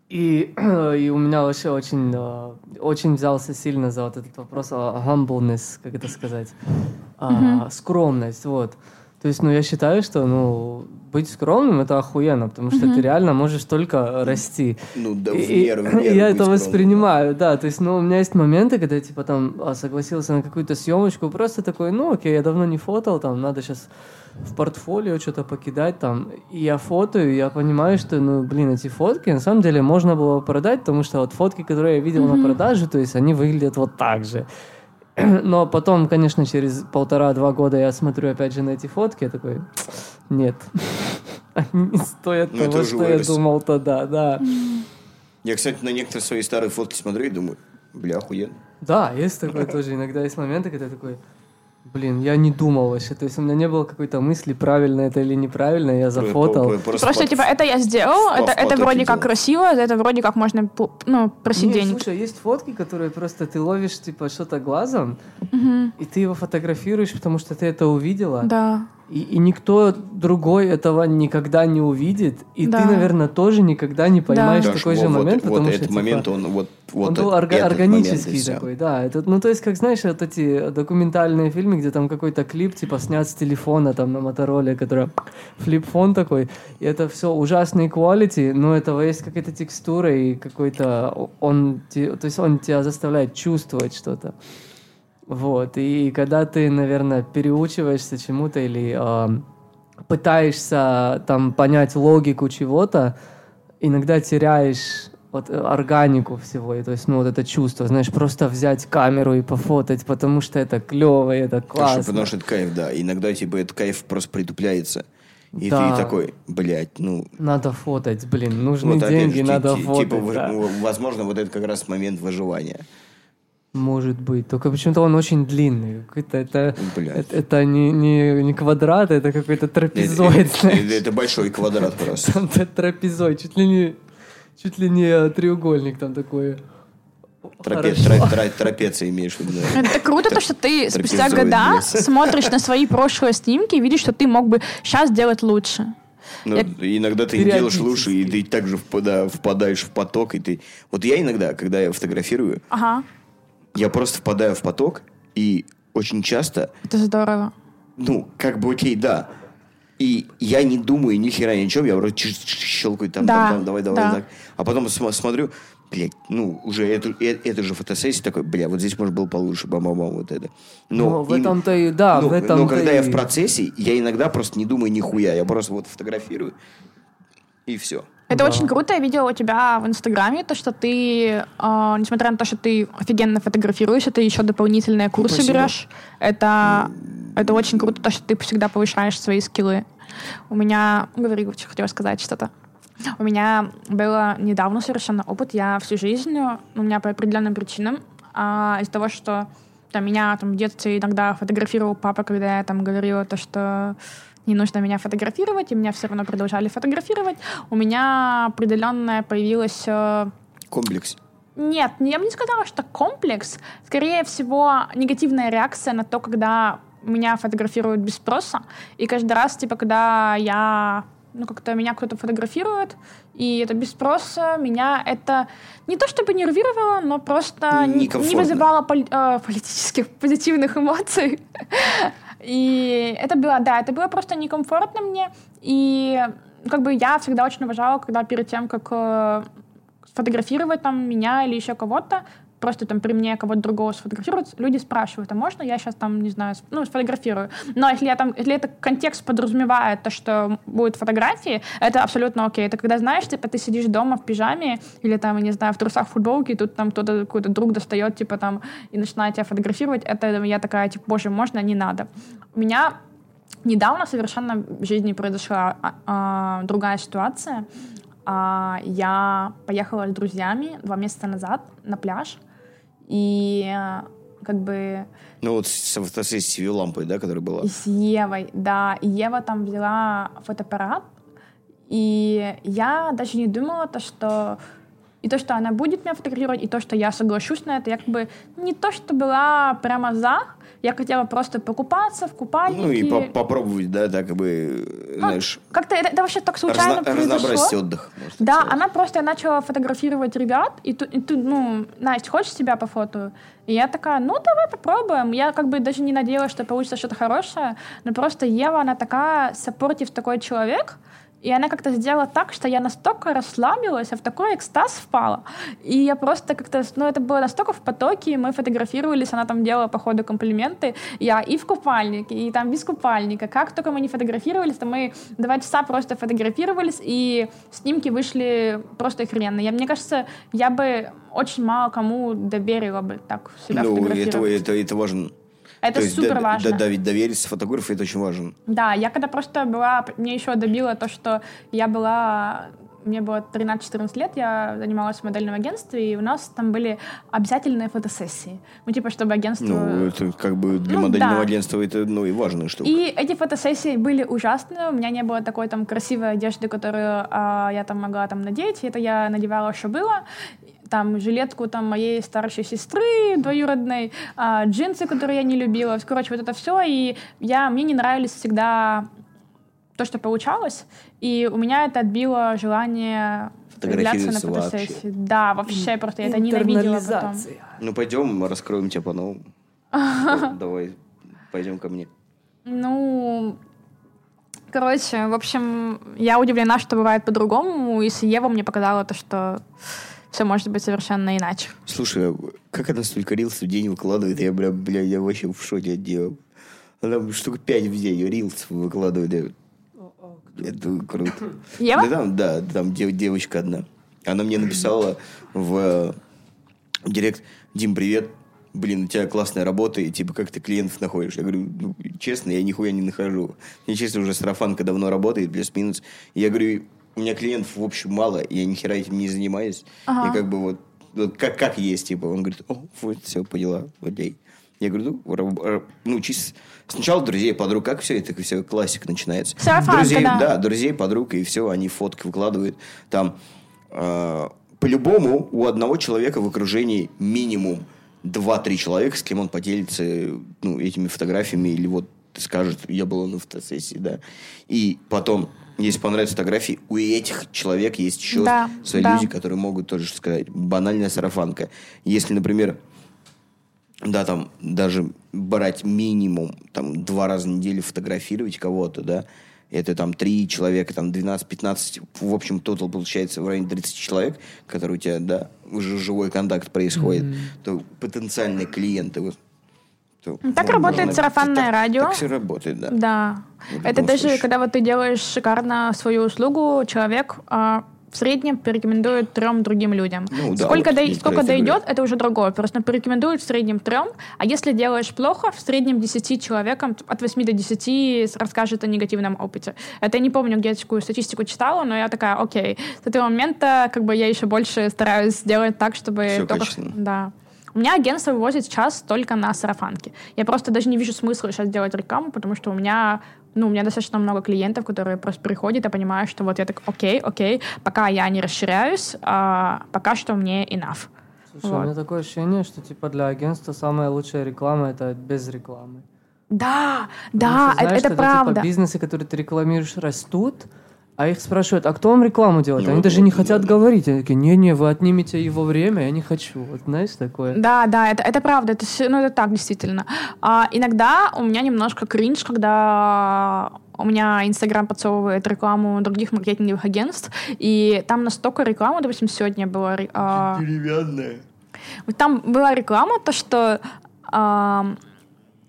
Speaker 3: И, и у меня вообще очень, э, очень взялся сильно за вот этот вопрос о humbleness, как это сказать, А, скромность, вот. То есть, ну, я считаю, что, ну, быть скромным — это охуенно, потому что ты реально можешь только расти.
Speaker 4: Ну, да, в
Speaker 3: И-
Speaker 4: меру, в
Speaker 3: и
Speaker 4: меру
Speaker 3: я это
Speaker 4: скромным,
Speaker 3: воспринимаю, да. То есть, ну, у меня есть моменты, когда я, типа, там, а, согласился на какую-то съемочку, просто такой, ну, окей, я давно не фотал, там, надо сейчас в портфолио что-то покидать, там, и я фотою, и я понимаю, что, ну, блин, эти фотки, на самом деле, можно было продать, потому что вот фотки, которые я видел на продаже, то есть, они выглядят вот так же. Но потом, конечно, через полтора-два года я смотрю опять же на эти фотки, я такой, нет, они не стоят
Speaker 4: Ну, это
Speaker 3: того, что я думал тогда, да.
Speaker 4: Я, кстати, на некоторые свои старые фотки смотрю и думаю, бля, охуенно.
Speaker 3: Да, есть такое тоже. Иногда есть моменты, когда такой, Блин, я не думал вообще. То есть у меня не было какой-то мысли, правильно это или неправильно. Я зафотал.
Speaker 5: Просто,
Speaker 4: под-
Speaker 5: типа, это я сделал, это, это вроде как
Speaker 4: делал.
Speaker 5: красиво, это вроде как можно, ну, просить
Speaker 3: Нет,
Speaker 5: денег.
Speaker 3: слушай, есть фотки, которые просто ты ловишь, типа, что-то глазом, и ты его фотографируешь, потому что ты это увидела.
Speaker 5: Да.
Speaker 3: И, и никто другой этого никогда не увидит. И
Speaker 5: Да.
Speaker 3: ты, наверное, тоже никогда не поймаешь
Speaker 4: Даш,
Speaker 3: такой
Speaker 4: вот-
Speaker 3: же
Speaker 4: вот-
Speaker 3: момент,
Speaker 4: вот
Speaker 3: потому
Speaker 4: этот
Speaker 3: что,
Speaker 4: момент,
Speaker 3: типа,
Speaker 4: он вот, вот
Speaker 3: он был
Speaker 4: этот
Speaker 3: орга-
Speaker 4: момент, и
Speaker 3: органический
Speaker 4: всё.
Speaker 3: такой, да. Это, ну, то есть, как знаешь, вот эти документальные фильмы, где там какой-то клип, типа, снят с телефона, там, на Мотороле, который флип-фон такой, и это все ужасный quality, но этого есть какая-то текстура и какой-то... Он, то есть, он тебя заставляет чувствовать что-то. Вот, и когда ты, наверное, переучиваешься чему-то или ам, пытаешься там понять логику чего-то, иногда теряешь вот э, органику всего, и, то есть, ну, вот это чувство, знаешь, просто взять камеру и пофотать, потому что это клево, и это
Speaker 4: Потому что,
Speaker 3: классно.
Speaker 4: потому что это кайф, да. Иногда, типа, этот кайф просто притупляется. И
Speaker 3: Да.
Speaker 4: ты такой, блядь, ну...
Speaker 3: Надо фотать, блин, нужны
Speaker 4: вот
Speaker 3: деньги,
Speaker 4: же,
Speaker 3: надо
Speaker 4: ти-
Speaker 3: фотать.
Speaker 4: Типа,
Speaker 3: да.
Speaker 4: возможно, вот это как раз момент выживания.
Speaker 3: Может быть, только почему-то он очень длинный, какой-то это,
Speaker 4: Блядь.
Speaker 3: это, это не, не, не квадрат, это какой-то трапезоид,
Speaker 4: Это- это- Это большой квадрат просто.
Speaker 3: Там т- трапезой, чуть ли не, чуть ли не треугольник там такой.
Speaker 4: Трапе-
Speaker 3: Хорошо.
Speaker 4: тра- тра- Трапеция имеешь в виду.
Speaker 5: Это круто, то, что ты спустя
Speaker 4: трапезоид,
Speaker 5: года смотришь на свои прошлые снимки и видишь, что ты мог бы сейчас делать лучше.
Speaker 4: Ну,
Speaker 5: Я-
Speaker 4: иногда ты делаешь лучше, и ты также впада- впадаешь в поток, и ты... Вот я иногда, когда я фотографирую,
Speaker 5: Ага,
Speaker 4: я просто впадаю в поток, и очень часто,
Speaker 5: это здорово.
Speaker 4: ну, как бы окей, да, и я не думаю ни хера ни о чем, я вроде щелкаю там,
Speaker 5: Да,
Speaker 4: там, там, давай, давай,
Speaker 5: да.
Speaker 4: так. А потом см- смотрю, блядь, ну, уже эту, э- эту же фотосессию такой, бля, вот здесь может было получше, бам-бам-бам, вот это.
Speaker 3: Ну, в
Speaker 4: им-
Speaker 3: этом-то и- да,
Speaker 4: ну,
Speaker 3: в этом-то
Speaker 4: Но когда я в
Speaker 3: и-
Speaker 4: процессе, я иногда просто не думаю нихуя, я просто вот фотографирую, и все.
Speaker 5: Это
Speaker 3: Да.
Speaker 5: очень круто. Я видела у тебя в Инстаграме то, что ты, э, несмотря на то, что ты офигенно фотографируешься, ты еще дополнительные курсы
Speaker 4: Спасибо.
Speaker 5: берешь. Это, это очень круто, то, что ты всегда повышаешь свои скиллы. У меня... Говори, хотела сказать что-то. У меня было недавно совершенно опыт. Я всю жизнь, ну, у меня по определенным причинам, а, из-за того, что там, меня там, в детстве иногда фотографировал папа, когда я там говорила то, что не нужно меня фотографировать, и меня все равно продолжали фотографировать. У меня определенная появилась э,
Speaker 4: Комплекс.
Speaker 5: нет, не- я бы не сказала, что комплекс. Скорее всего, негативная реакция на то, когда меня фотографируют без спроса. И каждый раз, типа, когда я ну, как-то меня кто-то фотографирует, и это без спроса, меня это не то чтобы нервировало, но просто не, не вызывало пол- э, политических позитивных эмоций. И это было, да, это было просто некомфортно мне. И как бы я всегда очень уважала, когда перед тем, как э, сфотографировать там меня или еще кого-то, просто там при мне кого-то другого сфотографировать, люди спрашивают, а можно я сейчас там, не знаю, ну, сфотографирую. Но если я там, если это контекст подразумевает то, что будет фотографии, это абсолютно окей. Это когда, знаешь, типа, ты сидишь дома в пижаме или там, не знаю, в трусах, футболке, и тут там кто-то, какой-то друг достает, типа, там, и начинает тебя фотографировать, это я такая, типа, боже, можно, не надо. У меня недавно совершенно в жизни произошла а, а, другая ситуация. А, я поехала с друзьями два месяца назад на пляж, и а, как бы
Speaker 4: Ну вот с фотосессией лампой, да, которая была.
Speaker 5: и с Евой, да, и Ева там взяла фотоаппарат, и я даже не думала то, что и то, что она будет меня фотографировать, и то, что я соглашусь на это, я как бы не то, что была прямо за, я хотела просто покупаться в купальнике.
Speaker 4: Ну и по- попробовать, да, так как бы,
Speaker 5: Ну,
Speaker 4: знаешь,
Speaker 5: Как-то это, это вообще так случайно
Speaker 4: разно-
Speaker 5: произошло.
Speaker 4: разнообразить отдых.
Speaker 5: Да,
Speaker 4: сказать.
Speaker 5: она просто начала фотографировать ребят, и ты, и ты, ну, Настя, хочешь себя по фото? И я такая, ну, давай попробуем. Я как бы даже не надеялась, что получится что-то хорошее, но просто Ева, она такая саппортив такой человек, и она как-то сделала так, что я настолько расслабилась, а в такой экстаз впала. И я просто как-то, ну, это было настолько в потоке, и мы фотографировались, она там делала, по ходу, комплименты. Я и в купальнике, и там без купальника. Как только мы не фотографировались, то мы два часа просто фотографировались, и снимки вышли просто охрененные. Я, мне кажется, я бы очень мало кому доверила бы так себя
Speaker 4: Ну, это,
Speaker 5: фотографировать.
Speaker 4: это, это важно.
Speaker 5: Это
Speaker 4: То
Speaker 5: супер важно.
Speaker 4: д- д- довериться фотографу, это очень важно.
Speaker 5: Да, я когда просто была, мне еще добило то, что я была мне было 13-14 лет, я занималась в модельном агентстве, и у нас там были обязательные фотосессии. Ну, типа, чтобы агентство...
Speaker 4: Ну, это как бы для
Speaker 5: Ну,
Speaker 4: модельного
Speaker 5: да.
Speaker 4: агентства это, ну, и важная штука.
Speaker 5: И эти фотосессии были ужасные. У меня не было такой там красивой одежды, которую а, я там могла там надеть. Это я надевала, что было. Там жилетку там моей старшей сестры двоюродной, а, джинсы, которые я не любила. Короче, вот это все. И я, мне не нравились всегда то, что получалось. И у меня это отбило желание появляться на
Speaker 4: Фотографироваться вообще.
Speaker 5: фотосессии. Да, вообще просто я это ненавидела потом.
Speaker 4: Ну, пойдем, раскроем тебя по-новому. Да, Давай, пойдем ко мне.
Speaker 5: Ну, короче, в общем, я удивлена, что бывает по-другому, и Ева мне показала то, что все может быть совершенно иначе.
Speaker 4: Слушай, а как она столько рилсов в день выкладывает? Я, бля, бля, я вообще в шоке от нее. Она штук пять в день рилсов выкладывает. Я- Это круто.
Speaker 5: Ева?
Speaker 4: Да, там, да, там дев- девочка одна. Она мне написала в э, директ, Дим, привет, блин, у тебя классная работа, и типа, как ты клиентов находишь? Я говорю, ну, честно, я нихуя не нахожу. Мне, честно, уже сарафанка давно работает, плюс-минус. Я говорю, у меня клиентов, в общем, мало, я ни хера этим не занимаюсь.
Speaker 5: Ага.
Speaker 4: И как бы вот, вот как, как есть, типа. Он говорит, о, вот, все, поняла, окей. Я говорю, ну, ну, чисто сначала друзей, подруг, как все это, все, классика начинается.
Speaker 5: Сарафанка,
Speaker 4: друзей,
Speaker 5: да.
Speaker 4: да, друзей, подруг, и все, они фотки выкладывают. Там, э, по-любому, у одного человека в окружении минимум 2-3 человека, с кем он поделится ну, этими фотографиями, или вот скажет, я был на фотосессии, да. И потом, если понравятся фотографии, у этих человек есть еще
Speaker 5: Да,
Speaker 4: свои
Speaker 5: да.
Speaker 4: люди, которые могут тоже сказать. Банальная сарафанка. Если, например, да, там даже брать минимум там два раза в неделю фотографировать кого-то, да, это там три человека, там 12-15, в общем, тотал получается в районе 30 человек, которые у тебя, да, уже живой контакт происходит, то потенциальные клиенты. Вот, то
Speaker 5: так работает сарафанное
Speaker 4: так-
Speaker 5: радио.
Speaker 4: Так все работает, да.
Speaker 5: Да. Это даже,
Speaker 4: случае.
Speaker 5: когда вот ты делаешь шикарно свою услугу, человек а, в среднем порекомендует трем другим людям.
Speaker 4: Ну да,
Speaker 5: сколько
Speaker 4: вот про
Speaker 5: сколько
Speaker 4: это
Speaker 5: дойдет, это уже другое. Просто порекомендует в среднем трем, а если делаешь плохо, в среднем 10 человекам, от 8 до 10 расскажет о негативном опыте. Это я не помню, где я такую статистику читала, но я такая, окей, с этого момента как бы я еще больше стараюсь сделать так, чтобы...
Speaker 4: Всё
Speaker 5: только-
Speaker 4: качественно.
Speaker 5: Да. У меня агентство вывозит сейчас только на сарафанке. Я просто даже не вижу смысла сейчас делать рекламу, потому что у меня, ну, у меня достаточно много клиентов, которые просто приходят, я понимаю, что вот я так, окей, окей, пока я не расширяюсь, а, пока что мне enough.
Speaker 3: Слушай,
Speaker 5: Вот.
Speaker 3: у меня такое ощущение, что типа для агентства самая лучшая реклама это без рекламы.
Speaker 5: Да,
Speaker 3: Потому
Speaker 5: да,
Speaker 3: что,
Speaker 5: это,
Speaker 3: знаешь,
Speaker 5: это
Speaker 3: когда,
Speaker 5: правда.
Speaker 3: Типа, бизнесы, которые ты рекламируешь, растут, а их спрашивают, а кто вам рекламу делает?
Speaker 4: Ну,
Speaker 3: Они даже не хотят
Speaker 4: да.
Speaker 3: говорить. Они такие, не-не, вы отнимете его время, я не хочу. Вот знаешь такое?
Speaker 5: Да, да, это, это правда, это, ну, это так, действительно. А, иногда у меня немножко кринж, когда у меня Инстаграм подсовывает рекламу других маркетинговых агентств, и там настолько рекламы, допустим, сегодня была... а,
Speaker 4: Деревянная.
Speaker 5: Там была реклама, то, что ам,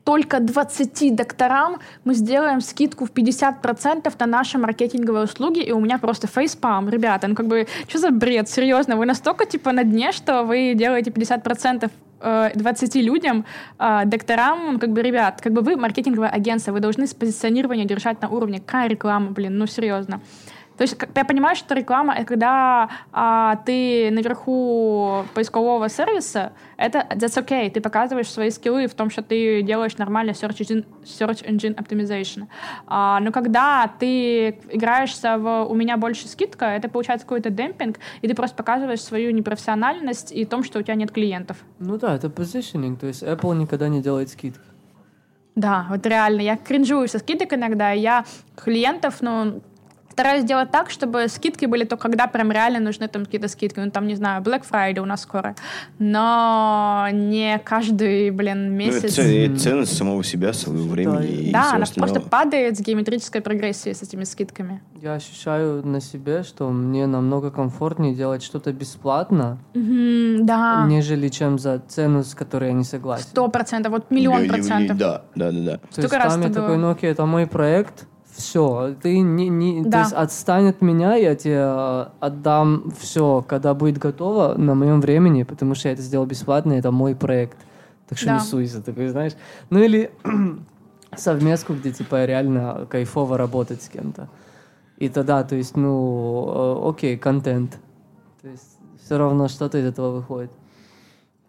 Speaker 5: только 20 докторам мы сделаем скидку в 50% на наши маркетинговые услуги, и у меня просто фейспам. Ребята, ну как бы, что за бред? Серьезно, вы настолько типа на дне, что вы делаете 50% э, 20 людям, э, докторам, ну, как бы, ребят, как бы вы маркетинговое агентство, вы должны позиционирование держать на уровне. Какая реклама, блин, ну серьезно. То есть я понимаю, что реклама, это когда а, ты наверху поискового сервиса, это that's okay, ты показываешь свои скиллы в том, что ты делаешь нормальный search engine, search engine optimization. А, но когда ты играешься в «у меня больше скидка», это получается какой-то демпинг, и ты просто показываешь свою непрофессиональность и том, что у тебя нет клиентов.
Speaker 3: Ну да, это positioning, то есть Apple никогда не делает скидки.
Speaker 5: Да, вот реально. Я кринжую со скидок иногда. и Я клиентов, ну, стараюсь делать так, чтобы скидки были только когда прям реально нужны там какие-то скидки. Ну, там, не знаю, Black Friday у нас скоро. Но не каждый, блин,
Speaker 4: Ну,
Speaker 5: месяц.
Speaker 4: это ц- ценность самого себя, своего времени и
Speaker 5: да,
Speaker 4: всего
Speaker 5: она
Speaker 4: остального.
Speaker 5: просто падает с геометрической прогрессией с этими скидками.
Speaker 3: Я ощущаю на себе, что мне намного комфортнее делать что-то бесплатно,
Speaker 5: Мгм, да,
Speaker 3: нежели чем за цену, с которой я не согласен.
Speaker 5: сто процентов, вот миллион
Speaker 4: Я- я-
Speaker 5: процентов.
Speaker 4: Да, да, да, да.
Speaker 3: То
Speaker 5: Столько
Speaker 3: есть там я
Speaker 5: это
Speaker 3: такой, ну окей, это мой проект, все, ты не, не, то
Speaker 5: Да.
Speaker 3: есть отстань от меня, я тебе э, отдам все, когда будет готово на моем времени, потому что я это сделал бесплатно, это мой проект. Так что
Speaker 5: Да.
Speaker 3: не суйся, такой, знаешь. Ну или совместку, где типа реально кайфово работать с кем-то. И тогда, то есть, ну, э, окей, контент. То есть все равно что-то из этого выходит.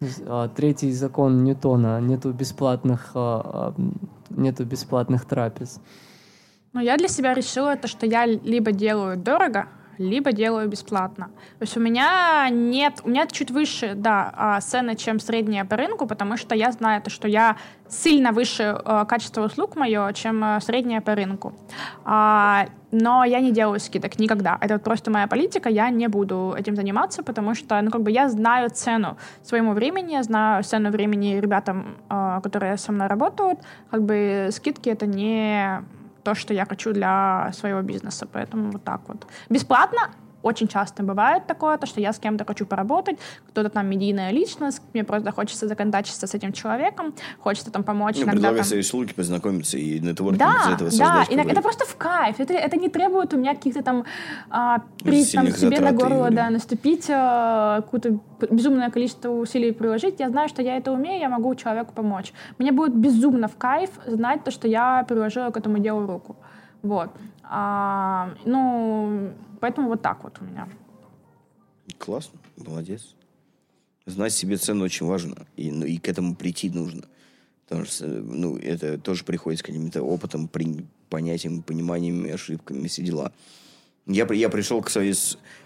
Speaker 3: То есть, а, Третий закон Ньютона. Нету бесплатных, а, а, нету бесплатных трапез.
Speaker 5: Но я для себя решила, это, что я либо делаю дорого, либо делаю бесплатно. То есть у меня нет, у меня чуть выше, да, а, цены, чем средняя по рынку, потому что я знаю, то, что я сильно выше э, качество услуг мое, чем э, средняя по рынку. А, но я не делаю скидок никогда. Это просто моя политика, я не буду этим заниматься, потому что, ну, как бы я знаю цену своему времени, я знаю цену времени ребятам, которые со мной работают. Как бы скидки — это не то, что я хочу для своего бизнеса. Поэтому вот так вот. Бесплатно очень часто бывает такое, то, что я с кем-то хочу поработать, кто-то там медийная личность, мне просто хочется законтачиться с этим человеком, хочется там помочь
Speaker 4: Ну,
Speaker 5: иногда.
Speaker 4: предлагай
Speaker 5: там-
Speaker 4: свои услуги, познакомиться и нетворкинг
Speaker 5: да,
Speaker 4: из этого
Speaker 5: да,
Speaker 4: создать.
Speaker 5: и
Speaker 4: как бы.
Speaker 5: это просто в кайф. Это, это не требует у меня каких-то там, а, при, там себе на
Speaker 4: и
Speaker 5: горло да, наступить, а, какое-то п- безумное количество усилий приложить. Я знаю, что я это умею, я могу человеку помочь. Мне будет безумно в кайф знать то, что я приложила к этому делу руку. Вот. А, ну, поэтому вот так вот у меня.
Speaker 4: Классно, молодец. Знать себе цену очень важно. И, ну, и к этому прийти нужно. Потому что ну, это тоже приходит с каким-то опытом, при, понятием, пониманием, ошибками, все дела. Я, я пришел к, своей,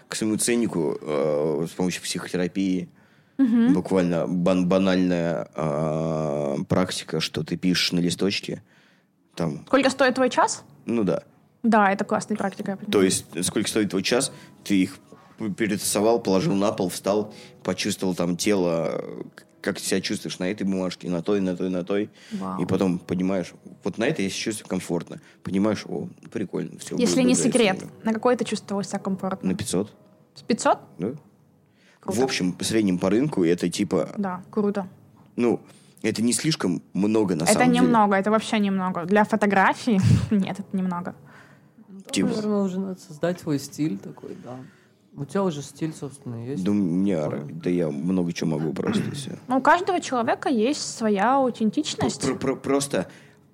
Speaker 4: к своему ценнику э, с помощью психотерапии. Буквально бан- банальная э, практика, что ты пишешь на листочке. Там,
Speaker 5: Сколько стоит твой час?
Speaker 4: ну да.
Speaker 5: Да, это классная практика.
Speaker 4: То есть, сколько стоит твой час, ты их перетасовал, положил на пол, встал, почувствовал там тело, как ты себя чувствуешь на этой бумажке, на той, на той, на той.
Speaker 5: Вау.
Speaker 4: И потом понимаешь, вот на этой я себя чувствую комфортно. Понимаешь, о, прикольно. Все,
Speaker 5: Если не секрет, на какой ты чувствовал себя комфортно?
Speaker 4: На 500,
Speaker 5: С 500?
Speaker 4: да?
Speaker 5: Круто.
Speaker 4: В общем, по среднем по рынку это типа,
Speaker 5: Да, круто.
Speaker 4: ну, это не слишком много на
Speaker 5: это
Speaker 4: самом деле.
Speaker 5: немного, это вообще немного. Для фотографий нет, это немного.
Speaker 4: Типа,
Speaker 3: Наверное, уже надо создать свой стиль такой, да. У тебя уже стиль, собственно, есть.
Speaker 4: да, меня, да я много чего могу просто и всё.
Speaker 5: Ну, у каждого человека есть своя аутентичность.
Speaker 4: Про- про- просто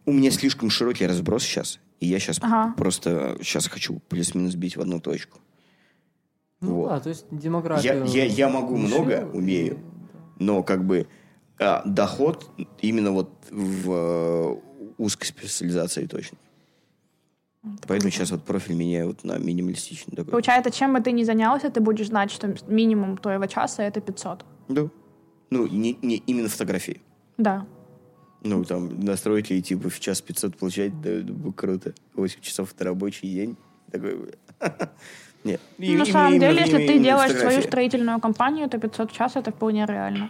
Speaker 4: у меня слишком широкий разброс сейчас, и я сейчас
Speaker 5: Ага.
Speaker 4: просто сейчас хочу плюс-минус бить в одну точку.
Speaker 3: Ну
Speaker 4: вот.
Speaker 3: да, то есть демография.
Speaker 4: Я, я, я могу
Speaker 3: решила,
Speaker 4: много, умею, но как бы а, доход именно вот в э, узкой специализации точно. Поэтому сейчас вот профиль меняю вот на минималистичный такой.
Speaker 5: Получается, чем бы ты ни занялся, ты будешь знать, что минимум твоего часа — это 500.
Speaker 4: Да. Ну, не, не именно фотографии.
Speaker 5: Да.
Speaker 4: Ну, там, настроить ли, типа, в час 500 получать, да, бы круто. 8 часов это рабочий день. Такой... Нет.
Speaker 5: Ну,
Speaker 4: И-
Speaker 5: на
Speaker 4: именно-
Speaker 5: самом
Speaker 4: именно-
Speaker 5: деле, если ты
Speaker 4: именно
Speaker 5: делаешь свою
Speaker 4: фотография.
Speaker 5: строительную компанию, то 500 в час — это вполне реально.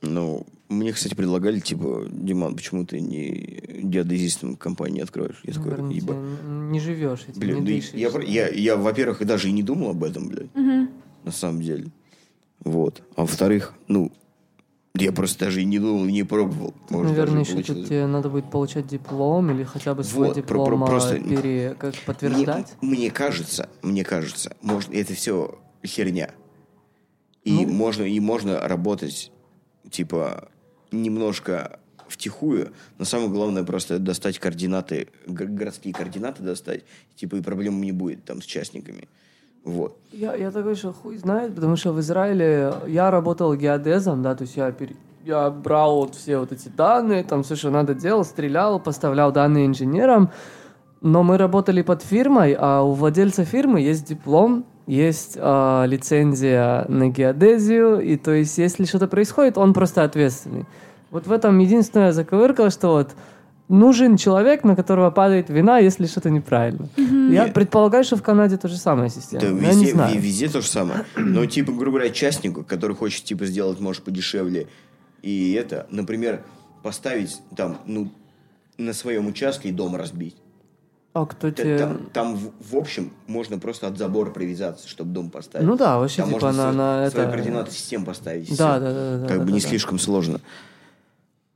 Speaker 4: Ну, мне, кстати, предлагали, типа, Диман, почему ты не геодезистом компании откроешь? Я такой, «Еба».
Speaker 3: ты не живешь этим,
Speaker 4: Блин,
Speaker 3: не
Speaker 4: да и-
Speaker 3: дышишь.
Speaker 4: я, про- я, я, во-первых, и даже и не думал об этом, блядь, на самом деле. Вот. А во-вторых, ну, я просто даже и не думал, и не пробовал. Может,
Speaker 3: Наверное, еще
Speaker 4: получилось.
Speaker 3: тут тебе надо будет получать диплом или хотя бы свой
Speaker 4: Вот, про-
Speaker 3: диплом
Speaker 4: про-
Speaker 3: а,
Speaker 4: просто-
Speaker 3: пере- как
Speaker 4: Мне,
Speaker 3: подтверждать.
Speaker 4: мне кажется, мне кажется, можно, это все херня. И
Speaker 3: Ну.
Speaker 4: можно, и можно работать, типа, немножко втихую, но самое главное просто достать координаты, городские координаты достать, типа, и проблем не будет там с частниками. Вот.
Speaker 3: Я, я такой, что хуй знает, потому что в Израиле я работал геодезом, да, то есть я, пере- я брал вот все вот эти данные, там все, что надо делал, стрелял, поставлял данные инженерам, но мы работали под фирмой, а у владельца фирмы есть диплом, есть а, лицензия на геодезию, и то есть если что-то происходит, он просто ответственный. Вот в этом единственная заковырка, что вот нужен человек, на которого падает вина, если что-то неправильно. Я предполагаю, что в Канаде то же самая система.
Speaker 4: Да,
Speaker 3: но я
Speaker 4: везде,
Speaker 3: не знаю.
Speaker 4: везде то же самое. Но, типа, грубо говоря, частнику, который хочет, типа, сделать, может, подешевле, и это, например, поставить там, ну, на своем участке и дом разбить.
Speaker 3: А кто тебе...
Speaker 4: Там, там в, в общем, можно просто от забора привязаться, чтобы дом поставить.
Speaker 3: Ну да, вообще,
Speaker 4: Там
Speaker 3: типа,
Speaker 4: можно
Speaker 3: на, на
Speaker 4: свои
Speaker 3: это...
Speaker 4: координаты систем поставить.
Speaker 3: Да, да, да, да.
Speaker 4: Как
Speaker 3: да,
Speaker 4: бы
Speaker 3: да,
Speaker 4: не
Speaker 3: да.
Speaker 4: слишком сложно.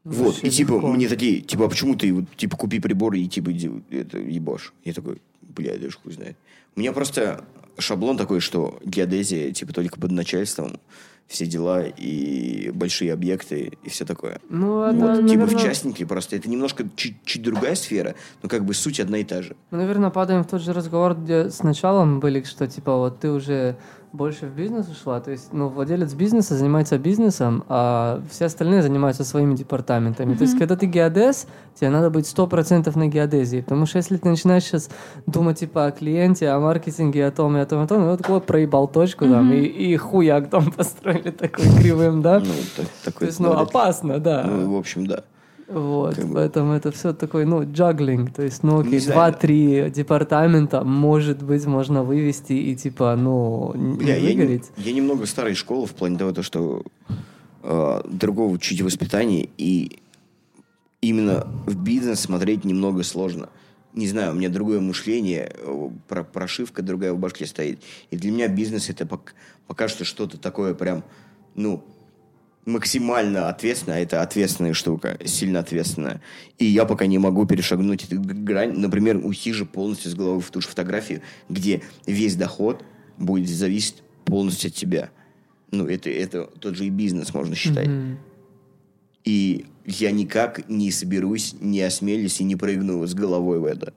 Speaker 4: Вот,
Speaker 3: Вообще
Speaker 4: и типа
Speaker 3: легко.
Speaker 4: мне такие, типа, а почему ты вот, типа, купи прибор и типа это ебашь? Я такой, бля, даже хуй знает. У меня просто шаблон такой, что геодезия, типа, только под начальством, все дела и большие объекты и все такое.
Speaker 3: Ну,
Speaker 4: Вот, типа в
Speaker 3: наверно,
Speaker 4: частнике просто. Это немножко чуть, чуть другая сфера, но как бы суть одна и та же.
Speaker 3: Мы, наверное, падаем в тот же разговор, где сначала мы были, что типа вот ты уже больше в бизнес ушла, то есть, ну, владелец бизнеса занимается бизнесом, а все остальные занимаются своими департаментами. То есть, когда ты геодез, тебе надо быть 100% на геодезии, потому что если ты начинаешь сейчас думать, типа, о клиенте, о маркетинге, о том и о том, и о том, ну, вот вот проебал точку там, и, и хуяк дом построили такой кривым, да?
Speaker 4: Ну, так-
Speaker 3: То
Speaker 4: такой
Speaker 3: есть, ну, опасно, да.
Speaker 4: Ну, в общем, да.
Speaker 3: Вот,
Speaker 4: Как
Speaker 3: поэтому это все такой, ну, джаглинг, то есть, ну, окей, два-три департамента, может быть, можно вывести и, типа, ну, не
Speaker 4: Бля, я, не-
Speaker 3: выгореть.
Speaker 4: я немного старой школы в плане того, то, что э, другого чуть воспитания и именно в бизнес смотреть немного сложно. Не знаю, у меня другое мышление, про- прошивка другая в башке стоит. И для меня бизнес это пок- пока что что-то такое прям, ну, максимально ответственно, а это ответственная штука, сильно ответственная. И я пока не могу перешагнуть эту грань. Например, уйти же полностью с головы в ту же фотографию, где весь доход будет зависеть полностью от тебя. Ну, это, это тот же и бизнес, можно считать.
Speaker 3: Мгм.
Speaker 4: И я никак не соберусь, не осмелюсь и не прыгну с головой в это.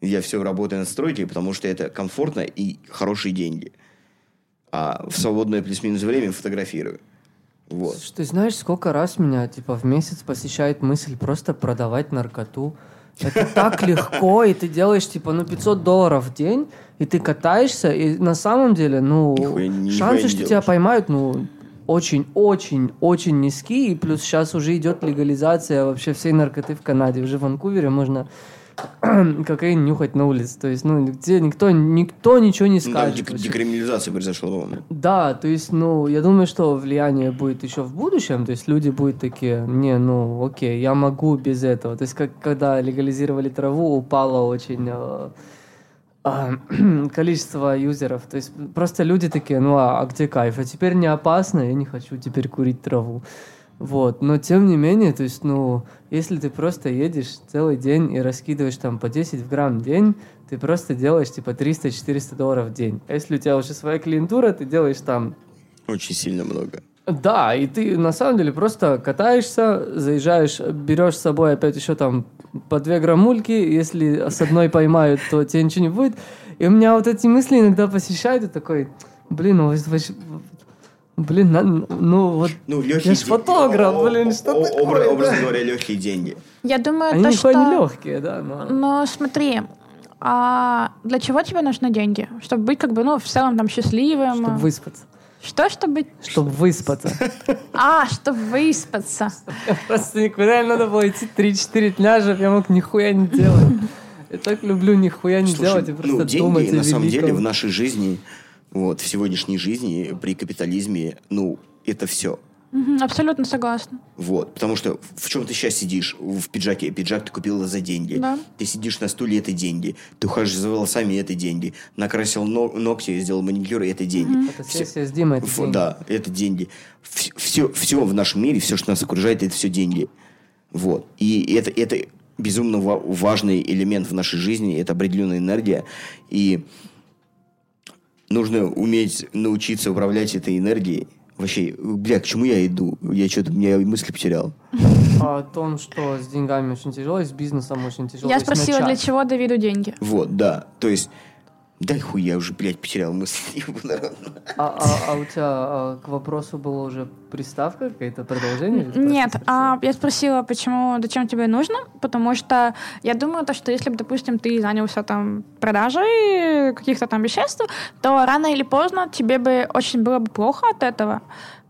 Speaker 4: Я все работаю над стройкой, потому что это комфортно и хорошие деньги. А в свободное плюс-минус время фотографирую. Вот.
Speaker 3: Ты знаешь, сколько раз меня, типа, в месяц посещает мысль просто продавать наркоту? Это так легко, и ты делаешь, типа, ну, 500 долларов в день, и ты катаешься, и на самом деле, ну,
Speaker 4: Нихуя- нихуя
Speaker 3: шансы, что тебя поймают, ну, очень-очень-очень низки, и плюс сейчас уже идет легализация вообще всей наркоты в Канаде. Уже в Ванкувере можно кокаин нюхать на улице. То есть, ну, где никто, никто ничего не
Speaker 4: Ну, да,
Speaker 3: скажет.
Speaker 4: дек-
Speaker 3: вообще.
Speaker 4: декриминализация произошла.
Speaker 3: Да, то есть, ну, я думаю, что влияние будет еще в будущем, то есть люди будут такие, не, ну, окей, я могу без этого. То есть, как когда легализировали траву, упало очень э, а, количество юзеров. То есть, просто люди такие, ну, а, а где кайф? А теперь не опасно, я не хочу теперь курить траву. Вот, но тем не менее, то есть, ну, если ты просто едешь целый день и раскидываешь там по 10 в грамм в день, ты просто делаешь типа 300-400 долларов в день. А если у тебя уже своя клиентура, ты делаешь там
Speaker 4: Очень сильно много.
Speaker 3: да, и ты на самом деле просто катаешься, заезжаешь, берешь с собой опять еще там по две граммульки, если с одной поймают, то тебе ничего не будет. И у меня вот эти мысли иногда посещают, и такой, блин, ну, блин, ну вот,
Speaker 4: Ну, легкие
Speaker 3: я ж фотограф, блин, что такое?
Speaker 4: Образно говоря, легкие деньги.
Speaker 5: Я думаю,
Speaker 3: Они
Speaker 5: то, что...
Speaker 3: не легкие, да, но...
Speaker 5: Но смотри, а для чего тебе нужны деньги? Чтобы быть как бы, ну, в целом там счастливым.
Speaker 3: Чтобы выспаться.
Speaker 5: Что, чтобы...
Speaker 3: Чтобы выспаться.
Speaker 5: А, чтобы выспаться.
Speaker 3: Просто никуда не надо было идти 3-4 дня, чтобы я мог нихуя не делать. Я так люблю нихуя не
Speaker 4: Слушай,
Speaker 3: делать и просто
Speaker 4: ну, деньги,
Speaker 3: о
Speaker 4: на самом деле, в нашей жизни, вот, в сегодняшней жизни, при капитализме, ну, это все.
Speaker 5: Абсолютно согласна.
Speaker 4: Вот, потому что в чем ты сейчас сидишь? В пиджаке. Пиджак ты купила за деньги.
Speaker 5: Да.
Speaker 4: Ты сидишь на стуле, это деньги. Ты ухаживаешь за волосами, это деньги. Накрасил но- ногти, сделал маникюр, это деньги.
Speaker 3: Это
Speaker 4: Всё-
Speaker 3: сессия с Димой, это
Speaker 4: Ф-
Speaker 3: деньги.
Speaker 4: Да, это деньги. Все, все в нашем мире, все, что нас окружает, это все деньги. Вот. И это, это безумно ва- важный элемент в нашей жизни, это определенная энергия. И нужно уметь научиться управлять этой энергией. Вообще, бля, к чему я иду? Я что-то, меня мысли потерял.
Speaker 3: А О том, что с деньгами очень тяжело, и с бизнесом очень тяжело.
Speaker 5: Я спросила, для чего Давиду деньги?
Speaker 4: Вот, да. То есть, дай хуй, я уже, блядь, потерял мысли.
Speaker 3: А, а- а у тебя а, к вопросу была уже приставка, какое-то продолжение?
Speaker 5: Нет, а, я спросила, почему, зачем тебе нужно, потому что я думаю, то, что если бы, допустим, ты занялся там продажей каких-то там веществ, то рано или поздно тебе бы очень было бы плохо от этого,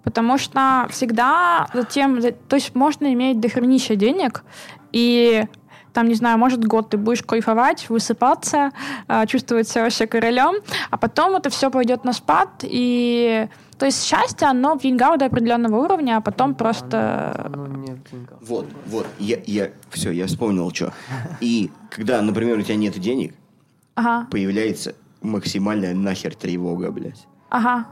Speaker 5: потому что всегда затем, за- то есть можно иметь дохренища денег, и там, не знаю, может год ты будешь кайфовать, высыпаться, а, чувствовать себя вообще королем, а потом это все пойдет на спад, и то есть счастье, оно в деньгах до определенного уровня, а потом просто...
Speaker 4: Вот, вот, я, я, все, я вспомнил, что. И когда, например, у тебя нет денег,
Speaker 5: Ага,
Speaker 4: появляется максимальная нахер тревога, блядь.
Speaker 5: ага.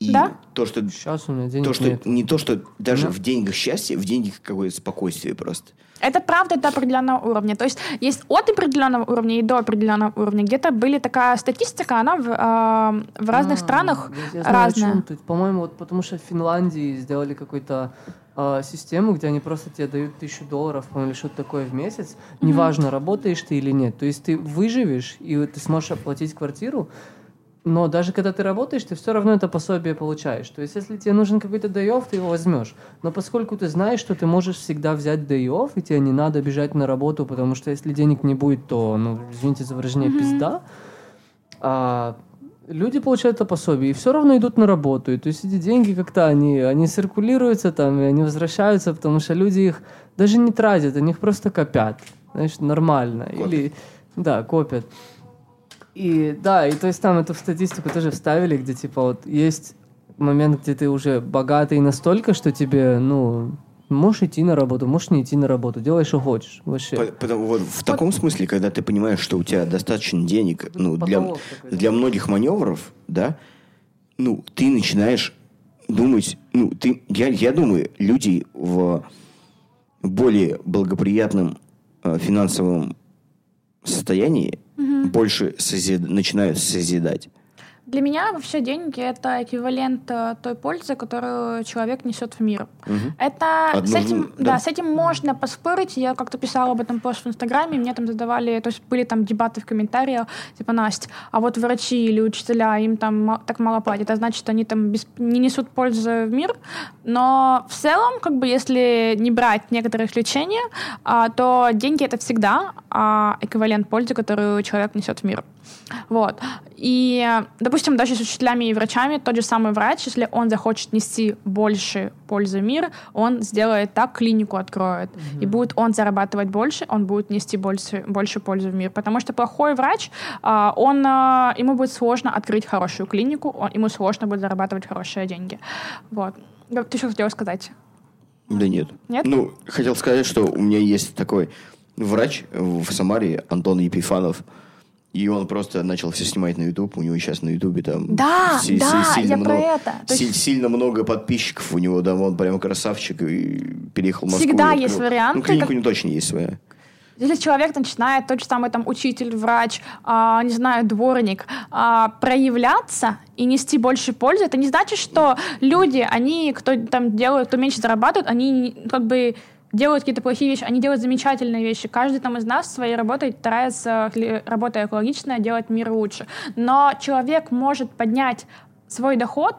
Speaker 4: И
Speaker 5: Да?
Speaker 4: то, что
Speaker 3: Сейчас у меня денег
Speaker 4: то, что
Speaker 3: нет.
Speaker 4: не то, что даже
Speaker 3: Да.
Speaker 4: в деньгах счастье, в деньгах какое-то спокойствие просто.
Speaker 5: Это правда до определенного уровня. То есть есть от определенного уровня и до определенного уровня. Где-то были такая статистика, она в, э, в разных
Speaker 3: А,
Speaker 5: странах
Speaker 3: я- я знаю, о
Speaker 5: разная.
Speaker 3: чём ты. По-моему, вот потому что в Финляндии сделали какую-то а, систему, где они просто тебе дают тысячу долларов, по-моему, или что-то такое в месяц. Неважно, работаешь ты или нет. То есть ты выживешь, и ты сможешь оплатить квартиру, но даже когда ты работаешь, ты все равно это пособие получаешь. То есть, если тебе нужен какой-то day ты его возьмешь. Но поскольку ты знаешь, что ты можешь всегда взять day и тебе не надо бежать на работу, потому что если денег не будет, то, ну, извините за выражение, пизда. А, люди получают это пособие и все равно идут на работу. И то есть эти деньги как-то они, они циркулируются там, и они возвращаются, потому что люди их даже не тратят, они их просто копят. Знаешь, нормально. Или, да, копят. И да, и то есть там эту статистику тоже вставили, где типа вот есть момент, где ты уже богатый настолько, что тебе, ну, можешь идти на работу, можешь не идти на работу, делай, что хочешь. Вообще.
Speaker 4: По- Потому, вот в таком смысле, когда ты понимаешь, что у тебя достаточно денег, ну, для, для многих маневров, да, ну, ты начинаешь думать, ну, ты, я, я думаю, люди в более благоприятном э, финансовом состоянии больше созид- начинают созидать.
Speaker 5: Для меня вообще деньги это эквивалент э, той пользы, которую человек несет в мир. Это
Speaker 4: Одно
Speaker 5: с этим,
Speaker 4: да.
Speaker 5: да. с этим можно поспорить. Я как-то писала об этом пост в Инстаграме, мне там задавали, то есть были там дебаты в комментариях, типа Настя, а вот врачи или учителя им там так мало платят, это значит, они там без- не несут пользы в мир. Но в целом, как бы, если не брать некоторые исключения, а, то деньги это всегда а, эквивалент пользы, которую человек несет в мир. Вот. И, э, допустим, даже с учителями и врачами тот же самый врач, если он захочет нести больше пользы в мир, он сделает так, клинику откроет. И будет он зарабатывать больше, он будет нести больше, больше пользы в мир. Потому что плохой врач, а, он, а, ему будет сложно открыть хорошую клинику, он- ему сложно будет зарабатывать хорошие деньги. Вот. Ты что хотела сказать?
Speaker 4: Да нет.
Speaker 5: Нет?
Speaker 4: Ну, хотел сказать, что у меня есть такой врач в Самаре, Антон Епифанов, и он просто начал все снимать на YouTube. У него сейчас на YouTube там
Speaker 5: Да,
Speaker 4: си-
Speaker 5: да,
Speaker 4: си-
Speaker 5: я про
Speaker 4: много,
Speaker 5: это. То
Speaker 4: си-
Speaker 5: есть-
Speaker 4: сильно много подписчиков у него, да, он прям красавчик и переехал в Москву.
Speaker 5: Всегда
Speaker 4: открыл.
Speaker 5: есть варианты,
Speaker 4: Ну, клинику
Speaker 5: как-
Speaker 4: не точно есть своя.
Speaker 5: Если человек начинает, тот же самый там учитель, врач, а, не знаю, дворник, а, проявляться и нести больше пользы, это не значит, что люди, они, кто там делают, кто меньше зарабатывает, они как бы делают какие-то плохие вещи, они делают замечательные вещи. Каждый там из нас своей работой старается, хли- работая экологично, делать мир лучше. Но человек может поднять свой доход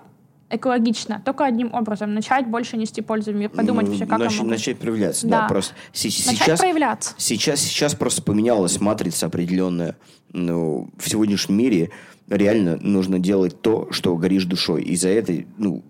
Speaker 5: экологично только одним образом. Начать больше нести пользу в мир. Подумать вообще, как
Speaker 4: нач-
Speaker 5: могу.
Speaker 4: начать проявляться, да.
Speaker 5: Да.
Speaker 4: Просто се-
Speaker 5: Начать
Speaker 4: сейчас,
Speaker 5: проявляться.
Speaker 4: сейчас, сейчас просто поменялась матрица определенная. Ну, в сегодняшнем мире реально нужно делать то, что горишь душой. И за это, ну,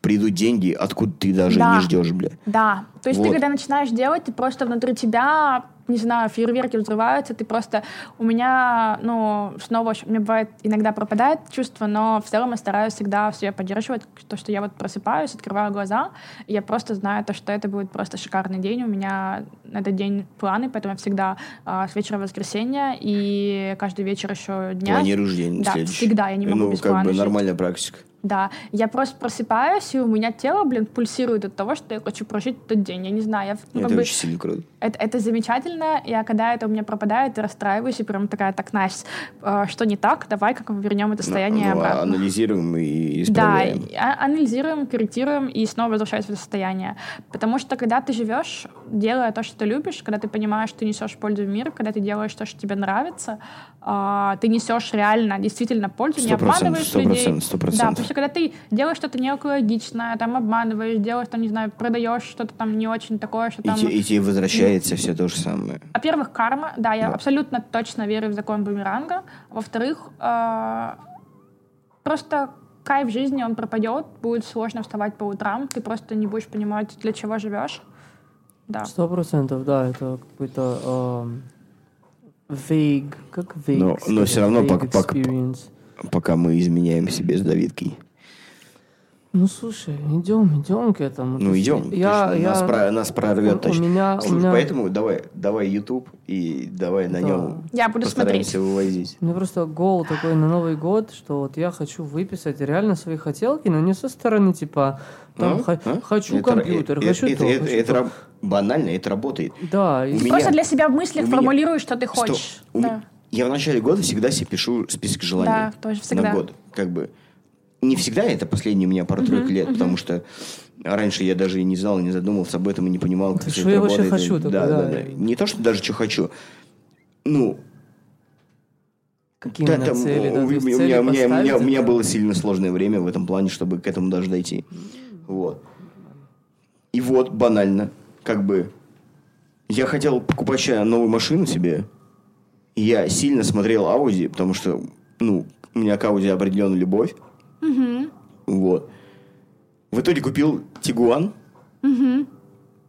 Speaker 4: придут деньги, откуда ты даже
Speaker 5: Да.
Speaker 4: не ждешь, бля.
Speaker 5: Да. То есть ты,
Speaker 4: Вот.
Speaker 5: когда начинаешь делать, ты просто внутри тебя, не знаю, фейерверки взрываются, ты просто... У меня, ну, снова, у меня бывает, иногда пропадает чувство, но в целом я стараюсь всегда себя поддерживать, то, что я вот просыпаюсь, открываю глаза, и я просто знаю то, что это будет просто шикарный день, у меня на этот день планы, поэтому я всегда а, с вечера воскресенья и каждый вечер еще дня...
Speaker 4: Планируешь день
Speaker 5: Да,
Speaker 4: следующий.
Speaker 5: всегда, я не могу
Speaker 4: Ну,
Speaker 5: без
Speaker 4: как бы
Speaker 5: жить.
Speaker 4: нормальная практика.
Speaker 5: Да, я просто просыпаюсь, и у меня тело, блин, пульсирует от того, что я хочу прожить этот день. Я не знаю, я ну,
Speaker 4: это
Speaker 5: бы
Speaker 4: очень сильно круто.
Speaker 5: это, это замечательно. Я когда это у меня пропадает, я расстраиваюсь и прям такая, так, Настя, э, что не так? Давай как мы вернем это состояние
Speaker 4: Ну, а
Speaker 5: обратно.
Speaker 4: анализируем и
Speaker 5: Да,
Speaker 4: исправляем.
Speaker 5: и а- анализируем, корректируем и снова возвращаемся в это состояние. Потому что когда ты живешь, делая то, что ты любишь, когда ты понимаешь, что ты несешь пользу в мир, когда ты делаешь то, что тебе нравится, ты несешь реально, действительно пользу, не
Speaker 4: Сто процентов,
Speaker 5: обманываешь
Speaker 4: сто
Speaker 5: людей.
Speaker 4: процентов, сто
Speaker 5: Да,
Speaker 4: процентов.
Speaker 5: потому что когда ты делаешь что-то неэкологичное, там обманываешь, делаешь, там, не знаю, продаешь что-то там не очень такое, что
Speaker 4: И,
Speaker 5: там...
Speaker 4: те- и тебе возвращается все то же самое.
Speaker 5: Во-первых, карма, да, я
Speaker 4: Да.
Speaker 5: абсолютно точно верю в закон бумеранга. Во-вторых, э, просто кайф жизни, он пропадет, будет сложно вставать по утрам, ты просто не будешь понимать, для чего живешь. Да.
Speaker 3: Сто процентов, да, это какой-то эм, vague, как vague.
Speaker 4: Но- но всё равно пока- пока-. Пока мы изменяем себе с Давидкой.
Speaker 3: Ну, слушай, идем, идем к этому. То
Speaker 4: Ну, идем.
Speaker 3: Я, я...
Speaker 4: нас, про- нас прорвет
Speaker 3: у- у
Speaker 4: точно.
Speaker 3: меня- у
Speaker 4: Слушай,
Speaker 3: меня-
Speaker 4: Поэтому давай, давай YouTube и давай на
Speaker 3: Да.
Speaker 4: нем
Speaker 5: Я буду
Speaker 4: постараемся
Speaker 5: смотреть.
Speaker 4: вывозить.
Speaker 3: У меня просто гол такой на Новый год, что вот я хочу выписать реально свои хотелки, но не со стороны типа там
Speaker 4: А? А?
Speaker 3: хочу
Speaker 4: Это-
Speaker 3: компьютер,
Speaker 4: это-
Speaker 3: хочу
Speaker 4: это,
Speaker 3: то,
Speaker 4: это-
Speaker 3: хочу
Speaker 4: это
Speaker 3: то.
Speaker 4: раб- банально, это работает.
Speaker 3: Да, и
Speaker 4: У меня-
Speaker 5: Просто для себя в мыслях
Speaker 4: у меня-
Speaker 5: формулируешь, что ты хочешь.
Speaker 4: у-
Speaker 5: Да.
Speaker 4: Я в начале года всегда себе пишу список желаний.
Speaker 5: Да, тоже всегда.
Speaker 4: На год. Как бы. Не всегда, это последние у меня пару-тройку лет, потому что раньше я даже и не знал, и не задумывался об этом, и не понимал, как
Speaker 3: что
Speaker 4: это
Speaker 3: я вообще
Speaker 4: работает.
Speaker 3: хочу
Speaker 4: да,
Speaker 3: такой,
Speaker 4: да,
Speaker 3: да.
Speaker 4: да. Не то, что даже что хочу. Ну,
Speaker 3: какие
Speaker 4: да, там,
Speaker 3: цели, да,
Speaker 4: у, меня,
Speaker 3: цели
Speaker 4: у, меня, у, меня, у меня
Speaker 3: это-
Speaker 4: было сильно сложное время в этом плане, чтобы к этому даже дойти. Вот. И вот, банально, как бы, я хотел покупать новую машину себе, я сильно смотрел Audi, потому что, ну, у меня к Audi определенная любовь. Вот. В итоге купил Тигуан,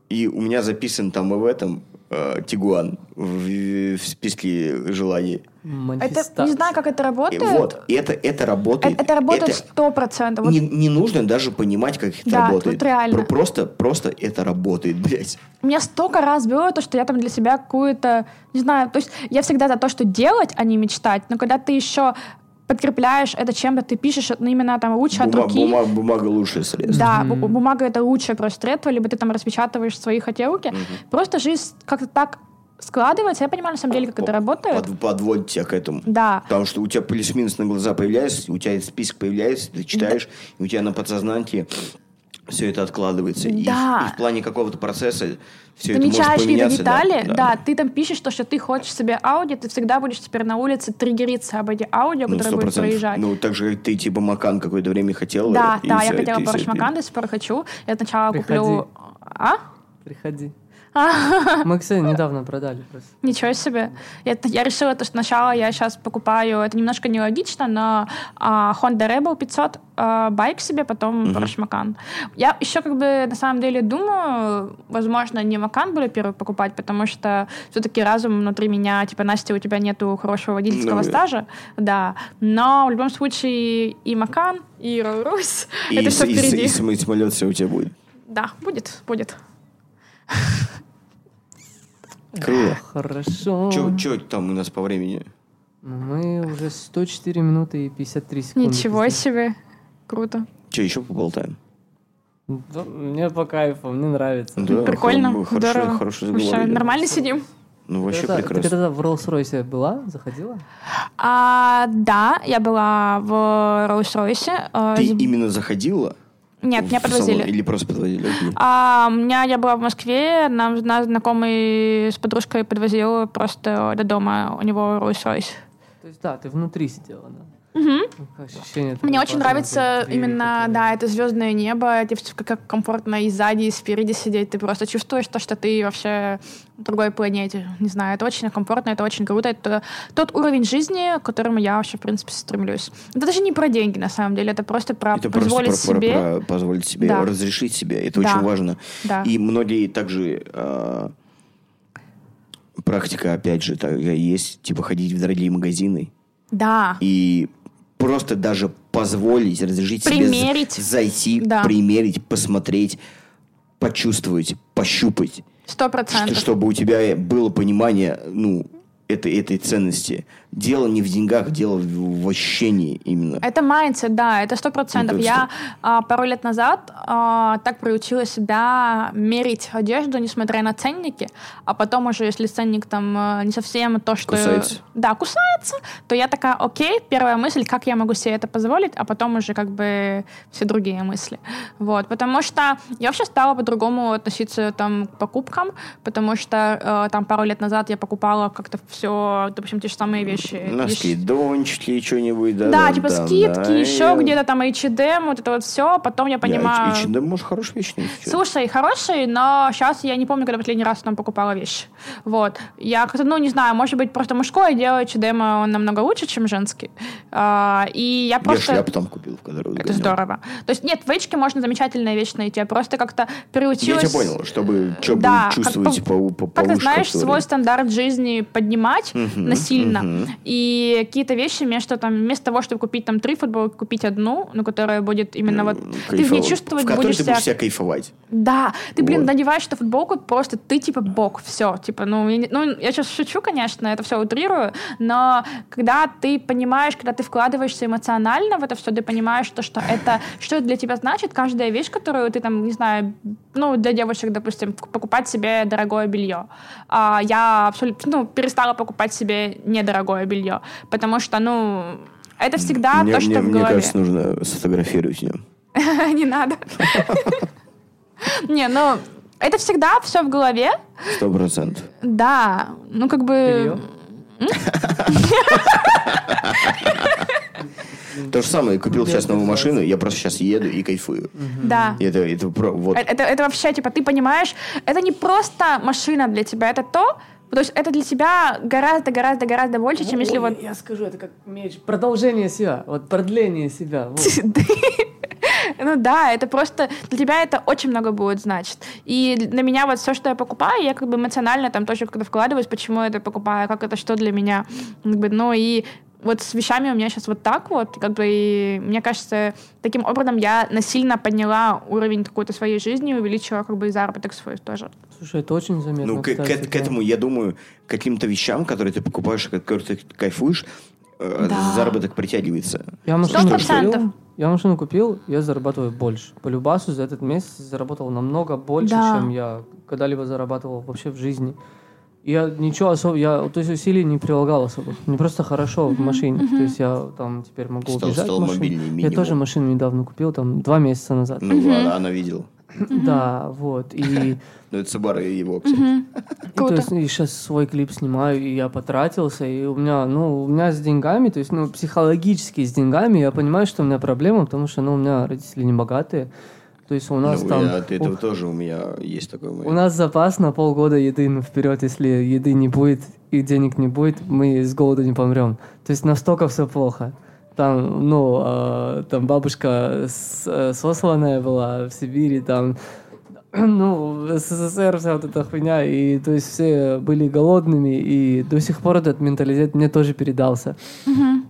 Speaker 4: и у меня записан там и в этом э, Тигуан в, в списке желаний.
Speaker 5: Это, не знаю, как это
Speaker 4: И
Speaker 5: работает.
Speaker 4: вот, это, это работает.
Speaker 5: Это, это работает сто процентов. Вот
Speaker 4: не, не нужно даже понимать, как это
Speaker 5: Да,
Speaker 4: работает.
Speaker 5: вот реально.
Speaker 4: Про- Просто, просто это работает, блядь.
Speaker 5: Меня столько раз было то, что я там для себя какую-то, не знаю, то есть я всегда за то, что делать, а не мечтать, но когда ты еще подкрепляешь это чем-то, ты пишешь ну, именно там лучше от
Speaker 4: Бума-
Speaker 5: руки.
Speaker 4: бума- бумага лучшее средство.
Speaker 5: Да, бу- бумага это лучшее просто средство, либо ты там распечатываешь свои хотелки. Просто жизнь как-то так складывается. Я понимаю, на самом деле, как это работает.
Speaker 4: Под- подводит тебя к этому.
Speaker 5: Да.
Speaker 4: Потому что у тебя плюс-минус на глаза появляется, у тебя этот список появляется, ты читаешь, и у тебя на подсознании все это откладывается. И в-
Speaker 5: Да.
Speaker 4: И, в плане какого-то процесса все это может
Speaker 5: Замечаешь
Speaker 4: поменяться. да,
Speaker 5: детали,
Speaker 4: да.
Speaker 5: да, ты там пишешь то, что ты хочешь себе аудио, ты всегда будешь теперь на улице триггериться об эти аудио,
Speaker 4: Ну,
Speaker 5: которые будут
Speaker 4: 100%.
Speaker 5: проезжать.
Speaker 4: Ну, так же, как ты, типа, Макан какое-то время хотела.
Speaker 5: да, да, я хотела
Speaker 4: это-
Speaker 5: Macan, до сих пор хочу. Я сначала
Speaker 3: Приходи.
Speaker 5: куплю... А?
Speaker 3: Приходи. Мы, кстати, недавно продали просто.
Speaker 5: Ничего себе. Это, я решила, то, что сначала я сейчас покупаю, это немножко нелогично, но а, Honda Rebel 500 а, байк себе, потом Porsche Macan. Я еще как бы на самом деле думаю, возможно, не Macan буду первый покупать, потому что все-таки разум внутри меня, типа, Настя, у тебя нету хорошего водительского
Speaker 4: Ну,
Speaker 5: стажа, да, но в любом случае и Macan, и Rolls-Royce,
Speaker 4: И,
Speaker 5: это все
Speaker 4: и,
Speaker 5: впереди.
Speaker 4: и сам- самолет все у тебя будет.
Speaker 5: Да, будет, будет.
Speaker 4: Круто.
Speaker 3: Хорошо.
Speaker 4: Че там у нас по времени?
Speaker 3: Ну, Мы уже 104 минуты и 53 секунды.
Speaker 5: Ничего себе. Круто.
Speaker 4: Че, еще поболтаем?
Speaker 3: Да, Мне по кайфу, мне нравится.
Speaker 4: Да,
Speaker 5: Прикольно,
Speaker 4: хор-
Speaker 5: здорово.
Speaker 4: Хороший разговор.
Speaker 5: Вообще, нормально сидим?
Speaker 4: Ну, вообще
Speaker 3: Ты когда-
Speaker 4: прекрасно.
Speaker 3: Ты когда в Роллс-Ройсе была? Заходила?
Speaker 5: А, да, я была в Rolls-Royce. а,
Speaker 4: Ты именно заходила?
Speaker 5: Нет, меня
Speaker 4: в салон
Speaker 5: подвозили.
Speaker 4: Или просто подвозили? Окей.
Speaker 5: А, у меня я была в Москве, нам нас знакомый с подружкой подвозил просто до дома, у него Rolls-Royce.
Speaker 3: То есть, да, ты внутри сидела, да?
Speaker 5: Мгм.
Speaker 3: Ощущение
Speaker 5: Мне
Speaker 3: такое
Speaker 5: очень нравится именно,
Speaker 3: такие.
Speaker 5: да, это звездное небо, тебе как комфортно и сзади, и спереди сидеть, ты просто чувствуешь то, что ты вообще на другой планете. Не знаю, это очень комфортно, это очень круто, это тот уровень жизни, к которому я вообще, в принципе, стремлюсь. Это даже не про деньги, на самом деле, это просто про
Speaker 4: Это просто
Speaker 5: позволить
Speaker 4: про, про-
Speaker 5: себе.
Speaker 4: про позволить себе,
Speaker 5: Да.
Speaker 4: разрешить себе. Это
Speaker 5: Да.
Speaker 4: очень важно.
Speaker 5: Да.
Speaker 4: И многие также э, практика, опять же, так, есть, типа ходить в дорогие магазины
Speaker 5: Да.
Speaker 4: и просто даже позволить, разрешить
Speaker 5: Примерить.
Speaker 4: себе за- зайти,
Speaker 5: Да.
Speaker 4: примерить, посмотреть, почувствовать, пощупать,
Speaker 5: Сто процентов.
Speaker 4: чтобы у тебя было понимание, ну, этой, этой ценности. Дело не в деньгах, дело в, ощущении именно.
Speaker 5: Это mindset, да, это сто процентов.
Speaker 4: Это
Speaker 5: Я а, пару лет назад а, так приучила себя мерить одежду, несмотря на ценники, а потом уже, если ценник там а, не совсем то, что...
Speaker 4: Кусается.
Speaker 5: Да, кусается, то я такая, окей, первая мысль, как я могу себе это позволить, а потом уже как бы все другие мысли. Вот, потому что я вообще стала по-другому относиться там к покупкам, потому что э, там пару лет назад я покупала как-то все, допустим, те же самые вещи.
Speaker 4: Носки, дончики, что-нибудь. Да,
Speaker 5: Да,
Speaker 4: да,
Speaker 5: типа
Speaker 4: да,
Speaker 5: скидки,
Speaker 4: да,
Speaker 5: еще
Speaker 4: я-
Speaker 5: где-то там H&M, вот это вот все. Потом я понимаю...
Speaker 4: Я, H&M, может, хорошая вещь. не чё.
Speaker 5: Слушай, хороший, но сейчас я не помню, когда последний раз там покупала вещи. Вот. Я как-то, ну, не знаю, может быть, просто мужское дело ЧДМ, он намного лучше, чем женский. А, и я
Speaker 4: Я
Speaker 5: просто...
Speaker 4: шляпу там купил, в которую
Speaker 5: Это
Speaker 4: гонял.
Speaker 5: здорово. То есть нет, в Эчке можно замечательная вещь найти. Я просто как-то
Speaker 4: Я
Speaker 5: приучилась...
Speaker 4: тебя понял, чтобы что
Speaker 5: Да,
Speaker 4: чувствовать
Speaker 5: как
Speaker 4: по, по,
Speaker 5: Как ты знаешь,
Speaker 4: который.
Speaker 5: свой стандарт жизни поднимать
Speaker 4: Мгм,
Speaker 5: насильно.
Speaker 4: мгм.
Speaker 5: И какие-то вещи вместо, там, вместо того, чтобы купить там три футболки, купить одну, ну, которая будет именно вот... Ты в ней
Speaker 4: Кайфово.
Speaker 5: чувствовать
Speaker 4: В
Speaker 5: будешь
Speaker 4: ты будешь
Speaker 5: себя
Speaker 4: кайфовать.
Speaker 5: да, ты, блин,
Speaker 4: Вот.
Speaker 5: надеваешь эту футболку, просто ты типа бог, все, типа, ну, я, ну, я сейчас шучу, конечно, это все утрирую, но когда ты понимаешь, когда ты вкладываешься эмоционально в это все, ты понимаешь, то, что это, что это для тебя значит, каждая вещь, которую ты там, не знаю, ну, для девушек, допустим, покупать себе дорогое белье. А я абсолютно, ну, перестала покупать себе недорогое белье, потому что, ну, это всегда
Speaker 4: мне,
Speaker 5: то, что
Speaker 4: мне,
Speaker 5: в
Speaker 4: мне
Speaker 5: голове.
Speaker 4: кажется, нужно сфотографировать в нем.
Speaker 5: Не надо. Не, ну, это всегда все в голове.
Speaker 4: Сто процентов.
Speaker 5: Да, ну как бы...
Speaker 4: То же самое, купил сейчас новую машину, я просто сейчас еду и кайфую.
Speaker 5: Да.
Speaker 4: Это, это вот.
Speaker 5: Э- Это, это вообще, типа, ты понимаешь, это не просто машина для тебя, это то, то есть это для тебя гораздо-гораздо-гораздо больше, чем если
Speaker 3: Ой,
Speaker 5: вот...
Speaker 3: Я скажу, это как меч. Продолжение себя. Вот продление себя. вот.
Speaker 5: Ну да, это просто для тебя это очень много будет значить. И для меня вот все, что я покупаю, я как бы эмоционально там тоже когда вкладываюсь, почему я это покупаю, как это что для меня. Как бы, ну и вот с вещами у меня сейчас вот так вот, как бы, и мне кажется, таким образом я насильно подняла уровень какой-то своей жизни, увеличила как бы и заработок свой тоже.
Speaker 3: Слушай, это очень заметно.
Speaker 4: Ну, к, к-
Speaker 3: кстати,
Speaker 4: к
Speaker 3: да.
Speaker 4: этому, я думаю, к каким-то вещам, которые ты покупаешь, от которых ты кайфуешь, э,
Speaker 5: Да.
Speaker 4: заработок притягивается.
Speaker 3: Я машину
Speaker 5: процентов.
Speaker 3: купил, я машину купил, я зарабатываю больше. По Любасу за этот месяц заработал намного больше,
Speaker 5: Да.
Speaker 3: чем я когда-либо зарабатывал вообще в жизни. Я ничего особо, я то есть усилий не прилагал особо. Мне просто хорошо в машине. То есть я там теперь могу
Speaker 4: Стал-
Speaker 3: убежать
Speaker 4: стал
Speaker 3: в машине. Я тоже машину недавно купил, там два месяца назад.
Speaker 4: Ну, она, она видела.
Speaker 3: Да, вот. И,
Speaker 4: Ну, это Subaru его, кстати.
Speaker 3: то есть, и сейчас свой клип снимаю, и я потратился, и у меня, ну, у меня с деньгами, то есть, ну, психологически с деньгами, я понимаю, что у меня проблема, потому что, ну, у меня родители не богатые. То есть у нас
Speaker 4: ну,
Speaker 3: там...
Speaker 4: я от этого
Speaker 3: у-
Speaker 4: тоже у меня есть такой момент.
Speaker 3: У нас запас на полгода еды ну, вперед, если еды не будет и денег не будет, мы с голода не помрем. То есть настолько все плохо. Там, ну, э, там бабушка с- э, сосланная была в Сибири, там, ну, в СССР вся вот эта хуйня, и то есть все были голодными, и до сих пор этот менталитет мне тоже передался. И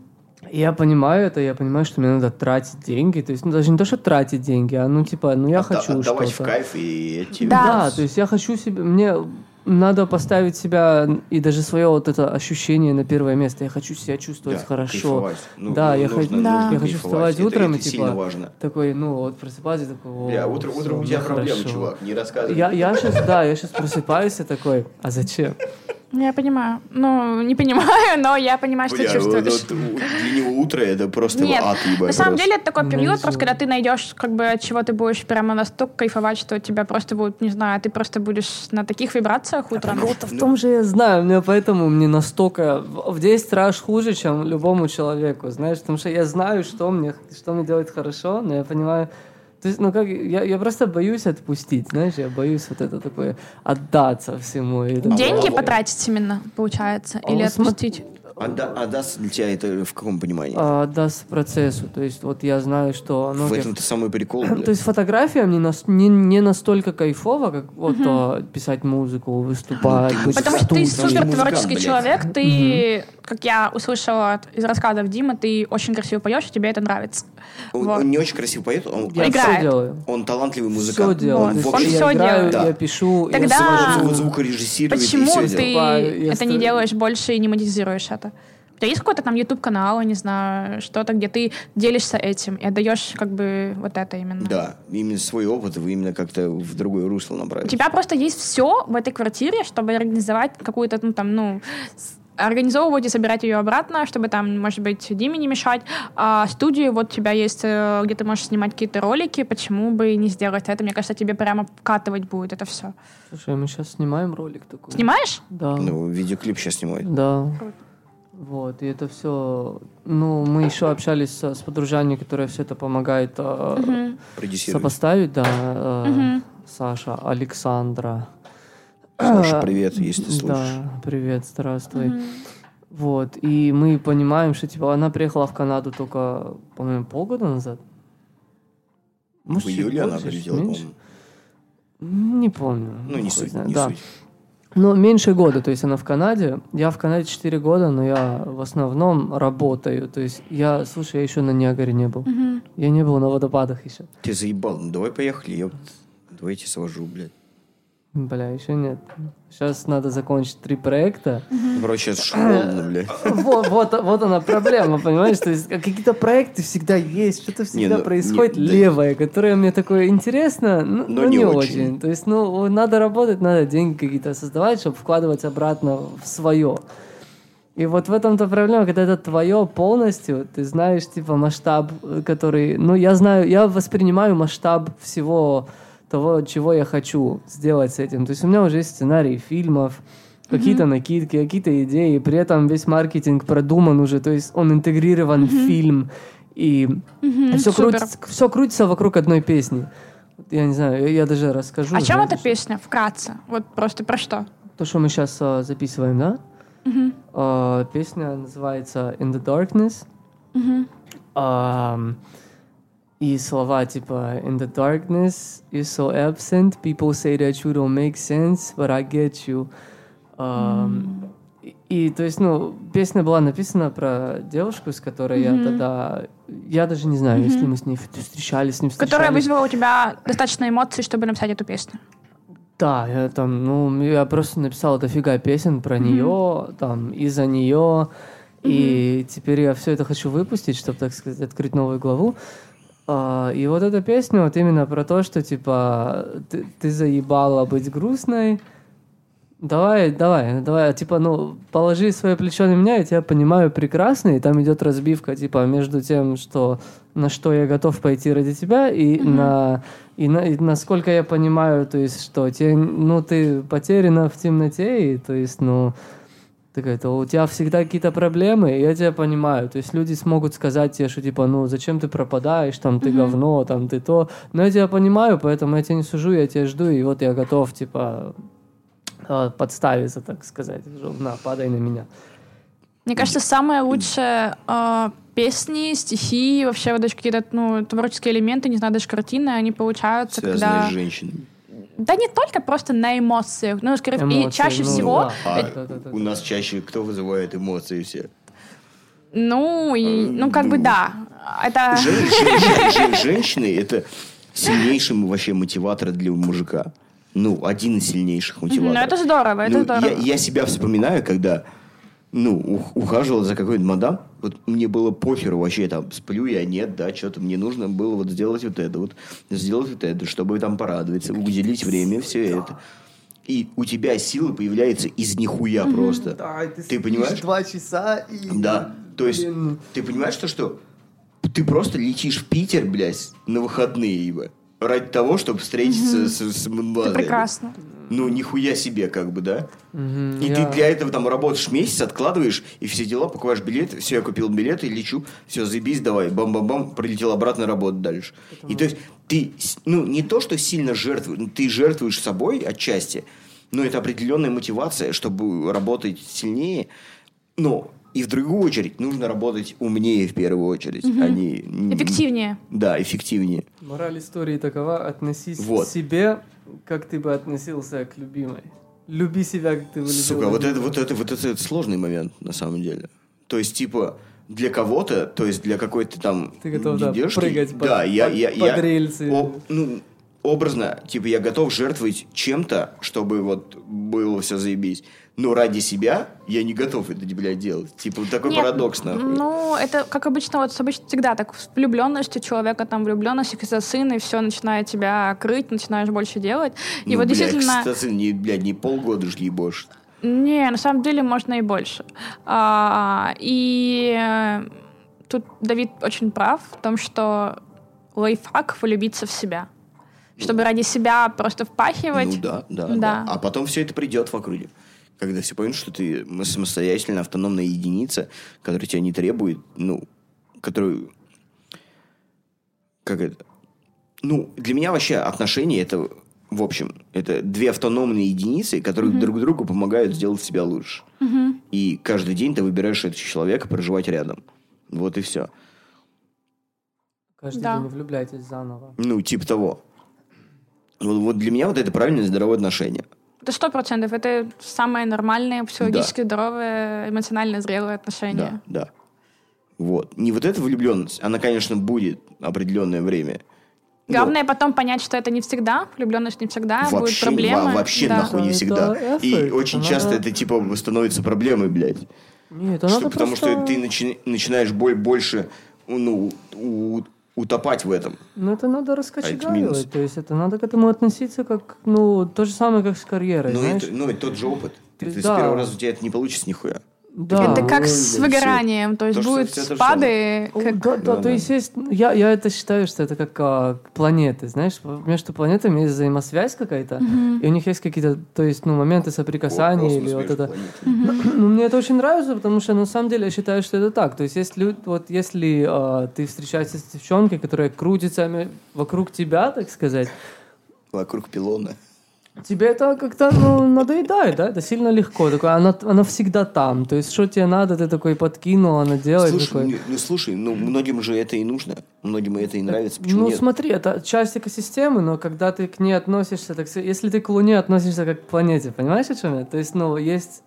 Speaker 3: Я понимаю это, я понимаю, что мне надо тратить деньги, то есть, ну, даже не то, что тратить деньги, а, ну, типа, ну, я
Speaker 4: Отда-
Speaker 3: хочу
Speaker 4: Отдавать в
Speaker 3: что-то.
Speaker 4: кайф и.
Speaker 5: Да.
Speaker 3: Да, то есть я хочу себе, мне надо поставить себя и даже свое вот это ощущение на первое место. Я хочу себя чувствовать
Speaker 4: Да,
Speaker 3: хорошо.
Speaker 4: Ну,
Speaker 3: да,
Speaker 4: ну,
Speaker 3: я,
Speaker 4: нужно-
Speaker 3: хочу,
Speaker 5: Да.
Speaker 4: нужно
Speaker 3: я хочу вставать
Speaker 4: Это-
Speaker 3: утром
Speaker 4: это
Speaker 3: и типа
Speaker 4: важно.
Speaker 3: такой, ну вот просыпаюсь и такой. «О,
Speaker 4: Бля, утро, утром у тебя проблемы,
Speaker 3: хорошо».
Speaker 4: чувак, не рассказывай.
Speaker 3: Я, я сейчас, да, я сейчас просыпаюсь и такой, а зачем?
Speaker 5: Я понимаю. Ну, не понимаю, но я понимаю, что
Speaker 4: Бля,
Speaker 5: ты чувствуешь.
Speaker 4: вот- вот для него утро это просто
Speaker 5: Нет,
Speaker 4: ад ебать
Speaker 5: на самом
Speaker 4: просто.
Speaker 5: деле это такой
Speaker 3: Ну,
Speaker 5: период, просто когда ты найдешь, как бы, от чего ты будешь прямо настолько кайфовать, что у тебя просто будет, не знаю, ты просто будешь на таких вибрациях утром.
Speaker 3: Вот в том же я знаю, мне поэтому мне настолько в в 10 раз хуже, чем любому человеку, знаешь, потому что я знаю, что мне, что мне делает хорошо, но я понимаю, то есть, ну как, я, я просто боюсь отпустить, знаешь, я боюсь вот это такое, отдаться всему. и
Speaker 5: Деньги
Speaker 4: А,
Speaker 5: потратить именно, получается,
Speaker 3: А
Speaker 5: или
Speaker 3: смо-
Speaker 5: отпустить.
Speaker 4: А, да- а даст для тебя это в каком понимании?
Speaker 3: а, отдаться процессу, то есть вот я знаю, что... Ну,
Speaker 4: в
Speaker 3: я-
Speaker 4: этом-то самый прикол, блядь.
Speaker 3: То есть фотография мне нас- не, не настолько кайфово, как вот а, писать музыку, выступать, быть
Speaker 5: Потому
Speaker 3: в
Speaker 5: что ты супер творческий человек, ты, как я услышала из рассказов Димы, ты очень красиво поешь, и тебе это нравится.
Speaker 4: Он,
Speaker 5: Вот.
Speaker 4: он не очень красиво поет, он,
Speaker 3: Я
Speaker 5: Играет.
Speaker 3: все делаю.
Speaker 4: он талантливый
Speaker 3: Все
Speaker 4: музыкант.
Speaker 3: делаю.
Speaker 5: Вот. Он
Speaker 3: я
Speaker 5: всё
Speaker 3: играю,
Speaker 5: делает.
Speaker 4: Да.
Speaker 3: я пишу. я
Speaker 5: Тогда-
Speaker 3: сажу.
Speaker 4: Он звукорежиссирует и
Speaker 5: Почему
Speaker 4: все
Speaker 5: ты
Speaker 3: я
Speaker 5: это не делаешь больше и не монетизируешь это? У тебя есть какой-то там YouTube-канал, не знаю, что-то, где ты делишься этим и отдаешь как бы вот это именно?
Speaker 4: Да, именно свой опыт вы именно как-то в другое русло
Speaker 5: У
Speaker 4: направить.
Speaker 5: тебя просто есть все в этой квартире, чтобы организовать какую-то, ну, там, ну, организовывать и собирать ее обратно, чтобы там, может быть, Диме не мешать. А студию, вот у тебя есть, э, где ты можешь снимать какие-то ролики, почему бы и не сделать это? Мне кажется, тебе прямо вкатывать будет это все.
Speaker 3: Слушай, мы сейчас снимаем ролик такой.
Speaker 5: Снимаешь?
Speaker 3: Да.
Speaker 4: Ну, видеоклип сейчас снимает.
Speaker 3: Да.
Speaker 5: Круто.
Speaker 3: Вот, и это все... Ну, мы еще общались с, с подружаней, которая все это помогает э, сопоставить, да. э. Саша, Александра.
Speaker 4: Саша, привет, если ты слушаешь.
Speaker 3: Да, привет, здравствуй. Вот, и мы понимаем, что, типа, она приехала в Канаду только, по-моему, полгода назад.
Speaker 4: В
Speaker 3: Может, чуть
Speaker 4: июле она прилетела, по-моему.
Speaker 3: Не помню.
Speaker 4: Ну, не суть, не
Speaker 3: да.
Speaker 4: суть.
Speaker 3: Ну, меньше года, то есть она в Канаде. Я в Канаде 4 года, но я в основном работаю. То есть я, слушай, я еще на Ниагаре не был. Я не был на водопадах еще.
Speaker 4: Ты заебал, ну давай поехали, я тебя свожу, блядь.
Speaker 3: Бля, еще нет. Сейчас надо закончить три проекта.
Speaker 4: Короче, это ж холодно, блядь.
Speaker 3: Вот, вот, вот она проблема, понимаешь? То есть какие-то проекты всегда есть, что-то всегда
Speaker 4: ну,
Speaker 3: происходит
Speaker 4: не- да.
Speaker 3: левое, которое мне такое интересно, но,
Speaker 4: Но
Speaker 3: но
Speaker 4: не
Speaker 3: не,
Speaker 4: очень.
Speaker 3: очень. То есть, ну, надо работать, надо деньги какие-то создавать, чтобы вкладывать обратно в свое. И вот в этом-то проблема, когда это твое полностью, ты знаешь, типа, масштаб, э, который... Ну, я знаю, я воспринимаю масштаб всего того, чего я хочу сделать с этим. То есть у меня уже есть сценарии фильмов, какие-то накидки, какие-то идеи, при этом весь маркетинг продуман уже, то есть он интегрирован в фильм, и все,
Speaker 5: супер.
Speaker 3: крутится, все крутится вокруг одной песни. Я не знаю, я, даже расскажу.
Speaker 5: О чем
Speaker 3: знаете,
Speaker 5: эта песня? Вкратце. Вот просто про что?
Speaker 3: то, что мы сейчас записываем, да? А, песня называется In the Darkness. Ам, и слова типа In the darkness, you're so absent. People say that you don't make sense, but I get you. Ам, и, и, то есть, ну, песня была написана про девушку, с которой я тогда... Я даже не знаю, если мы с ней встречались, не встречались.
Speaker 5: Которая вызвала у тебя достаточно эмоций, чтобы написать эту песню.
Speaker 3: Да, я там, ну, я просто написал дофига песен про нее, там, из-за нее, и теперь я все это хочу выпустить, чтобы, так сказать, открыть новую главу. А, и вот эта песня вот именно про то, что, типа, ты, ты заебала быть грустной, Давай, давай, давай, типа, ну, положи свое плечо на меня, я тебя понимаю прекрасно, и там идет разбивка, типа, между тем, что на что я готов пойти ради тебя, и на и, на, и насколько я понимаю, то есть, что тебе, ну, ты потеряна в темноте, и, то есть, ну, такая, то у тебя всегда какие-то проблемы, и я тебя понимаю. То есть люди смогут сказать тебе, что типа, ну, зачем ты пропадаешь, там, ты говно, там, ты то. Но я тебя понимаю, поэтому я тебя не сужу, я тебя жду, и вот я готов, типа, э, подставиться, так сказать. На, падай на меня.
Speaker 5: Мне кажется, самое лучшее э, песни, стихи, вообще вот даже какие-то ну, творческие элементы, не знаю, даже картины, они получаются,
Speaker 4: Связанные
Speaker 5: когда...
Speaker 4: с женщинами.
Speaker 5: Да не только просто на эмоциях, ну, скорее, и
Speaker 3: Эмоции,
Speaker 5: чаще
Speaker 3: ну,
Speaker 5: всего,
Speaker 3: да.
Speaker 4: А
Speaker 3: Да, да, да,
Speaker 4: у
Speaker 3: да.
Speaker 4: нас чаще кто вызывает эмоции все?
Speaker 5: ну, и, ну, как бы
Speaker 4: ну.
Speaker 5: да. Это...
Speaker 4: Жен- жен- жен- Женщины это сильнейший вообще мотиватор для мужика. Ну, один из сильнейших мотиваторов.
Speaker 5: Ну, это здорово, это
Speaker 4: Ну,
Speaker 5: здорово.
Speaker 4: Я, я себя вспоминаю, когда ну, ух- ухаживал за какой-то мадам, вот мне было похеру вообще, там, сплю я, нет, да, что-то мне нужно было вот сделать вот это, вот сделать вот это, чтобы там порадоваться, уделить время, все это. И у тебя сила появляется из нихуя просто. ты, понимаешь?
Speaker 3: Два часа и...
Speaker 4: Да, то есть
Speaker 3: Блин.
Speaker 4: ты понимаешь то, что ты просто летишь в Питер, блядь, на выходные, ибо, ради того, чтобы встретиться с, с
Speaker 5: Это
Speaker 4: мадемуазелью.
Speaker 5: прекрасно.
Speaker 4: Ну, нихуя себе, как бы, да?
Speaker 3: Мгм,
Speaker 4: И
Speaker 3: я-
Speaker 4: ты для этого там работаешь месяц, откладываешь, и все дела, покупаешь билет, все, я купил билеты, лечу, все, заебись, давай, бам-бам-бам, прилетел обратно работать дальше. И то есть ты, с- ну, не то, что сильно жертвуешь, ты жертвуешь собой отчасти, но это определенная мотивация, чтобы работать сильнее, но и в другую очередь нужно работать умнее в первую очередь, а не...
Speaker 5: Эффективнее.
Speaker 4: Да, эффективнее.
Speaker 3: Мораль истории такова, относись
Speaker 4: Вот.
Speaker 3: к себе, как ты бы относился к любимой. Люби себя, как ты бы любил.
Speaker 4: Сука, вот это, вот это, вот это, это сложный момент, на самом деле. То есть, типа, для кого-то, то есть для какой-то там
Speaker 3: Ты готов, да,
Speaker 4: девушки-
Speaker 3: прыгать под-
Speaker 4: да, я,
Speaker 3: под-
Speaker 4: я,
Speaker 3: под
Speaker 4: я-
Speaker 3: рельсы.
Speaker 4: о- ну, образно, типа, я готов жертвовать чем-то, чтобы вот было все заебись. Но ради себя я не готов это, блядь, делать. Типа, вот такой
Speaker 5: Нет,
Speaker 4: парадокс, нахуй.
Speaker 5: Ну, это как обычно, вот обычно всегда так, с влюбленностью человека, там, влюбленность, окситоцин, и все начинает тебя крыть, начинаешь больше делать. И
Speaker 4: Ну,
Speaker 5: вот
Speaker 4: блядь,
Speaker 5: действительно...
Speaker 4: окситоцин не, блядь, не полгода жди больше.
Speaker 5: Не, на самом деле можно и больше. А, и тут Давид очень прав в том, что лайфхак влюбиться в себя. Чтобы ради себя просто впахивать.
Speaker 4: Ну да, да,
Speaker 5: Да.
Speaker 4: да. А потом все это придет в округе. Когда все поймут, что ты самостоятельная, автономная единица, которая тебя не требует, ну, которую... Как это? Ну, для меня вообще отношения это В общем, это две автономные единицы, которые друг другу помогают сделать себя лучше. И каждый день ты выбираешь этого человека проживать рядом. Вот и все.
Speaker 3: Каждый
Speaker 5: Да.
Speaker 3: день влюбляйтесь заново.
Speaker 4: Ну, типа того. Вот, вот для меня вот это правильное здоровое отношение.
Speaker 5: Это сто процентов. Это самое нормальное, психологически здоровое, эмоционально зрелое отношение.
Speaker 4: Да, да. Вот. Не вот эта влюбленность, она, конечно, будет определенное время. Но
Speaker 5: Главное потом понять, что это не всегда, влюбленность не всегда,
Speaker 4: вообще,
Speaker 5: проблемы.
Speaker 4: во- вообще
Speaker 5: Да.
Speaker 4: нахуй не
Speaker 3: Это
Speaker 4: всегда. И
Speaker 3: эффект,
Speaker 4: очень
Speaker 3: это
Speaker 4: часто это типа становится проблемой, блядь.
Speaker 3: Нет, это
Speaker 4: Что-
Speaker 3: надо
Speaker 4: потому
Speaker 3: просто...
Speaker 4: что ты начи- начинаешь боль- больше ну, у- утопать в этом.
Speaker 3: Ну, это надо
Speaker 4: А
Speaker 3: раскочегаривать. То есть это надо к этому относиться как, ну, то же самое, как с карьерой,
Speaker 4: Но
Speaker 3: знаешь?
Speaker 4: это, ну, это тот же опыт. Ты,
Speaker 3: То есть
Speaker 4: с
Speaker 3: да.
Speaker 4: первого раза у тебя это не получится нихуя.
Speaker 3: Да.
Speaker 5: Это как
Speaker 4: ну,
Speaker 5: с выгоранием, то есть
Speaker 4: То, же
Speaker 5: спады,
Speaker 3: О,
Speaker 5: как
Speaker 3: Да, да,
Speaker 4: Да,
Speaker 3: то
Speaker 4: да.
Speaker 3: есть есть, я, я это считаю, что это как а, планеты, знаешь, между планетами есть взаимосвязь какая-то, и у них есть какие-то, то есть, ну, моменты соприкасания
Speaker 4: Космос
Speaker 3: или вот это.
Speaker 4: планетами.
Speaker 3: Ну, мне это очень нравится, потому что на самом деле я считаю, что это так. То есть, если, вот, если а, ты встречаешься с девчонкой, которая крутится вокруг тебя, так сказать,
Speaker 4: Вокруг пилона.
Speaker 3: Тебе это как-то ну, надоедает, да? Это сильно легко. Такое, она, она всегда там. То есть, что тебе надо, ты такой подкинул, она делает.
Speaker 4: Слушай,
Speaker 3: такой.
Speaker 4: ну, ну, слушай, ну многим же это и нужно. Многим это и нравится. Почему
Speaker 3: ну,
Speaker 4: нет?
Speaker 3: смотри, это часть экосистемы, но когда ты к ней относишься, так если ты к Луне относишься как к планете, понимаешь, о чем я? То есть, ну, есть...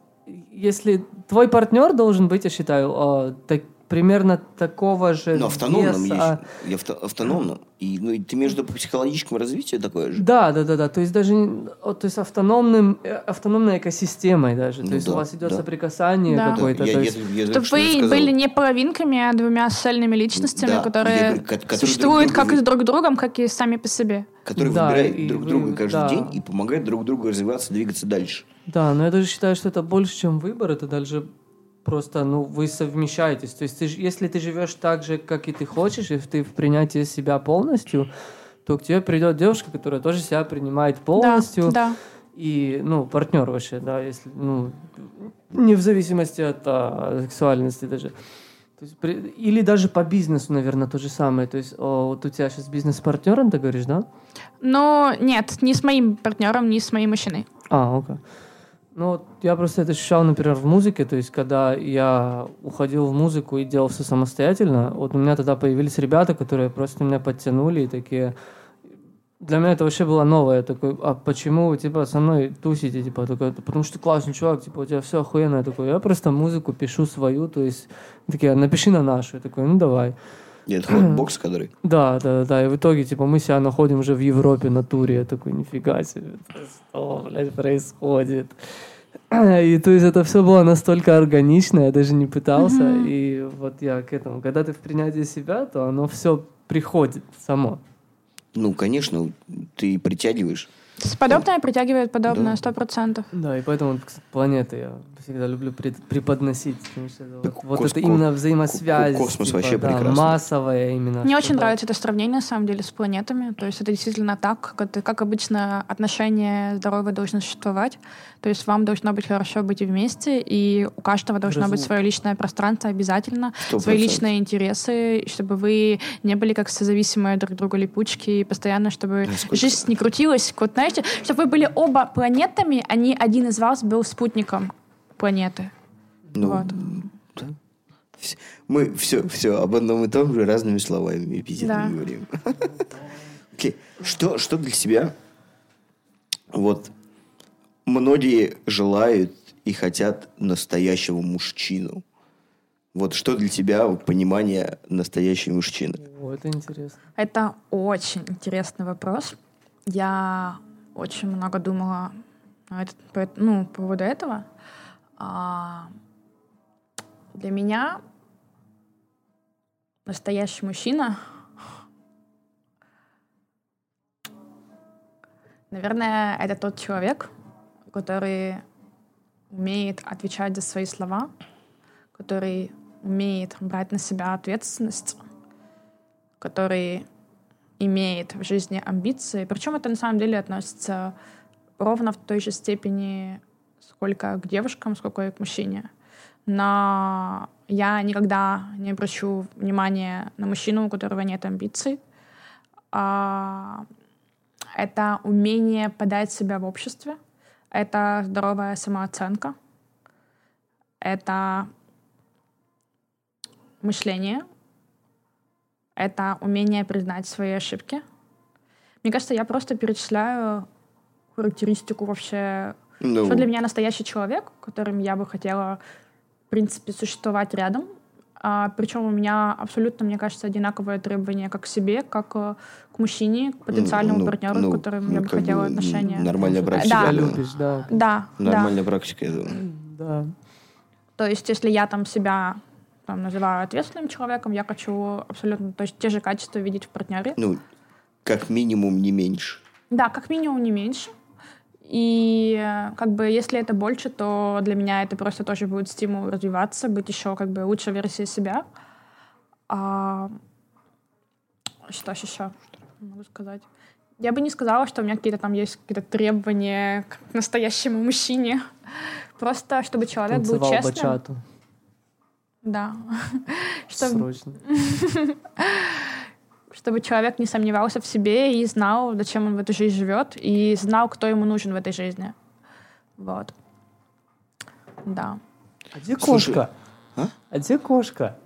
Speaker 3: Если твой партнер должен быть, я считаю, а, так- примерно такого же
Speaker 4: Но автономным
Speaker 3: веса.
Speaker 4: есть. И авто- автономным. И, ну, и ты между психологическим развитием такое же.
Speaker 3: Да, да, да, да. То есть даже то есть автономным, э, автономной экосистемой даже.
Speaker 4: Ну
Speaker 3: то есть
Speaker 4: да,
Speaker 3: у вас идет
Speaker 4: да.
Speaker 3: соприкасание
Speaker 5: Да.
Speaker 3: какое-то.
Speaker 4: Я-
Speaker 3: есть-
Speaker 4: я
Speaker 5: Чтобы
Speaker 4: что
Speaker 5: вы
Speaker 4: рассказал.
Speaker 5: были не половинками, а двумя цельными личностями,
Speaker 4: Да,
Speaker 5: которые
Speaker 4: которые
Speaker 5: существуют
Speaker 4: друг
Speaker 5: как и друг другом, как и сами по себе.
Speaker 4: Которые
Speaker 3: Да,
Speaker 4: выбирают друг
Speaker 3: вы-
Speaker 4: друга каждый
Speaker 3: да.
Speaker 4: день и помогают друг другу развиваться, двигаться дальше.
Speaker 3: Да, но я даже считаю, что это больше, чем выбор, это даже просто, ну, вы совмещаетесь. То есть, ты, если ты живешь так же, как и ты хочешь, и ты в принятии себя полностью, то к тебе придет девушка, которая тоже себя принимает полностью.
Speaker 5: Да, да.
Speaker 3: И, ну, партнер вообще, да, если, ну, не в зависимости от а, сексуальности даже. То есть, при- или даже по бизнесу, наверное, то же самое. То есть, о, вот у тебя сейчас бизнес-партнер, ты говоришь, да?
Speaker 5: Но нет, не с моим партнером, не с моим мужчиной.
Speaker 3: А, окей. Ну, вот я просто это ощущал, например, в музыке, то есть, когда я уходил в музыку и делал все самостоятельно, вот у меня тогда появились ребята, которые просто меня подтянули и такие... Для меня это вообще было новое. Такой, а почему вы, типа, со мной тусите? Типа, такой, потому что ты классный чувак, типа, у тебя все охуенно. Я такой, я просто музыку пишу свою, то есть, такие, напиши на нашу. Я такой, ну, давай.
Speaker 4: Нет, хот-бокс, который...
Speaker 3: Да, да, да, да. И в итоге, типа, мы себя находим уже в Европе на туре. Я такой, нифига себе, что, блядь, происходит? И то есть это все было настолько органично, я даже не пытался. И вот я к этому. Когда ты в принятии себя, то оно все приходит само.
Speaker 4: Ну, конечно, ты притягиваешь.
Speaker 5: Подобное притягивает подобное,
Speaker 4: Да.
Speaker 5: сто процентов.
Speaker 3: Да, и поэтому, кстати, планеты я всегда люблю пред- преподносить. потому что это
Speaker 4: Так
Speaker 3: вот, это именно взаимосвязь.
Speaker 4: космос
Speaker 3: типа,
Speaker 4: вообще
Speaker 3: да,
Speaker 4: прекрасно.
Speaker 3: Массовая именно.
Speaker 5: Мне очень
Speaker 3: да.
Speaker 5: нравится это сравнение, на самом деле, с планетами. То есть это действительно так, как, это, как обычно отношения здоровые должны существовать. То есть вам должно быть хорошо быть вместе, и у каждого должно быть свое личное пространство обязательно, свои личные интересы, чтобы вы не были как созависимые друг друга липучки, и постоянно, чтобы жизнь не крутилась. Вот, знаете, чтобы вы были оба планетами, а не один из вас был спутником планеты.
Speaker 4: Ну,
Speaker 5: Вот.
Speaker 4: да. Мы все, все об одном и том же разными словами, эпитетами
Speaker 5: Да.
Speaker 4: говорим. Окей. Что, что для себя вот многие желают и хотят настоящего мужчину? Вот что для тебя понимание настоящего мужчины?
Speaker 3: О, это интересно.
Speaker 5: Это очень интересный вопрос. Я очень много думала этот- по, ну, по поводу этого. А, для меня настоящий мужчина, наверное, это тот человек, который умеет отвечать за свои слова, который умеет брать на себя ответственность, который имеет в жизни амбиции. Причем это на самом деле относится ровно в той же степени, сколько к девушкам, сколько и к мужчине. Но я никогда не обращу внимания на мужчину, у которого нет амбиций. А, это умение подать себя в обществе, это здоровая самооценка, это мышление, это умение признать свои ошибки. Мне кажется, я просто перечисляю характеристику вообще,
Speaker 4: Ну,
Speaker 5: что для меня настоящий человек, которым я бы хотела, в принципе, существовать рядом. А, причем у меня абсолютно, мне кажется, одинаковые требования как к себе, как э, к мужчине, к потенциальному
Speaker 4: ну,
Speaker 5: партнеру,
Speaker 4: ну,
Speaker 5: с которым
Speaker 4: ну,
Speaker 5: я бы хотела отношения.
Speaker 4: Нормальная
Speaker 5: Да.
Speaker 4: практика.
Speaker 5: Да.
Speaker 4: да.
Speaker 3: любишь, да.
Speaker 5: Да, да.
Speaker 4: Нормальная практика, я думаю.
Speaker 3: Да.
Speaker 5: То есть, если я там себя там, называю ответственным человеком, я хочу абсолютно то есть, те же качества видеть в партнере.
Speaker 4: Ну, как минимум не меньше.
Speaker 5: Да, как минимум не меньше. И как бы если это больше, то для меня это просто тоже будет стимул развиваться, быть еще как бы лучшей версией себя. А, Что еще? Что могу сказать? Я бы не сказала, что у меня какие-то там есть какие-то требования к настоящему мужчине. Просто чтобы человек был
Speaker 3: Танцевал
Speaker 5: честным.
Speaker 3: бачату.
Speaker 5: Да. Чтобы,
Speaker 3: Срочно.
Speaker 5: чтобы человек не сомневался в себе и знал, зачем он в этой жизни живет, и знал, кто ему нужен в этой жизни. Вот. Да.
Speaker 3: А где
Speaker 4: Слушай,
Speaker 3: кошка?
Speaker 4: а?
Speaker 3: А где кошка?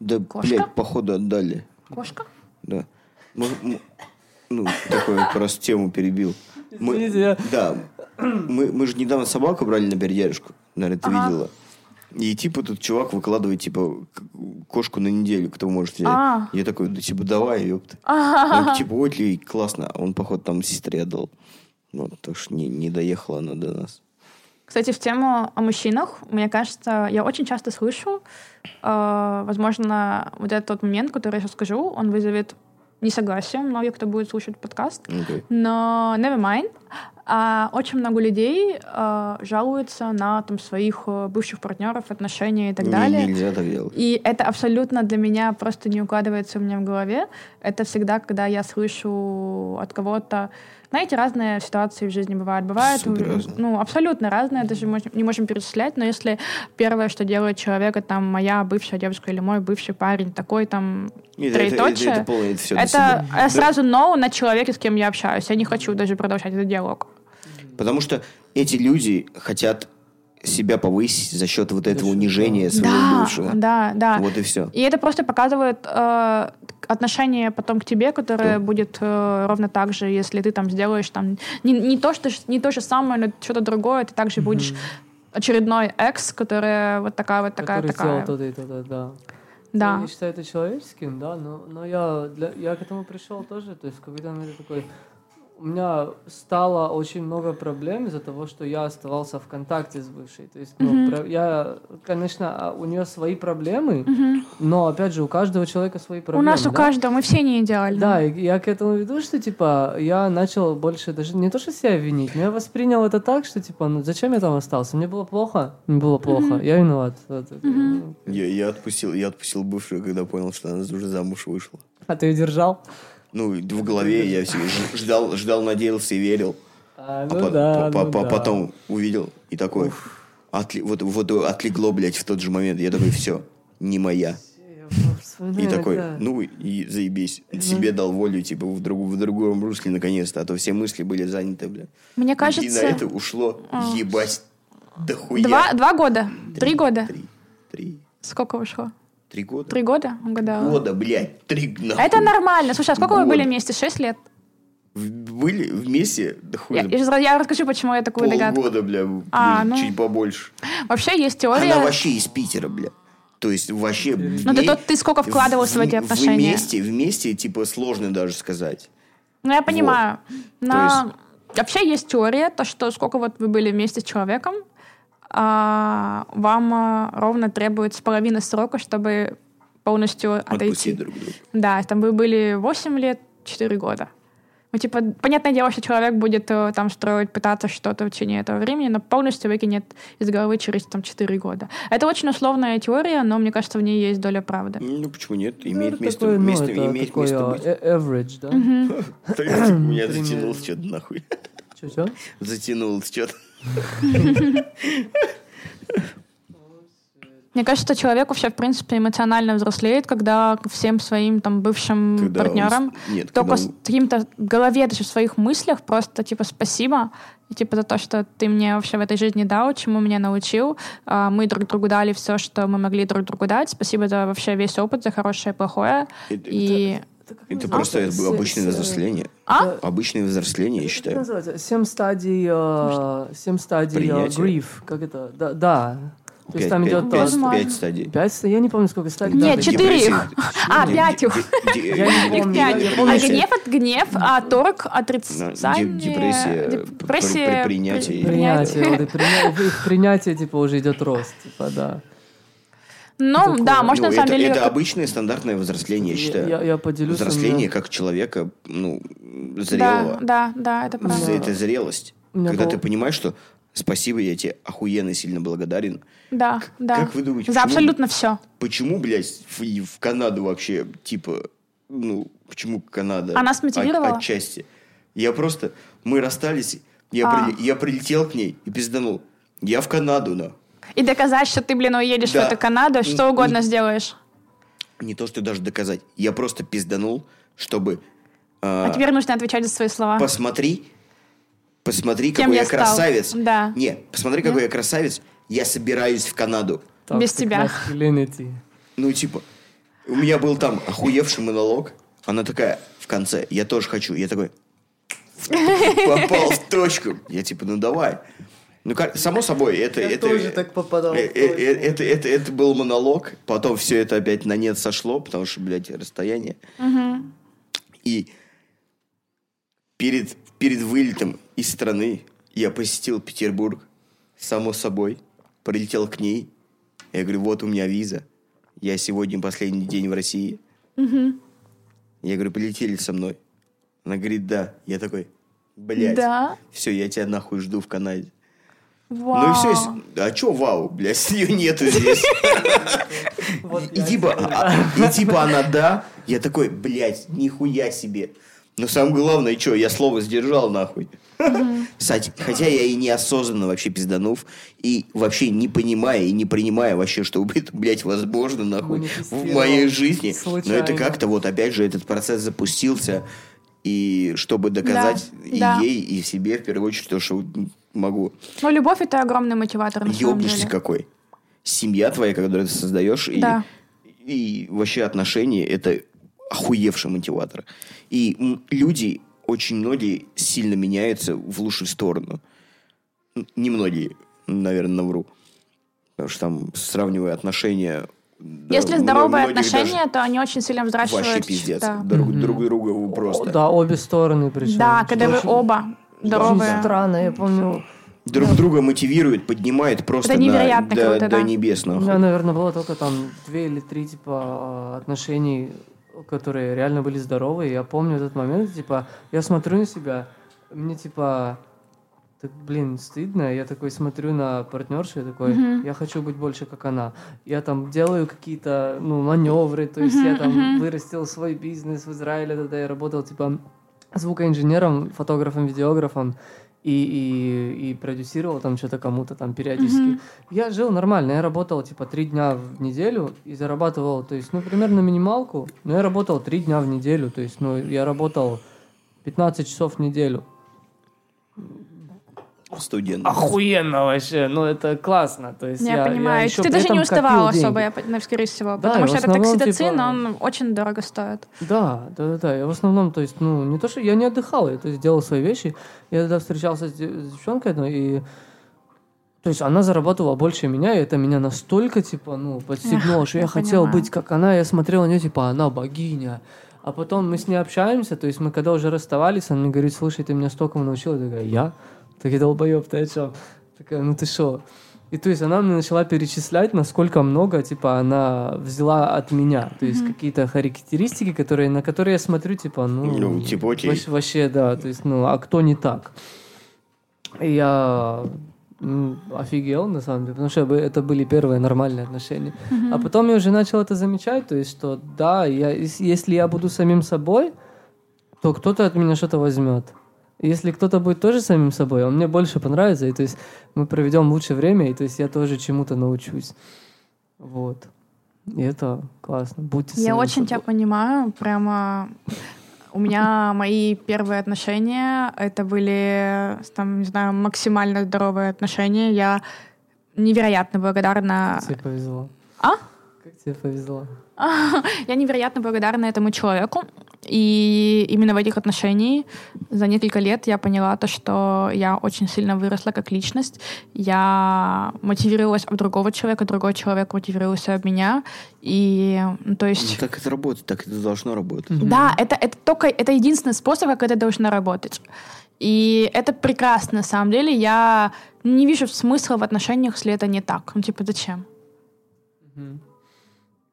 Speaker 4: Да,
Speaker 5: Кошка?
Speaker 4: блядь, походу отдали.
Speaker 5: Кошка?
Speaker 4: Да. Мы- мы- ну, такой просто тему перебил. Мы, да, мы, мы же недавно собаку брали на передержку. Наверное, ты
Speaker 5: Ага.
Speaker 4: видела. И типа тут чувак выкладывает, типа, кошку на неделю, кто может взять.
Speaker 5: А.
Speaker 4: Я такой, да типа, давай, ёпта. Он, типа, ой, классно. А он, походу, там сестре отдал. Вот, так что не, не доехала она до нас.
Speaker 5: Кстати, в тему о мужчинах, мне кажется, я очень часто слышу, э, возможно, вот этот тот момент, который я сейчас скажу, он вызовет несогласие многих, кто будет слушать подкаст.
Speaker 4: Окей.
Speaker 5: Но never mind. А, очень много людей э, жалуются на там, своих э, бывших партнеров, отношения и так
Speaker 4: Не-
Speaker 5: далее.
Speaker 4: Нельзя так делать.
Speaker 5: И это абсолютно для меня просто не укладывается у меня в голове. Это всегда, когда я слышу от кого-то... Знаете, разные ситуации в жизни бывают.
Speaker 4: Разные.
Speaker 5: ну, абсолютно разные, даже можем- не можем перечислять, но если первое, что делает человек, это там моя бывшая девушка или мой бывший парень, такой там
Speaker 4: это, это,
Speaker 5: троеточие,
Speaker 4: это это все
Speaker 5: это э, сразу no на человеке, с кем я общаюсь. Я не хочу даже продолжать этот диалог.
Speaker 4: Потому что эти люди хотят себя повысить за счет вот этого унижения своего
Speaker 5: Да,
Speaker 4: бывшего.
Speaker 5: да, да.
Speaker 4: Вот и все.
Speaker 5: И это просто показывает э, отношение потом к тебе, которое
Speaker 4: Да.
Speaker 5: будет э, ровно так же, если ты там сделаешь там не, не то что не то же самое, но что-то другое, ты также будешь очередной экс, которая вот такая вот такая
Speaker 3: который
Speaker 5: такая.
Speaker 3: сделал то-то и то-то, да.
Speaker 5: Да.
Speaker 3: Я считаю это человеческим, да, но, но я, для, я к этому пришел тоже, то есть в какой-то момент такой, у меня стало очень много проблем из-за того, что я оставался в контакте с бывшей. То есть, ну, про- я, конечно, а у нее свои проблемы, но опять же у каждого человека свои
Speaker 5: У
Speaker 3: проблемы.
Speaker 5: нас у
Speaker 3: да?
Speaker 5: каждого, мы все не идеальны.
Speaker 3: Да, и я к этому веду, что, типа, я начал больше даже не то, что себя винить, но я воспринял это так, что, типа, ну зачем я там остался? Мне было плохо? Мне было плохо. Я виноват. Вот.
Speaker 4: Я, я отпустил, я отпустил бывшую, когда понял, что она уже замуж вышла.
Speaker 3: А ты ее держал?
Speaker 4: Ну, в голове я все ждал, ждал, надеялся и верил.
Speaker 3: А,
Speaker 4: А
Speaker 3: ну
Speaker 4: по-
Speaker 3: да,
Speaker 4: по-
Speaker 3: ну
Speaker 4: по-
Speaker 3: да.
Speaker 4: потом увидел и такой, отли- вот, вот отлегло, блядь, в тот же момент. Я такой, все, не моя. И такой,
Speaker 3: да.
Speaker 4: ну и заебись. Себе дал волю, типа, в, друг, в другом русле наконец-то, а то все мысли были заняты, бля.
Speaker 5: Мне
Speaker 4: И на
Speaker 5: кажется,
Speaker 4: это ушло, ебать, дохуя.
Speaker 5: два, два года, три года.
Speaker 4: Три, три,
Speaker 5: Сколько ушло?
Speaker 4: Три года.
Speaker 5: Три года? Угадала.
Speaker 4: года, блядь, три нахуй.
Speaker 5: Это нормально. Слушай, а сколько вы
Speaker 4: Год.
Speaker 5: были вместе? Шесть лет?
Speaker 4: В- Были вместе, да хуй,
Speaker 5: Я, я расскажу, почему я такую догадку.
Speaker 4: полгода, бля,
Speaker 5: А, ну.
Speaker 4: чуть побольше.
Speaker 5: Вообще есть теория...
Speaker 4: Она вообще из Питера, бля. То есть вообще...
Speaker 5: Ну, ты тот- ты сколько вкладывался в эти
Speaker 4: в-
Speaker 5: отношения?
Speaker 4: Вместе, вместе, типа, сложно даже сказать.
Speaker 5: Ну, я понимаю. Но
Speaker 4: То
Speaker 5: вообще есть теория, то, что сколько вот вы были вместе с человеком, а, вам а, ровно требуется половина срока, чтобы полностью отойти.
Speaker 4: Отпустить друг друга.
Speaker 5: Да, там вы были 8 лет, 4 года. Ну, типа, понятное дело, что человек будет э, там строить, пытаться что-то в течение этого времени, но полностью выкинет из головы через там 4 года. Это очень условная теория, но мне кажется, в ней есть доля правды.
Speaker 4: Ну, почему нет?
Speaker 3: Ну,
Speaker 4: Имеет
Speaker 3: это
Speaker 4: место,
Speaker 3: такое, ну,
Speaker 4: место,
Speaker 3: это
Speaker 4: имеет
Speaker 3: такой,
Speaker 4: место быть.
Speaker 3: э- average, да?
Speaker 4: У меня затянулось что-то нахуй.
Speaker 3: Чё-чё?
Speaker 4: Затянулось что-то.
Speaker 5: Мне кажется, человек вообще, в принципе, эмоционально взрослеет, когда всем своим там бывшим
Speaker 4: Когда он
Speaker 5: партнерам
Speaker 4: с- нет,
Speaker 5: только
Speaker 4: когда
Speaker 5: с
Speaker 4: он-
Speaker 5: каким-то голове, даже в своих мыслях просто типа спасибо, и, типа за то, что ты мне вообще в этой жизни дал, чему меня научил. А, Мы друг другу дали все, что мы могли друг другу дать. Спасибо за вообще весь опыт, за хорошее и плохое.
Speaker 4: Это-
Speaker 5: И
Speaker 3: Это, как
Speaker 4: Это просто
Speaker 3: Се-
Speaker 4: обычное взросление.
Speaker 5: А?
Speaker 4: Обычное взросление, я
Speaker 3: Как это
Speaker 4: считаю.
Speaker 3: называется? Семь стадий, э, семь стадий э, grief. Как это? Да, да. То есть
Speaker 4: Пять-
Speaker 3: там
Speaker 4: пять-
Speaker 3: идет...
Speaker 4: пять-
Speaker 5: Возможно.
Speaker 4: пять стадий.
Speaker 3: Пять, ст- я не помню, сколько стадий.
Speaker 5: Нет,
Speaker 3: да,
Speaker 5: четыре
Speaker 4: Депрессия-
Speaker 5: их. А, пять их. Их
Speaker 3: помню,
Speaker 5: пять. А
Speaker 3: помню,
Speaker 5: гнев — это гнев, а торг — отрицание.
Speaker 4: де- депрессия,
Speaker 5: депрессия,
Speaker 4: при- принятие.
Speaker 3: Принятие, принятие, типа, уже идет рост, типа, да.
Speaker 5: Ну,
Speaker 3: Такое.
Speaker 5: да, можно
Speaker 4: Ну,
Speaker 5: на самом
Speaker 4: это,
Speaker 5: деле...
Speaker 4: это обычное стандартное взросление, я считаю.
Speaker 3: Я, я поделюсь.
Speaker 4: Взросление
Speaker 3: меня-
Speaker 4: как человека, ну,
Speaker 5: Да,
Speaker 4: зрелого.
Speaker 5: да, да, это правда.
Speaker 4: За это зрелость. Когда
Speaker 3: был-
Speaker 4: ты понимаешь, что спасибо, я тебе охуенно сильно благодарен.
Speaker 5: Да, да.
Speaker 4: как вы думаете,
Speaker 5: За
Speaker 4: почему-
Speaker 5: абсолютно все.
Speaker 4: Почему, блядь, в, в Канаду вообще, типа, ну, почему Канада?
Speaker 5: Она смотивировала?
Speaker 4: От- отчасти. Я просто, мы расстались, я,
Speaker 5: А.
Speaker 4: прили- я прилетел к ней и пизданул. Я в Канаду, на.
Speaker 5: И доказать, что ты, блин, уедешь
Speaker 4: Да.
Speaker 5: в эту Канаду, что угодно сделаешь.
Speaker 4: Не то, что даже доказать. Я просто пизданул, чтобы... а,
Speaker 5: А теперь нужно отвечать за свои слова.
Speaker 4: Посмотри, посмотри,
Speaker 5: Кем
Speaker 4: какой
Speaker 5: я
Speaker 4: я,
Speaker 5: стал.
Speaker 4: красавец.
Speaker 5: Да.
Speaker 4: Не, посмотри, какой я красавец. Я собираюсь в Канаду.
Speaker 5: Без
Speaker 3: Toxic
Speaker 5: тебя.
Speaker 3: masculinity.
Speaker 4: Ну, типа, у меня был там охуевший монолог. Она такая в конце, я тоже хочу. Я такой, попал в точку. Я типа, ну давай. Ну, как, само собой, это...
Speaker 3: Я
Speaker 4: это,
Speaker 3: тоже так попадал в
Speaker 4: э, Это, это, это был монолог. Потом все это опять на нет сошло, потому что, блядь, расстояние. И перед, перед вылетом из страны я посетил Петербург, само собой, прилетел к ней. Я говорю, вот у меня виза. Я сегодня последний день в России. Я говорю, полетели со мной. Она говорит, да. Я такой, блядь,
Speaker 5: Да?
Speaker 4: все, я тебя нахуй жду в Канаде.
Speaker 5: Вау.
Speaker 4: Ну и все. А чё вау, блядь, ее нету здесь. И типа, а- и типа она да. Я такой, блядь, нихуя себе. Но самое главное, что, я слово сдержал нахуй. Кстати, хотя я и неосознанно вообще пизданув, и вообще не понимая и не принимая вообще, что это, блядь, возможно, нахуй, в
Speaker 3: Манифестировал
Speaker 4: моей жизни. Но это как-то вот, опять же, этот процесс запустился, и чтобы доказать
Speaker 5: Да,
Speaker 4: и
Speaker 5: да.
Speaker 4: ей, и себе, в первую очередь, то, что могу.
Speaker 5: Ну, любовь — это огромный мотиватор, на
Speaker 4: Ёбнешься какой. Семья твоя, которую ты создаешь, и,
Speaker 5: Да.
Speaker 4: и вообще отношения, это охуевший мотиватор. И люди, очень многие сильно меняются в лучшую сторону. Немногие, наверное, навру. Потому что там, сравнивая отношения... да,
Speaker 5: Если здоровые отношения,
Speaker 4: даже
Speaker 5: то они очень сильно взращивают...
Speaker 4: Вообще пиздец.
Speaker 5: Да.
Speaker 4: Друг, друг другу просто.
Speaker 3: Да, обе стороны причем.
Speaker 5: Да, когда вы
Speaker 3: Очень-
Speaker 5: оба здоровые.
Speaker 3: Очень странно, я помню,
Speaker 4: Друг друга мотивирует, поднимает просто
Speaker 5: Это
Speaker 4: на- до,
Speaker 5: круто,
Speaker 4: до
Speaker 5: да.
Speaker 4: небес.
Speaker 3: у
Speaker 4: нахуй.
Speaker 3: меня, наверное, было только там две или три, типа, отношений, которые реально были здоровые. Я помню этот момент, типа, я смотрю на себя, мне, типа, так, блин, стыдно. Я такой смотрю на партнершу, я такой, я хочу быть больше, как она. Я там делаю какие-то, ну, маневры, то есть я там вырастил свой бизнес в Израиле, тогда я работал, типа, звукоинженером, фотографом, видеографом и, и, и продюсировал там что-то кому-то там периодически. Я жил нормально, я работал типа три дня в неделю и зарабатывал, то есть, ну, примерно минималку, но я работал три дня в неделю, то есть, ну, я работал 15 часов в неделю.
Speaker 4: Студент.
Speaker 3: Охуенно вообще, ну это классно. То есть
Speaker 5: Я,
Speaker 3: я,
Speaker 5: понимаю.
Speaker 3: еще
Speaker 5: Ты даже не уставал особо, я, скорее всего.
Speaker 3: Да,
Speaker 5: потому что это
Speaker 3: основном,
Speaker 5: токсидоцин,
Speaker 3: типа-
Speaker 5: он очень дорого стоит.
Speaker 3: Да, да, да, да. Я в основном, то есть, ну, не то, что я не отдыхал, я то есть, делал свои вещи. Я тогда встречался с, де- с девчонкой одной, и то есть она зарабатывала больше меня, и это меня настолько, типа, ну, подстегнуло,
Speaker 5: Эх,
Speaker 3: что я
Speaker 5: я
Speaker 3: хотел
Speaker 5: понимаю.
Speaker 3: быть как она, я смотрел на нее, типа, она богиня. А потом мы с ней общаемся, то есть мы когда уже расставались, она мне говорит, слушай, ты меня столько научила. Я такая, я? Так я долбоеб, ты о чем? Такая, ну ты что? И то есть она мне начала перечислять, насколько много, типа, она взяла от меня. То есть какие-то характеристики, которые, на которые я смотрю, типа, ну...
Speaker 4: Ну, типа, окей.
Speaker 3: вообще- Вообще, да. То есть, ну, а кто не так? И я м, офигел, на самом деле, потому что это были первые нормальные отношения. А потом я уже начал это замечать, то есть, что да, я, ес- если я буду самим собой, то кто-то от меня что-то возьмет. Если кто-то будет тоже самим собой, он мне больше понравится, и то есть мы проведем лучше время, и то есть я тоже чему-то научусь. Вот. И это классно. Будьте
Speaker 5: Я очень тебя
Speaker 3: собой.
Speaker 5: понимаю. Прямо у меня мои первые отношения, это были, там, не знаю, максимально здоровые отношения. Я невероятно благодарна...
Speaker 3: Как тебе повезло.
Speaker 5: А?
Speaker 3: Как тебе повезло.
Speaker 5: Я невероятно благодарна этому человеку. И именно в этих отношениях за несколько лет я поняла то, что я очень сильно выросла как личность. Я мотивировалась об другого человека, другой человек мотивировался об меня. И, ну, то
Speaker 4: Ну,
Speaker 5: есть...
Speaker 4: так это работает, так это должно работать.
Speaker 5: Да, это, это только это единственный способ, как это должно работать. И это прекрасно, на самом деле. Я не вижу смысла в отношениях, если это не так. Ну, типа, зачем?
Speaker 3: Мгм.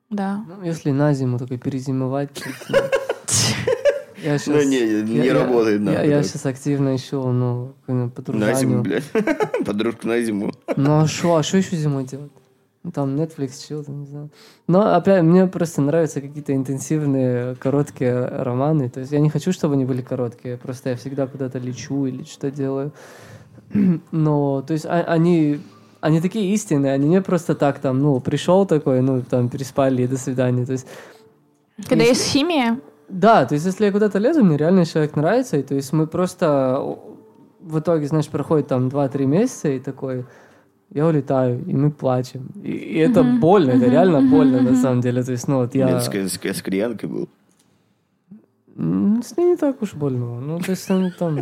Speaker 5: Да.
Speaker 3: Ну, если на зиму только перезимовать. То есть, ну, Я щас-
Speaker 4: Ну, не, не
Speaker 3: я- я-
Speaker 4: работает,
Speaker 3: Я, я
Speaker 4: так.
Speaker 3: сейчас активно ищу, ну, какую-нибудь
Speaker 4: На зиму, блядь. Подружка на зиму.
Speaker 3: Ну а что, а что еще зимой делать? Ну, Там Netflix, чил, там, не знаю. Но опять, мне просто нравятся какие-то интенсивные, короткие романы. То есть я не хочу, чтобы они были короткие. Просто я всегда куда-то лечу или что делаю. Но, то есть а- они, они такие истинные, они не просто так там, ну, пришел такой, ну, там, переспали и до свидания. То есть
Speaker 5: Когда
Speaker 3: Если-
Speaker 5: есть химия,
Speaker 3: да, то есть если я куда-то лезу, мне реально человек нравится, и то есть мы просто в итоге, знаешь, проходит там 2-3 месяца, и такой, я улетаю, и мы плачем. И, и это больно, это реально больно на самом деле. То есть, ну вот я...
Speaker 4: Я с, с, с кореянкой был.
Speaker 3: С ней не так уж больно. Ну, то есть, ну, там...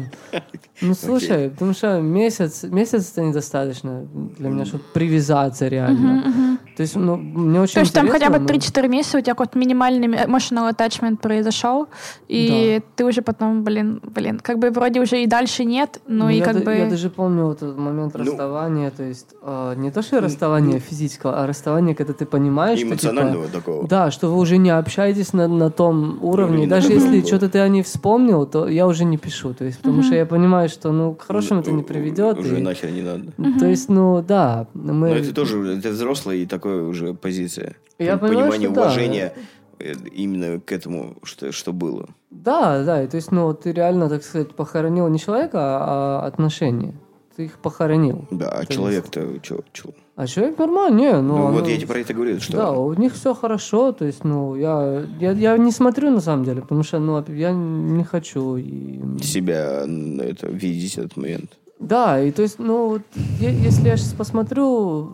Speaker 3: Ну, слушай, потому что месяц, месяц это недостаточно для меня, чтобы привязаться реально. То есть, ну, мне очень
Speaker 5: то есть там хотя бы
Speaker 3: интересно, но-
Speaker 5: 3-4 месяца у тебя какой-то минимальный emotional attachment произошел, и ты уже потом, блин, блин, как бы вроде уже и дальше нет, но
Speaker 3: Ну,
Speaker 5: и как
Speaker 3: да-
Speaker 5: бы...
Speaker 3: я даже помню вот этот момент
Speaker 4: Ну.
Speaker 3: расставания, то есть э, не то, что расставание физического, а расставание, когда ты понимаешь, что, типа,
Speaker 4: Эмоционального такого.
Speaker 3: да, что вы уже не общаетесь на, на том уровне. И даже если что-то ты о ней вспомнил, то я уже не пишу. То есть, потому что я понимаю, что ну, к хорошему это не приведет.
Speaker 4: Уже
Speaker 3: и-
Speaker 4: нахер не надо.
Speaker 3: То есть, ну да, мы...
Speaker 4: Но это тоже, это взрослая и такая уже позиция.
Speaker 3: Я
Speaker 4: Пон-
Speaker 3: понимаю,
Speaker 4: Понимание,
Speaker 3: что да.
Speaker 4: уважение э, именно к этому, что, что было.
Speaker 3: Да, да, и то есть, ну, ты реально, так сказать, похоронил не человека, а отношения. Ты их похоронил.
Speaker 4: Да, а человек-то что?
Speaker 3: А человек нормально, не, ну,
Speaker 4: Ну, вот я тебе про это говорю, что
Speaker 3: Да, у них все хорошо, то есть, ну, я, я, я не смотрю на самом деле, потому что, ну, я не хочу. И...
Speaker 4: себя это видеть этот момент.
Speaker 3: Да, и то есть, ну, вот е- если я сейчас посмотрю,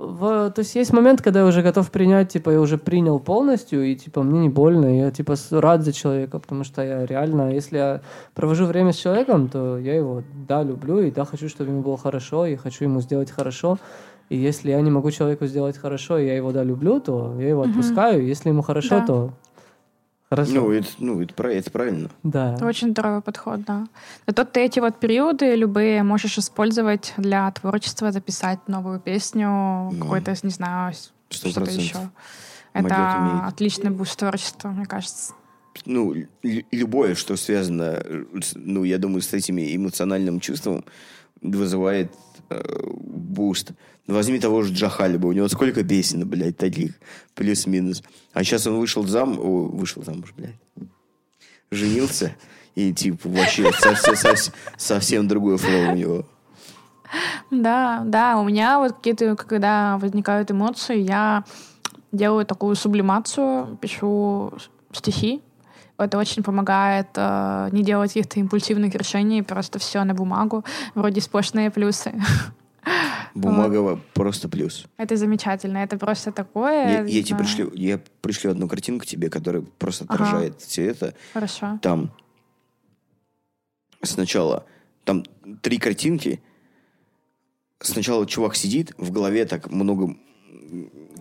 Speaker 3: в- то есть есть момент, когда я уже готов принять, типа, я уже принял полностью, и, типа, мне не больно, я, типа, рад за человека, потому что я реально, если я провожу время с человеком, то я его, да, люблю, и да, хочу, чтобы ему было хорошо, и хочу ему сделать хорошо, и если я не могу человеку сделать хорошо, и я его, да, люблю, то я его отпускаю, если ему хорошо,
Speaker 5: Да.
Speaker 3: то хорошо.
Speaker 4: Ну, это, ну, это, это правильно.
Speaker 3: да.
Speaker 5: Это очень здоровый подход, да. Зато ты эти вот периоды любые можешь использовать для творчества, записать новую песню, какой-то, не знаю, что-то еще. Это отличный boost творчества, мне кажется.
Speaker 4: Ну, лю- любое, что связано, э, ну, я думаю, с этими эмоциональным чувством, вызывает boost. Возьми того же Jah Khalib а, у него сколько песен, блядь, таких, плюс-минус. А сейчас он вышел зам, о, вышел замуж, блядь, женился, и, типа, вообще совсем, совсем, совсем другой флоу у него.
Speaker 5: Да, да, у меня вот какие-то, когда возникают эмоции, я делаю такую сублимацию, пишу стихи. Это очень помогает э, не делать каких-то импульсивных решений, просто все на бумагу, вроде сплошные плюсы.
Speaker 4: Бумага просто плюс.
Speaker 5: Это замечательно, это просто такое.
Speaker 4: Я, я тебе пришлю, я пришлю одну картинку тебе, которая просто
Speaker 5: Ага.
Speaker 4: отражает все это.
Speaker 5: Хорошо.
Speaker 4: Там сначала там три картинки. Сначала чувак сидит, в голове так много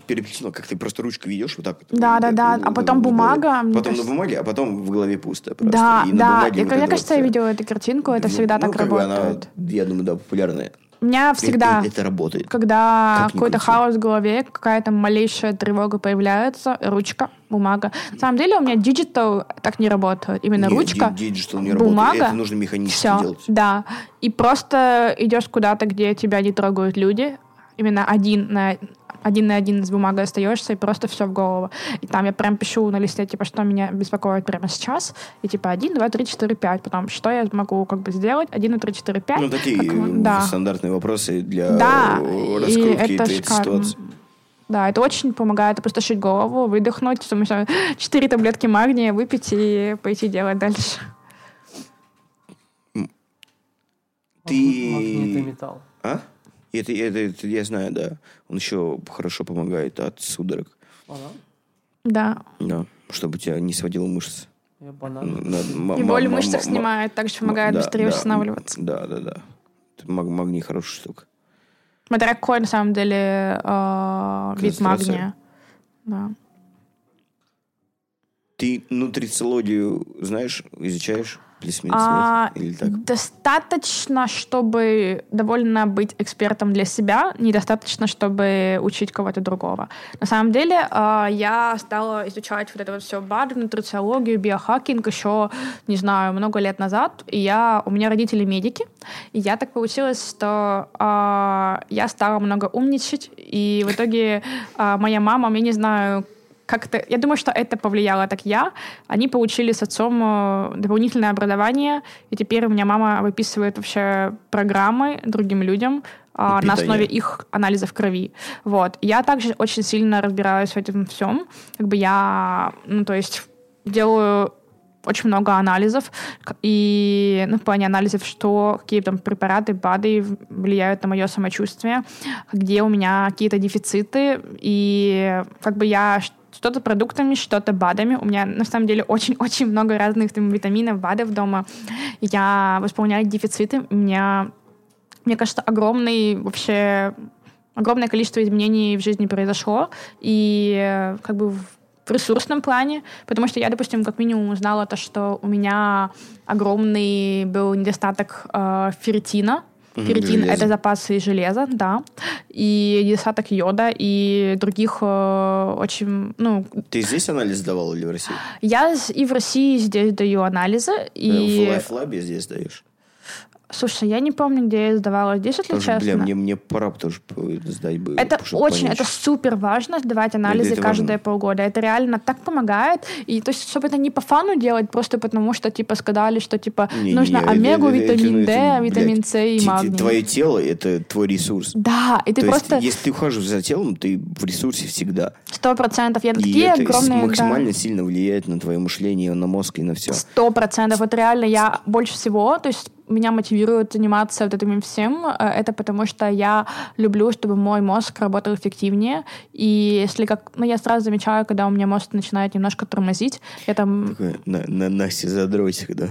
Speaker 4: переплетено, как ты просто ручкой ведешь вот так. вот.
Speaker 5: Да, да, да.
Speaker 4: Ну,
Speaker 5: А потом
Speaker 4: голове.
Speaker 5: бумага,
Speaker 4: Потом
Speaker 5: кажется-
Speaker 4: на бумаге, а потом в голове пусто просто.
Speaker 5: Да,
Speaker 4: И
Speaker 5: да.
Speaker 4: бумаге вот
Speaker 5: мне кажется, я
Speaker 4: вот
Speaker 5: видела эту картинку, это
Speaker 4: Ну,
Speaker 5: всегда
Speaker 4: ну,
Speaker 5: так
Speaker 4: как бы она,
Speaker 5: работает.
Speaker 4: я думаю, да, популярная.
Speaker 5: У меня всегда...
Speaker 4: Это, это работает.
Speaker 5: Когда
Speaker 4: Как
Speaker 5: какой-то хаос в голове, какая-то малейшая тревога появляется, ручка, бумага. На самом деле у меня digital так не работает. Именно
Speaker 4: Не,
Speaker 5: ручка,
Speaker 4: ди- диджитал не
Speaker 5: бумага,
Speaker 4: работает. Это нужно механически
Speaker 5: все,
Speaker 4: делать.
Speaker 5: да. И просто идешь куда-то, где тебя не трогают люди, именно один на один на один с бумагой остаешься, и просто все в голову. И там я прям пишу на листе, типа, что меня беспокоит прямо сейчас. И типа 1, 2, 3, 4, 5. Потом, что я могу как бы сделать? 1, 2, 3, 4, 5.
Speaker 4: Ну, такие
Speaker 5: Как, да.
Speaker 4: стандартные вопросы для
Speaker 5: Да, и
Speaker 4: раскрутки
Speaker 5: это
Speaker 4: этой
Speaker 5: шикарно.
Speaker 4: ситуации.
Speaker 5: Да, это очень помогает опустошить голову, выдохнуть, что можно 4 таблетки магния выпить и пойти делать дальше.
Speaker 4: Ты-
Speaker 3: Магнитометалл.
Speaker 4: А? Это, это, это я знаю, да. Он еще хорошо помогает от судорог.
Speaker 3: Банан?
Speaker 5: Да.
Speaker 4: Да. Чтобы тебя не сводило мышцы.
Speaker 3: Я
Speaker 5: И боль в мышцах снимает, также помогает
Speaker 4: да,
Speaker 5: быстрее
Speaker 4: да,
Speaker 5: восстанавливаться.
Speaker 4: Да, да, да. Это маг- магний хорошая штука.
Speaker 5: Смотря какой, на самом деле, э, вид магния. Да.
Speaker 4: Ты нутрициологию знаешь, изучаешь? Плюс-минус
Speaker 5: А,
Speaker 4: нет? Или так?
Speaker 5: Достаточно, чтобы довольно быть экспертом для себя, недостаточно, чтобы учить кого-то другого. На самом деле, а, я стала изучать вот это вот все БАД, нутрициологию, биохакинг еще, не знаю, много лет назад. И я, у меня родители медики, и я так получилось, что а, я стала много умничать, и в итоге а, моя мама, я не знаю, как-то, я думаю, что это повлияло так я. Они получили с отцом э, дополнительное образование, и теперь у меня мама выписывает вообще программы другим людям а, на
Speaker 4: Питание.
Speaker 5: основе их анализов крови. Вот. Я также очень сильно разбираюсь в этом всем. Как бы я, ну, то есть делаю очень много анализов, и ну, в плане анализов, что какие там препараты, БАДы влияют на мое самочувствие, где у меня какие-то дефициты, и как бы я что-то продуктами, что-то БАДами. У меня на самом деле очень-очень много разных там, витаминов, БАДов дома. Я восполняю дефициты. У меня, мне кажется, огромный вообще огромное количество изменений в жизни произошло. И э, как бы в в ресурсном плане, потому что я, допустим, как минимум узнала то, что у меня огромный был недостаток э, ферритина. Ферритин это запасы железа, да, и недостаток йода и других э, очень, ну,
Speaker 4: Ты здесь анализ сдавал или в России?
Speaker 5: я и в России здесь даю анализы, и,
Speaker 4: В лайфлабе здесь даешь?
Speaker 5: Слушай, я не помню, где я сдавала здесь, если честно.
Speaker 4: бля, мне, мне пора тоже сдать бы.
Speaker 5: Это очень,
Speaker 4: понять,
Speaker 5: это супер важно сдавать анализы
Speaker 4: это
Speaker 5: каждые
Speaker 4: важно.
Speaker 5: полгода. Это реально так помогает. И то есть, чтобы это не по фану делать, просто потому что типа сказали, что типа
Speaker 4: Не-не-не,
Speaker 5: нужно
Speaker 4: это-
Speaker 5: омегу,
Speaker 4: это- это,
Speaker 5: витамин D,
Speaker 4: это,
Speaker 5: витамин
Speaker 4: блядь,
Speaker 5: С и магний.
Speaker 4: Твое тело – это твой ресурс.
Speaker 5: Да, и ты
Speaker 4: То
Speaker 5: просто
Speaker 4: есть, если ты ухаживаешь за телом, ты в ресурсе всегда.
Speaker 5: сто процентов. Я такие
Speaker 4: это
Speaker 5: огромные. да.
Speaker 4: максимально сильно влияет на твое мышление, на мозг и на все.
Speaker 5: Сто процентов. Вот реально я больше всего, то есть меня мотивирует заниматься вот этим всем, э, это потому что я люблю, чтобы мой мозг работал эффективнее. И если как... Ну, я сразу замечаю, когда у меня мозг начинает немножко тормозить, я там
Speaker 4: Такой На, на Насте задротик, да.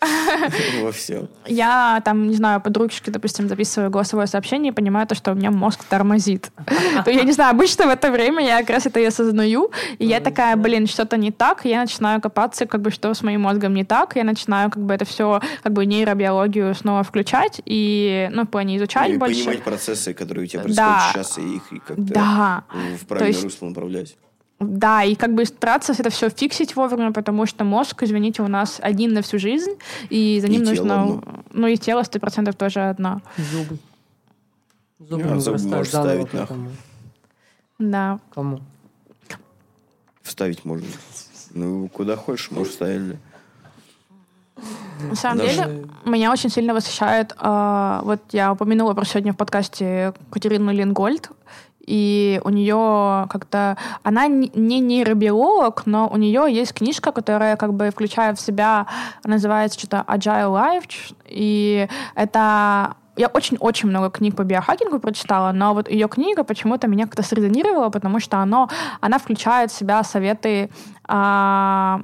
Speaker 4: Во всем.
Speaker 5: Я там, не знаю, подружке, допустим, записываю голосовое сообщение и понимаю то, что у меня мозг тормозит. То я не знаю, обычно в это время я как раз это и осознаю, и я такая, блин, что-то не так, я начинаю копаться, как бы, что с моим мозгом не так, я начинаю как бы это все, как бы нейробиологию снова включать и, ну, в плане изучать
Speaker 4: И
Speaker 5: больше.
Speaker 4: понимать процессы, которые у тебя происходят сейчас, и их как-то в правильное русло направлять.
Speaker 5: Да, и как бы стараться это все фиксить вовремя, потому что мозг, извините, у нас один на всю жизнь, и за
Speaker 4: И
Speaker 5: ним
Speaker 4: тело
Speaker 5: нужно...
Speaker 4: одно.
Speaker 5: Ну и тело сто процентов тоже одно.
Speaker 3: Зубы. Зубы вырастают
Speaker 4: можешь ставить нахуй.
Speaker 3: этому.
Speaker 5: Да.
Speaker 3: Кому?
Speaker 4: Вставить можно. Ну, куда хочешь, можешь ставить.
Speaker 5: На самом
Speaker 4: Даже-
Speaker 5: деле, меня очень сильно восхищает, а, вот я упомянула про сегодня в подкасте Катерину Лингольд, и у нее как-то... Она не не нейробиолог, но у нее есть книжка, которая как бы включает в себя, называется что-то Agile Life, и это... Я очень-очень много книг по биохакингу прочитала, но вот ее книга почему-то меня как-то срезонировала, потому что оно, она включает в себя советы а,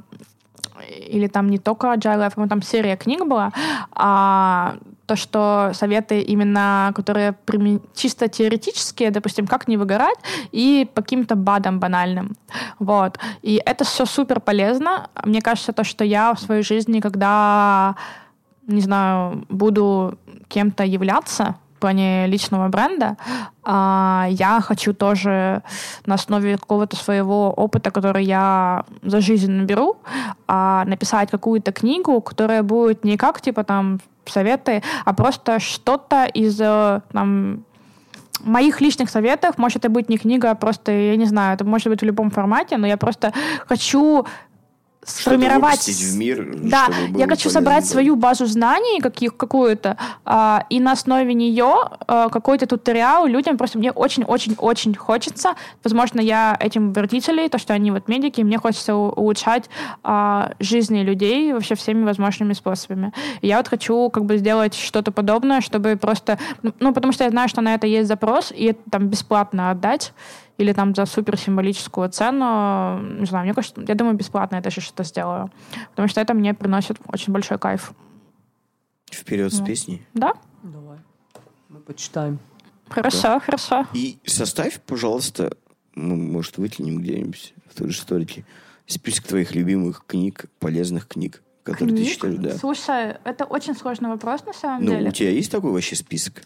Speaker 5: или там не только Agile Life, там серия книг была, а, то, что советы именно, которые чисто теоретические, допустим, как не выгорать, и по каким-то бадам банальным. Вот. И это все супер полезно. Мне кажется, то, что я в своей жизни, когда, не знаю, буду кем-то являться, плане личного бренда, а, я хочу тоже на основе какого-то своего опыта, который я за жизнь наберу, а, написать какую-то книгу, которая будет не как типа там советы, а просто что-то из э, там, моих личных советов. Может, это будет не книга, а просто, я не знаю, это может быть в любом формате, но я просто хочу сформировать...
Speaker 4: в мир,
Speaker 5: Да, я хочу
Speaker 4: полезно,
Speaker 5: собрать свою базу знаний каких, какую-то, а, и на основе нее а, какой-то туториал людям просто мне очень-очень-очень хочется. Возможно, я этим родителей, то, что они вот медики, мне хочется улучшать а, жизни людей вообще всеми возможными способами. И я вот хочу как бы сделать что-то подобное, чтобы просто... ну, Ну, потому что я знаю, что на это есть запрос, и это там бесплатно отдать или там за суперсимволическую цену, не знаю, мне кажется, я думаю, бесплатно я даже что-то сделаю. Потому что это мне приносит очень большой кайф.
Speaker 4: Вперед с
Speaker 5: Ну.
Speaker 4: песней.
Speaker 5: Да?
Speaker 3: Давай. Мы почитаем.
Speaker 5: Хорошо, хорошо.
Speaker 4: И составь, пожалуйста, мы, может, выкинем где-нибудь в той же сторике, список твоих любимых книг, полезных книг, которые ты
Speaker 5: Книг?
Speaker 4: читаешь, да.
Speaker 5: Слушай, это очень сложный вопрос на самом
Speaker 4: Ну,
Speaker 5: деле.
Speaker 4: у тебя есть такой вообще список?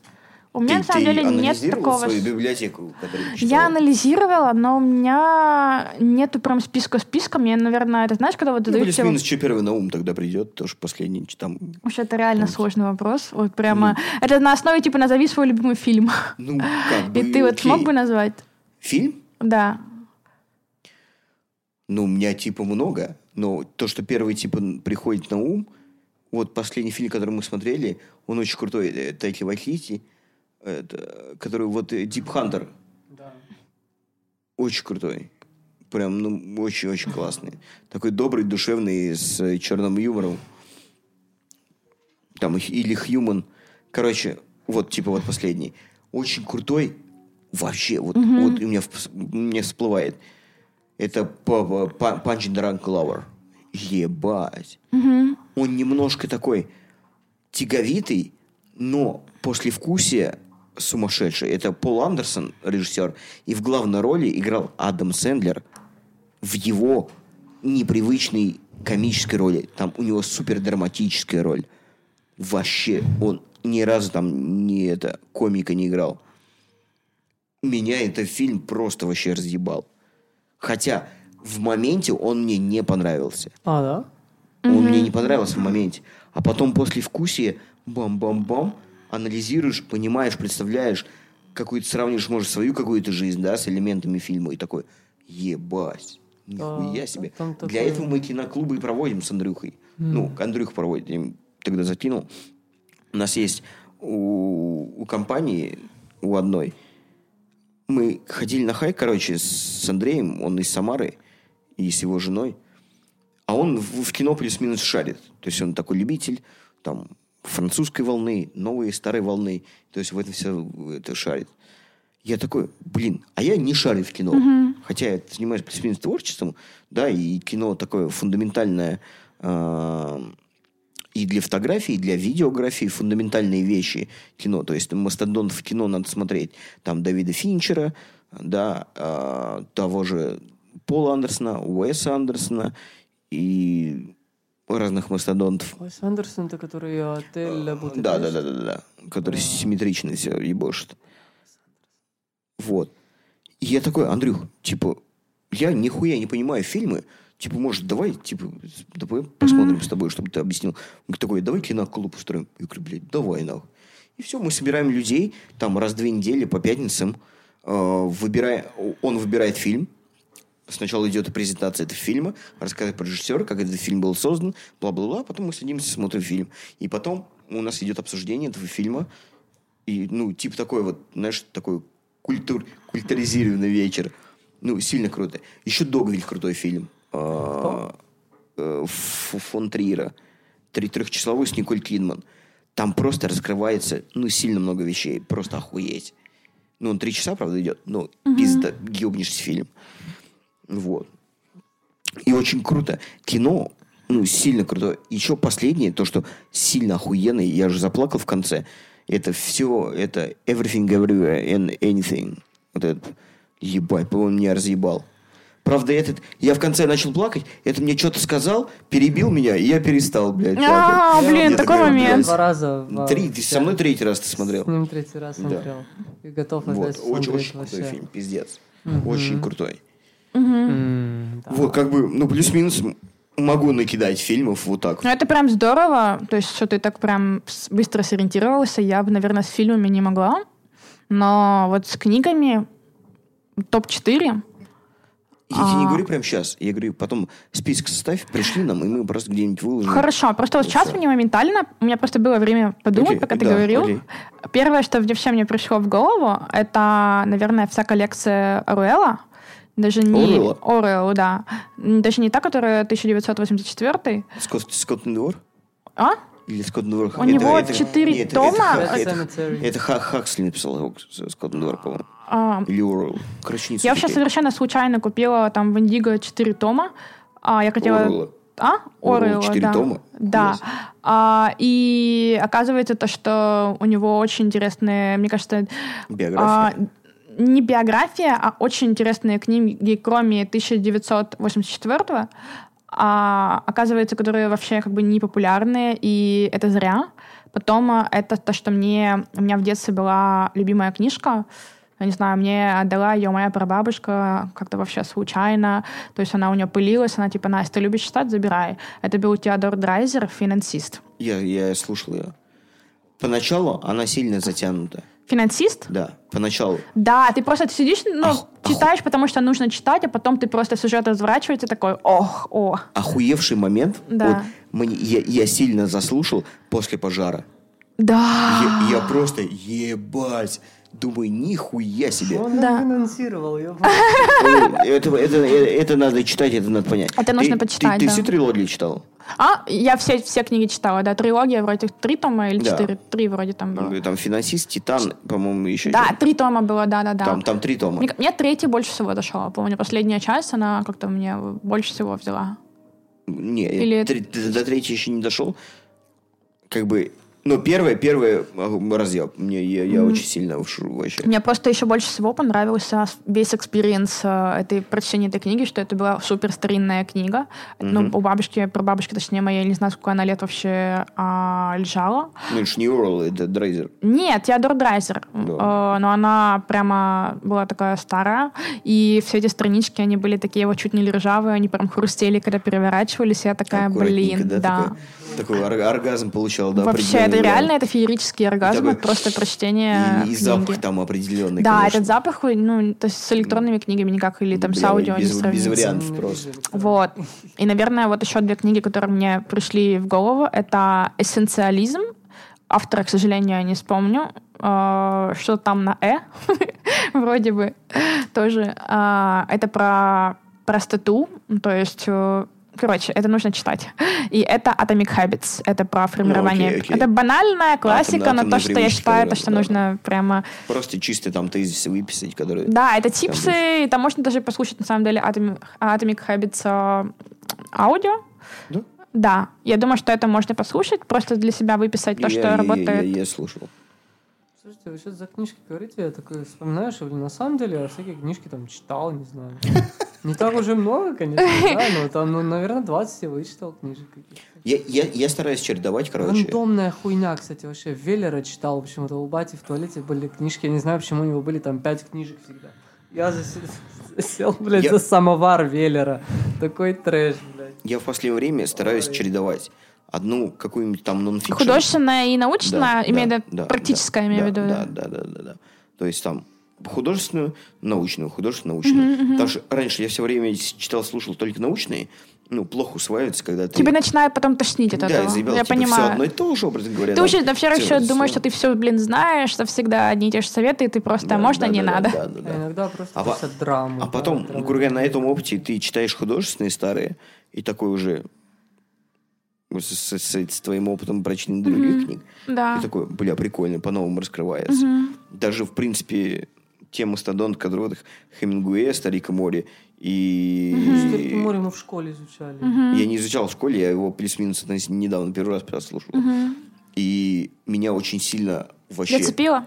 Speaker 5: У меня
Speaker 4: ты,
Speaker 5: на самом
Speaker 4: ты
Speaker 5: деле нет такого.
Speaker 4: свою библиотеку, которую
Speaker 5: Я анализировала, но у меня нету прям списка списка. Мне, наверное, это знаешь, когда вот
Speaker 4: Ну,
Speaker 5: дают тебе-
Speaker 4: плюс-минус, что первый на ум тогда придет, тоже последний, там,
Speaker 5: Уж это реально сложный вопрос. Вот прямо. Это на основе типа назови свой любимый фильм.
Speaker 4: ну, как бы,
Speaker 5: И ты вот
Speaker 4: окей.
Speaker 5: смог бы назвать?
Speaker 4: Фильм?
Speaker 5: Да.
Speaker 4: Ну, у меня типа много, но то, что первый типа приходит на ум, вот последний фильм, который мы смотрели, он очень крутой, э, Тайки Вайтити, это, который вот э, Deep Hunter,
Speaker 3: Да.
Speaker 4: очень крутой. Прям, ну, очень-очень классный. Такой добрый, душевный, с э, черным юмором. Там, или Human. Короче, вот, типа, вот последний. Очень крутой. Вообще, вот, вот у меня, у меня всплывает. Это Punch in the Run Clover. Ебать. Он немножко такой тяговитый, но послевкусие сумасшедшее. Это Пол Андерсон, режиссер, и в главной роли играл Адам Сэндлер в его непривычной комической роли. Там у него супер драматическая роль. Вообще, он ни разу там не это, комика не играл. Меня этот фильм просто вообще разъебал. Хотя в моменте он мне не понравился.
Speaker 3: А, да?
Speaker 4: Он мне не понравился в моменте. А потом после вкусия бам-бам-бам анализируешь, понимаешь, представляешь, какую-то сравниваешь, может, свою какую-то жизнь, да, с элементами фильма, и такой, ебать, нихуя
Speaker 3: А,
Speaker 4: себе. Для
Speaker 3: такое-
Speaker 4: этого мы киноклубы и проводим с Андрюхой. Ну, Андрюх проводит, я им тогда закинул. У нас есть у, у компании, у одной, мы ходили на хайк, короче, с Андреем, он из Самары, и с его женой. А он в, в кино плюс-минус шарит. То есть он такой любитель там французской волны, новой и старой волны. То есть в это все это шарит. Я такой, блин, а я не шарю в кино. Хотя я занимаюсь плюс-минус творчеством, да, и кино такое фундаментальное а, и для фотографии, и для видеографии фундаментальные вещи кино. То есть мастодонт в кино надо смотреть. Там Давида Финчера, да, а, того же Пола Андерсона, Уэса Андерсона и разных мастодонтов.
Speaker 3: Уэс Андерсон, это который э, отель Будапешт.
Speaker 4: Да, да, да, да, да. Который симметрично все ебошит. Вот. И я такой, Андрюх, типа, я нихуя не понимаю фильмы. Типа, может, давай, типа, давай посмотрим с тобой, чтобы ты объяснил. Он такой, давай киноклуб устроим. Я говорю, блядь, давай нахуй. И все, мы собираем людей, там раз в две недели по пятницам, э, выбирая, он выбирает фильм, Сначала идет презентация этого фильма, рассказывает про режиссера, как этот фильм был создан, бла-бла-бла. Потом мы садимся, смотрим фильм. И потом у нас идет обсуждение этого фильма. И, ну, типа такой вот, знаешь, такой культур, культуризированный вечер. Ну, сильно круто. Еще Догвиль крутой фильм. А, э, фон Триера. Три трехчасовой с Николь Кидман. Там просто раскрывается, ну, сильно много вещей. Просто охуеть. Ну, он три часа, правда, идет. Но пизда, ебнешься фильм. Вот. И очень круто. Кино, ну, сильно крутое. Еще последнее, то, что сильно охуенное, я же заплакал в конце. Это все, это everything, everywhere and anything. Вот это, ебать, он меня разъебал. Правда, этот, я в конце начал плакать, это мне что-то сказал, перебил меня, и я перестал, блядь,
Speaker 5: А,
Speaker 4: плакать.
Speaker 5: блин,
Speaker 4: Я
Speaker 5: такой момент.
Speaker 3: Два раза. в-
Speaker 4: Три, ты со мной третий раз ты смотрел.
Speaker 3: С ним третий раз смотрел. И готов
Speaker 4: Вот,
Speaker 3: отдать
Speaker 4: очень,
Speaker 3: смотреть
Speaker 4: очень крутой фильм, пиздец. Очень крутой.
Speaker 3: Да.
Speaker 4: Вот, как бы, ну, плюс-минус могу накидать фильмов вот так.
Speaker 5: Ну, это прям здорово. То есть, что ты так прям быстро сориентировался. Я бы, наверное, с фильмами не могла. Но вот с книгами топ-4
Speaker 4: Я тебе не
Speaker 5: А.
Speaker 4: говорю прямо сейчас. Я говорю, потом список составь, пришли нам, и мы просто где-нибудь выложим.
Speaker 5: Хорошо, просто вот сейчас мне моментально, у меня просто было время подумать, пока ты говорил. Первое, что вообще мне пришло в голову, это, наверное, вся коллекция Оруэлла. Даже не...
Speaker 4: Оруэлла?
Speaker 5: Оруэлла, да. Даже не та, которая 1984.
Speaker 4: Скот, Скоттен двор?
Speaker 5: А?
Speaker 4: Или Скоттен двор?
Speaker 5: У него четыре
Speaker 4: нет, это-
Speaker 5: тома.
Speaker 4: Это, это, это Ха- Хаксли написал его, Скоттен двор, по-моему.
Speaker 5: А,
Speaker 4: Или Уоррелл. Короче, не
Speaker 5: Я вообще совершенно случайно купила там в Индиго 4 тома. А, я хотела...
Speaker 4: Оруэлла.
Speaker 5: А?
Speaker 4: Четыре
Speaker 5: да.
Speaker 4: тома?
Speaker 5: Да. А, и оказывается то, что у него очень интересные, мне кажется,
Speaker 4: Биография.
Speaker 5: а, не биография, а очень интересные книги, кроме 1984 а, оказывается, которые вообще как бы не популярные, и это зря. Потом а, это то, что мне у меня в детстве была любимая книжка. Я не знаю, мне отдала ее моя прабабушка как-то вообще случайно. То есть она у нее пылилась, она типа, Настя, ты любишь читать? Забирай. Это был Теодор Драйзер, финансист.
Speaker 4: Я, я слушал ее. Поначалу она сильно затянута.
Speaker 5: Финансист?
Speaker 4: Да, поначалу.
Speaker 5: Да, ты просто ты сидишь, ну,
Speaker 4: Ах,
Speaker 5: читаешь, потому что нужно читать, а потом ты просто сюжет разворачивается такой, ох, о.
Speaker 4: Охуевший момент.
Speaker 5: Да.
Speaker 4: Вот, мне, я, я сильно заслушал после пожара.
Speaker 5: Да.
Speaker 4: Я, я просто ебать. Думаю, нихуя себе.
Speaker 3: Он
Speaker 5: Да.
Speaker 3: финансировал, ёб-
Speaker 4: Это, это, это надо читать, это надо понять.
Speaker 5: Это нужно
Speaker 4: Ты-
Speaker 5: почитать,
Speaker 4: Ты, ты
Speaker 5: да.
Speaker 4: всю трилогию читал?
Speaker 5: А, я все, все книги читала, да, трилогия, вроде три тома или
Speaker 4: Да.
Speaker 5: четыре, три вроде там было.
Speaker 4: Там финансист, Титан, по-моему, еще.
Speaker 5: Да, три тома было, да-да-да.
Speaker 4: Там, там три тома.
Speaker 5: Мне, мне третий больше всего дошел. Помню, последняя часть, она как-то мне больше всего взяла.
Speaker 4: Не,
Speaker 5: Или-
Speaker 4: три- ты до третьей еще не дошел. Как бы, ну, первое а, раздел. Мне, я, я очень сильно ушу вообще.
Speaker 5: Мне просто еще больше всего понравился весь experience э, этой прочтения этой книги, что это была супер старинная книга. Ну, у бабушки, про бабушки, точнее, моей, я не знаю, сколько она лет вообще а, лежала.
Speaker 4: Ну, это ж не Оруэлл, это Драйзер.
Speaker 5: Нет, Теодор Драйзер.
Speaker 4: Да.
Speaker 5: Э, но она прямо была такая старая. И все эти странички, они были такие вот чуть не ржавые, они прям хрустели, когда переворачивались. Я такая, блин, да.
Speaker 4: Такой, такой ор- оргазм получал, да,
Speaker 5: Вообще, это
Speaker 4: да.
Speaker 5: реально, это феерический оргазм,
Speaker 4: такой-
Speaker 5: это просто прочтение
Speaker 4: И, и запах там определенный,
Speaker 5: Да,
Speaker 4: конечно.
Speaker 5: этот запах, ну, то есть с электронными книгами никак, или там с
Speaker 4: Бля,
Speaker 5: аудио
Speaker 4: без-
Speaker 5: не сравнится.
Speaker 4: без вариантов. Просто.
Speaker 5: Вот. И, наверное, вот еще две книги, которые мне пришли в голову, это «Эссенциализм». Автора, к сожалению, я не вспомню. Э, Что там на «э», вроде бы, тоже. А, Это про простоту, то есть... Короче, это нужно читать. И это Atomic Habits. Это про формирование.
Speaker 4: Ну, окей, окей.
Speaker 5: Это банальная классика, но
Speaker 4: атомные
Speaker 5: то, что я считаю, то,
Speaker 4: да,
Speaker 5: что
Speaker 4: да.
Speaker 5: нужно прямо
Speaker 4: Просто чисто там тезисы выписать, которые...
Speaker 5: да, это типсы, и там можно даже послушать, на самом деле, Atomic, Atomic Habits э, аудио.
Speaker 4: Да?
Speaker 5: Да, я думаю, что это можно послушать, просто для себя выписать то,
Speaker 4: Я-
Speaker 5: что
Speaker 4: я- я-
Speaker 5: работает.
Speaker 4: Я, я слушал.
Speaker 3: Слушайте, вы сейчас за книжки говорите, я такой вспоминаю, что, блин, на самом деле я всякие книжки там читал, не знаю. Не так уже много, конечно, да, но там, ну, наверное, 20 я вычитал книжек каких-то.
Speaker 4: Я, я, я стараюсь чередовать, короче.
Speaker 3: Рандомная хуйня, кстати, вообще. Веллера читал почему-то у бати в туалете были книжки. Я не знаю, почему у него были там пять книжек всегда. Я засе- засел, блядь,
Speaker 4: Я-
Speaker 3: за самовар Веллера. Такой трэш, блядь.
Speaker 4: Я в последнее время стараюсь чередовать. Одну какую-нибудь там нонфикшн.
Speaker 5: Художественное и научное,
Speaker 4: Да,
Speaker 5: имею в
Speaker 4: да,
Speaker 5: виду,
Speaker 4: да,
Speaker 5: практическое,
Speaker 4: да,
Speaker 5: имею в
Speaker 4: да,
Speaker 5: виду.
Speaker 4: Да, да, да, да, да. То есть там художественную, научную, художественную, научную. Потому что раньше я все время читал, слушал только научные. Ну, плохо усваивается, когда ты...
Speaker 5: Тебе начинает потом тошнить от
Speaker 4: да,
Speaker 5: этого.
Speaker 4: заебал,
Speaker 5: я
Speaker 4: типа,
Speaker 5: понимаю.
Speaker 4: все одно и то же, образно говоря.
Speaker 5: Ты
Speaker 4: да.
Speaker 5: уже, во-первых,
Speaker 4: Всё-
Speaker 5: еще думаешь, что ты все, блин, знаешь, что всегда одни и те же советы, и ты просто,
Speaker 4: Да,
Speaker 5: можно,
Speaker 4: да,
Speaker 5: не
Speaker 4: да,
Speaker 5: надо.
Speaker 4: Да, да, да.
Speaker 3: А иногда просто
Speaker 4: А по-
Speaker 3: просто драму.
Speaker 4: А
Speaker 3: да,
Speaker 4: потом,
Speaker 3: драму.
Speaker 4: грубо говоря, на этом опыте ты читаешь художественные старые, и такой уже с, с- с- с твоим опытом прочтения других книг,
Speaker 5: Да.
Speaker 4: и такой, бля, прикольно, по-новому раскрывается. Даже, в принципе, те мастодонты, которые вот Хемингуэя, Старика Мори, и...
Speaker 3: Старики море мы в школе изучали.
Speaker 4: Я не изучал в школе, я его плюс-минус недавно первый раз прослушал. И меня очень сильно вообще...
Speaker 5: Зацепило?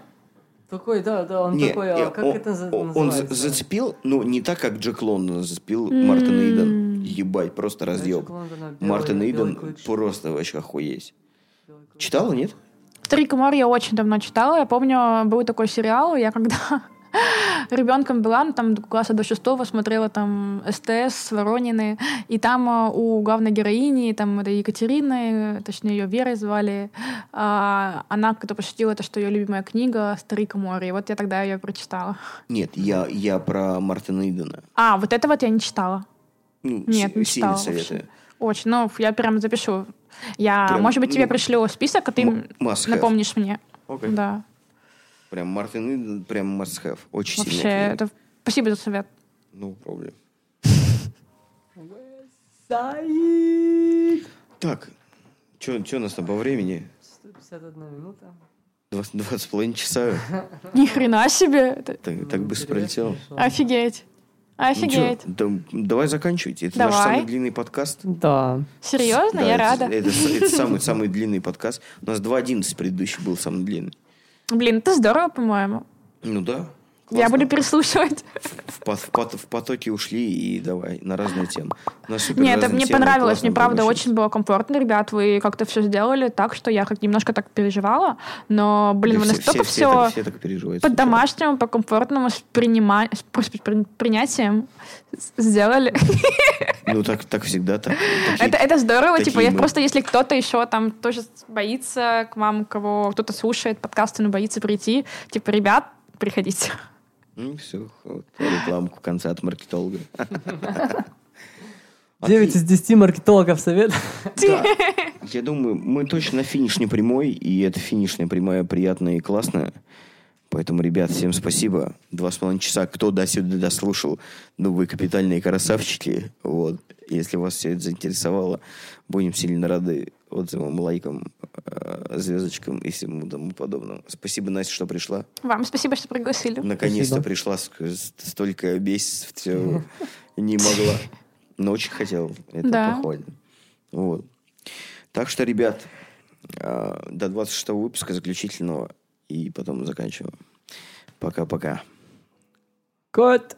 Speaker 3: Такой, да, да, он
Speaker 4: Не,
Speaker 3: такой,
Speaker 4: не,
Speaker 3: а как
Speaker 4: он,
Speaker 3: это за-
Speaker 4: он- он за-
Speaker 3: называется?
Speaker 4: зацепил, ну, не так, как Джек Лондон зацепил Мартин Иден. Ебать, просто
Speaker 3: Лондона белый-
Speaker 4: Мартин Иден просто вообще охуеть. Читала, нет?
Speaker 5: Рик и Мор я очень давно читала. Я помню, был такой сериал, я когда ребенком была, ну, там класса до шестого смотрела там СТС, Воронины, и там а, у главной героини, там это Екатерины, точнее ее Верой звали, а, она как-то пошутила, это что ее любимая книга «Старик и море», и вот я тогда ее прочитала.
Speaker 4: Нет, я, я про Мартина Идена.
Speaker 5: А, вот это вот я не читала.
Speaker 4: Ну,
Speaker 5: Нет,
Speaker 4: с-
Speaker 5: не читала
Speaker 4: советую.
Speaker 5: вообще. Очень. Ну, я прям запишу. Я,
Speaker 4: Прям,
Speaker 5: может быть, тебе
Speaker 4: ну,
Speaker 5: пришлю список, а ты
Speaker 4: have.
Speaker 5: напомнишь мне.
Speaker 4: Окей.
Speaker 5: Да.
Speaker 4: Прям Мартин Иден, прям must have. Очень
Speaker 5: Вообще,
Speaker 4: сильная книга.
Speaker 5: это... Спасибо за совет.
Speaker 4: Ну, проблем. Так, что у нас там по времени?
Speaker 3: 151 минута.
Speaker 4: Два, два с половиной часа.
Speaker 5: Ни хрена себе. Это-
Speaker 4: Так, так быстро
Speaker 3: Интересно
Speaker 4: пролетело.
Speaker 3: пришло.
Speaker 5: Офигеть.
Speaker 4: Ну
Speaker 5: Офигеть.
Speaker 4: да, давай заканчивайте. Это наш
Speaker 5: Давай.
Speaker 4: самый длинный подкаст.
Speaker 3: Да.
Speaker 5: Серьезно?
Speaker 4: Да,
Speaker 5: я
Speaker 4: это,
Speaker 5: рада.
Speaker 4: Это, это самый, самый длинный подкаст. У нас 2.11 предыдущий был самый длинный.
Speaker 5: Блин, это здорово, по-моему.
Speaker 4: Ну да.
Speaker 5: Я буду переслушивать.
Speaker 4: В, в в потоке ушли и давай на разные темы. Супер
Speaker 5: Нет, это мне
Speaker 4: темы,
Speaker 5: понравилось. Мне правда
Speaker 4: получилось.
Speaker 5: очень было комфортно, ребят. Вы как-то все сделали так, что я как немножко так переживала. Но, блин, вы
Speaker 4: все-
Speaker 5: настолько
Speaker 4: все,
Speaker 5: все,
Speaker 4: все, так, все так переживают.
Speaker 5: по-домашнему, по-комфортному, с, принима... с принятием сделали.
Speaker 4: Ну так, так всегда так. Такие-
Speaker 5: Это, это здорово, типа, я
Speaker 4: мы.
Speaker 5: просто, если кто-то еще там тоже боится к вам, кого кто-то слушает подкасты, но боится прийти, типа, ребят, приходите.
Speaker 4: Ну, все, вот, рекламку в конце от маркетолога.
Speaker 3: 9 из 10 маркетологов совет.
Speaker 4: Да. Я думаю, мы точно на финишной прямой, и эта финишная прямая приятная и классная. Поэтому, ребят, всем спасибо. Два с половиной часа. Кто до сюда дослушал, ну, вы капитальные красавчики. Вот. Если вас все это заинтересовало, будем сильно рады отзывам, лайкам, э, звездочкам и всему тому подобному. Спасибо, Настя, что пришла.
Speaker 5: Вам спасибо, что пригласили.
Speaker 4: Наконец-то
Speaker 3: Спасибо.
Speaker 4: пришла, столько месяцев все не могла. Но очень хотел. Это
Speaker 5: Да.
Speaker 4: похвально. Вот. Так что, ребят, а, до 26 выпуска заключительного и потом заканчиваем. Пока-пока.
Speaker 3: Кот.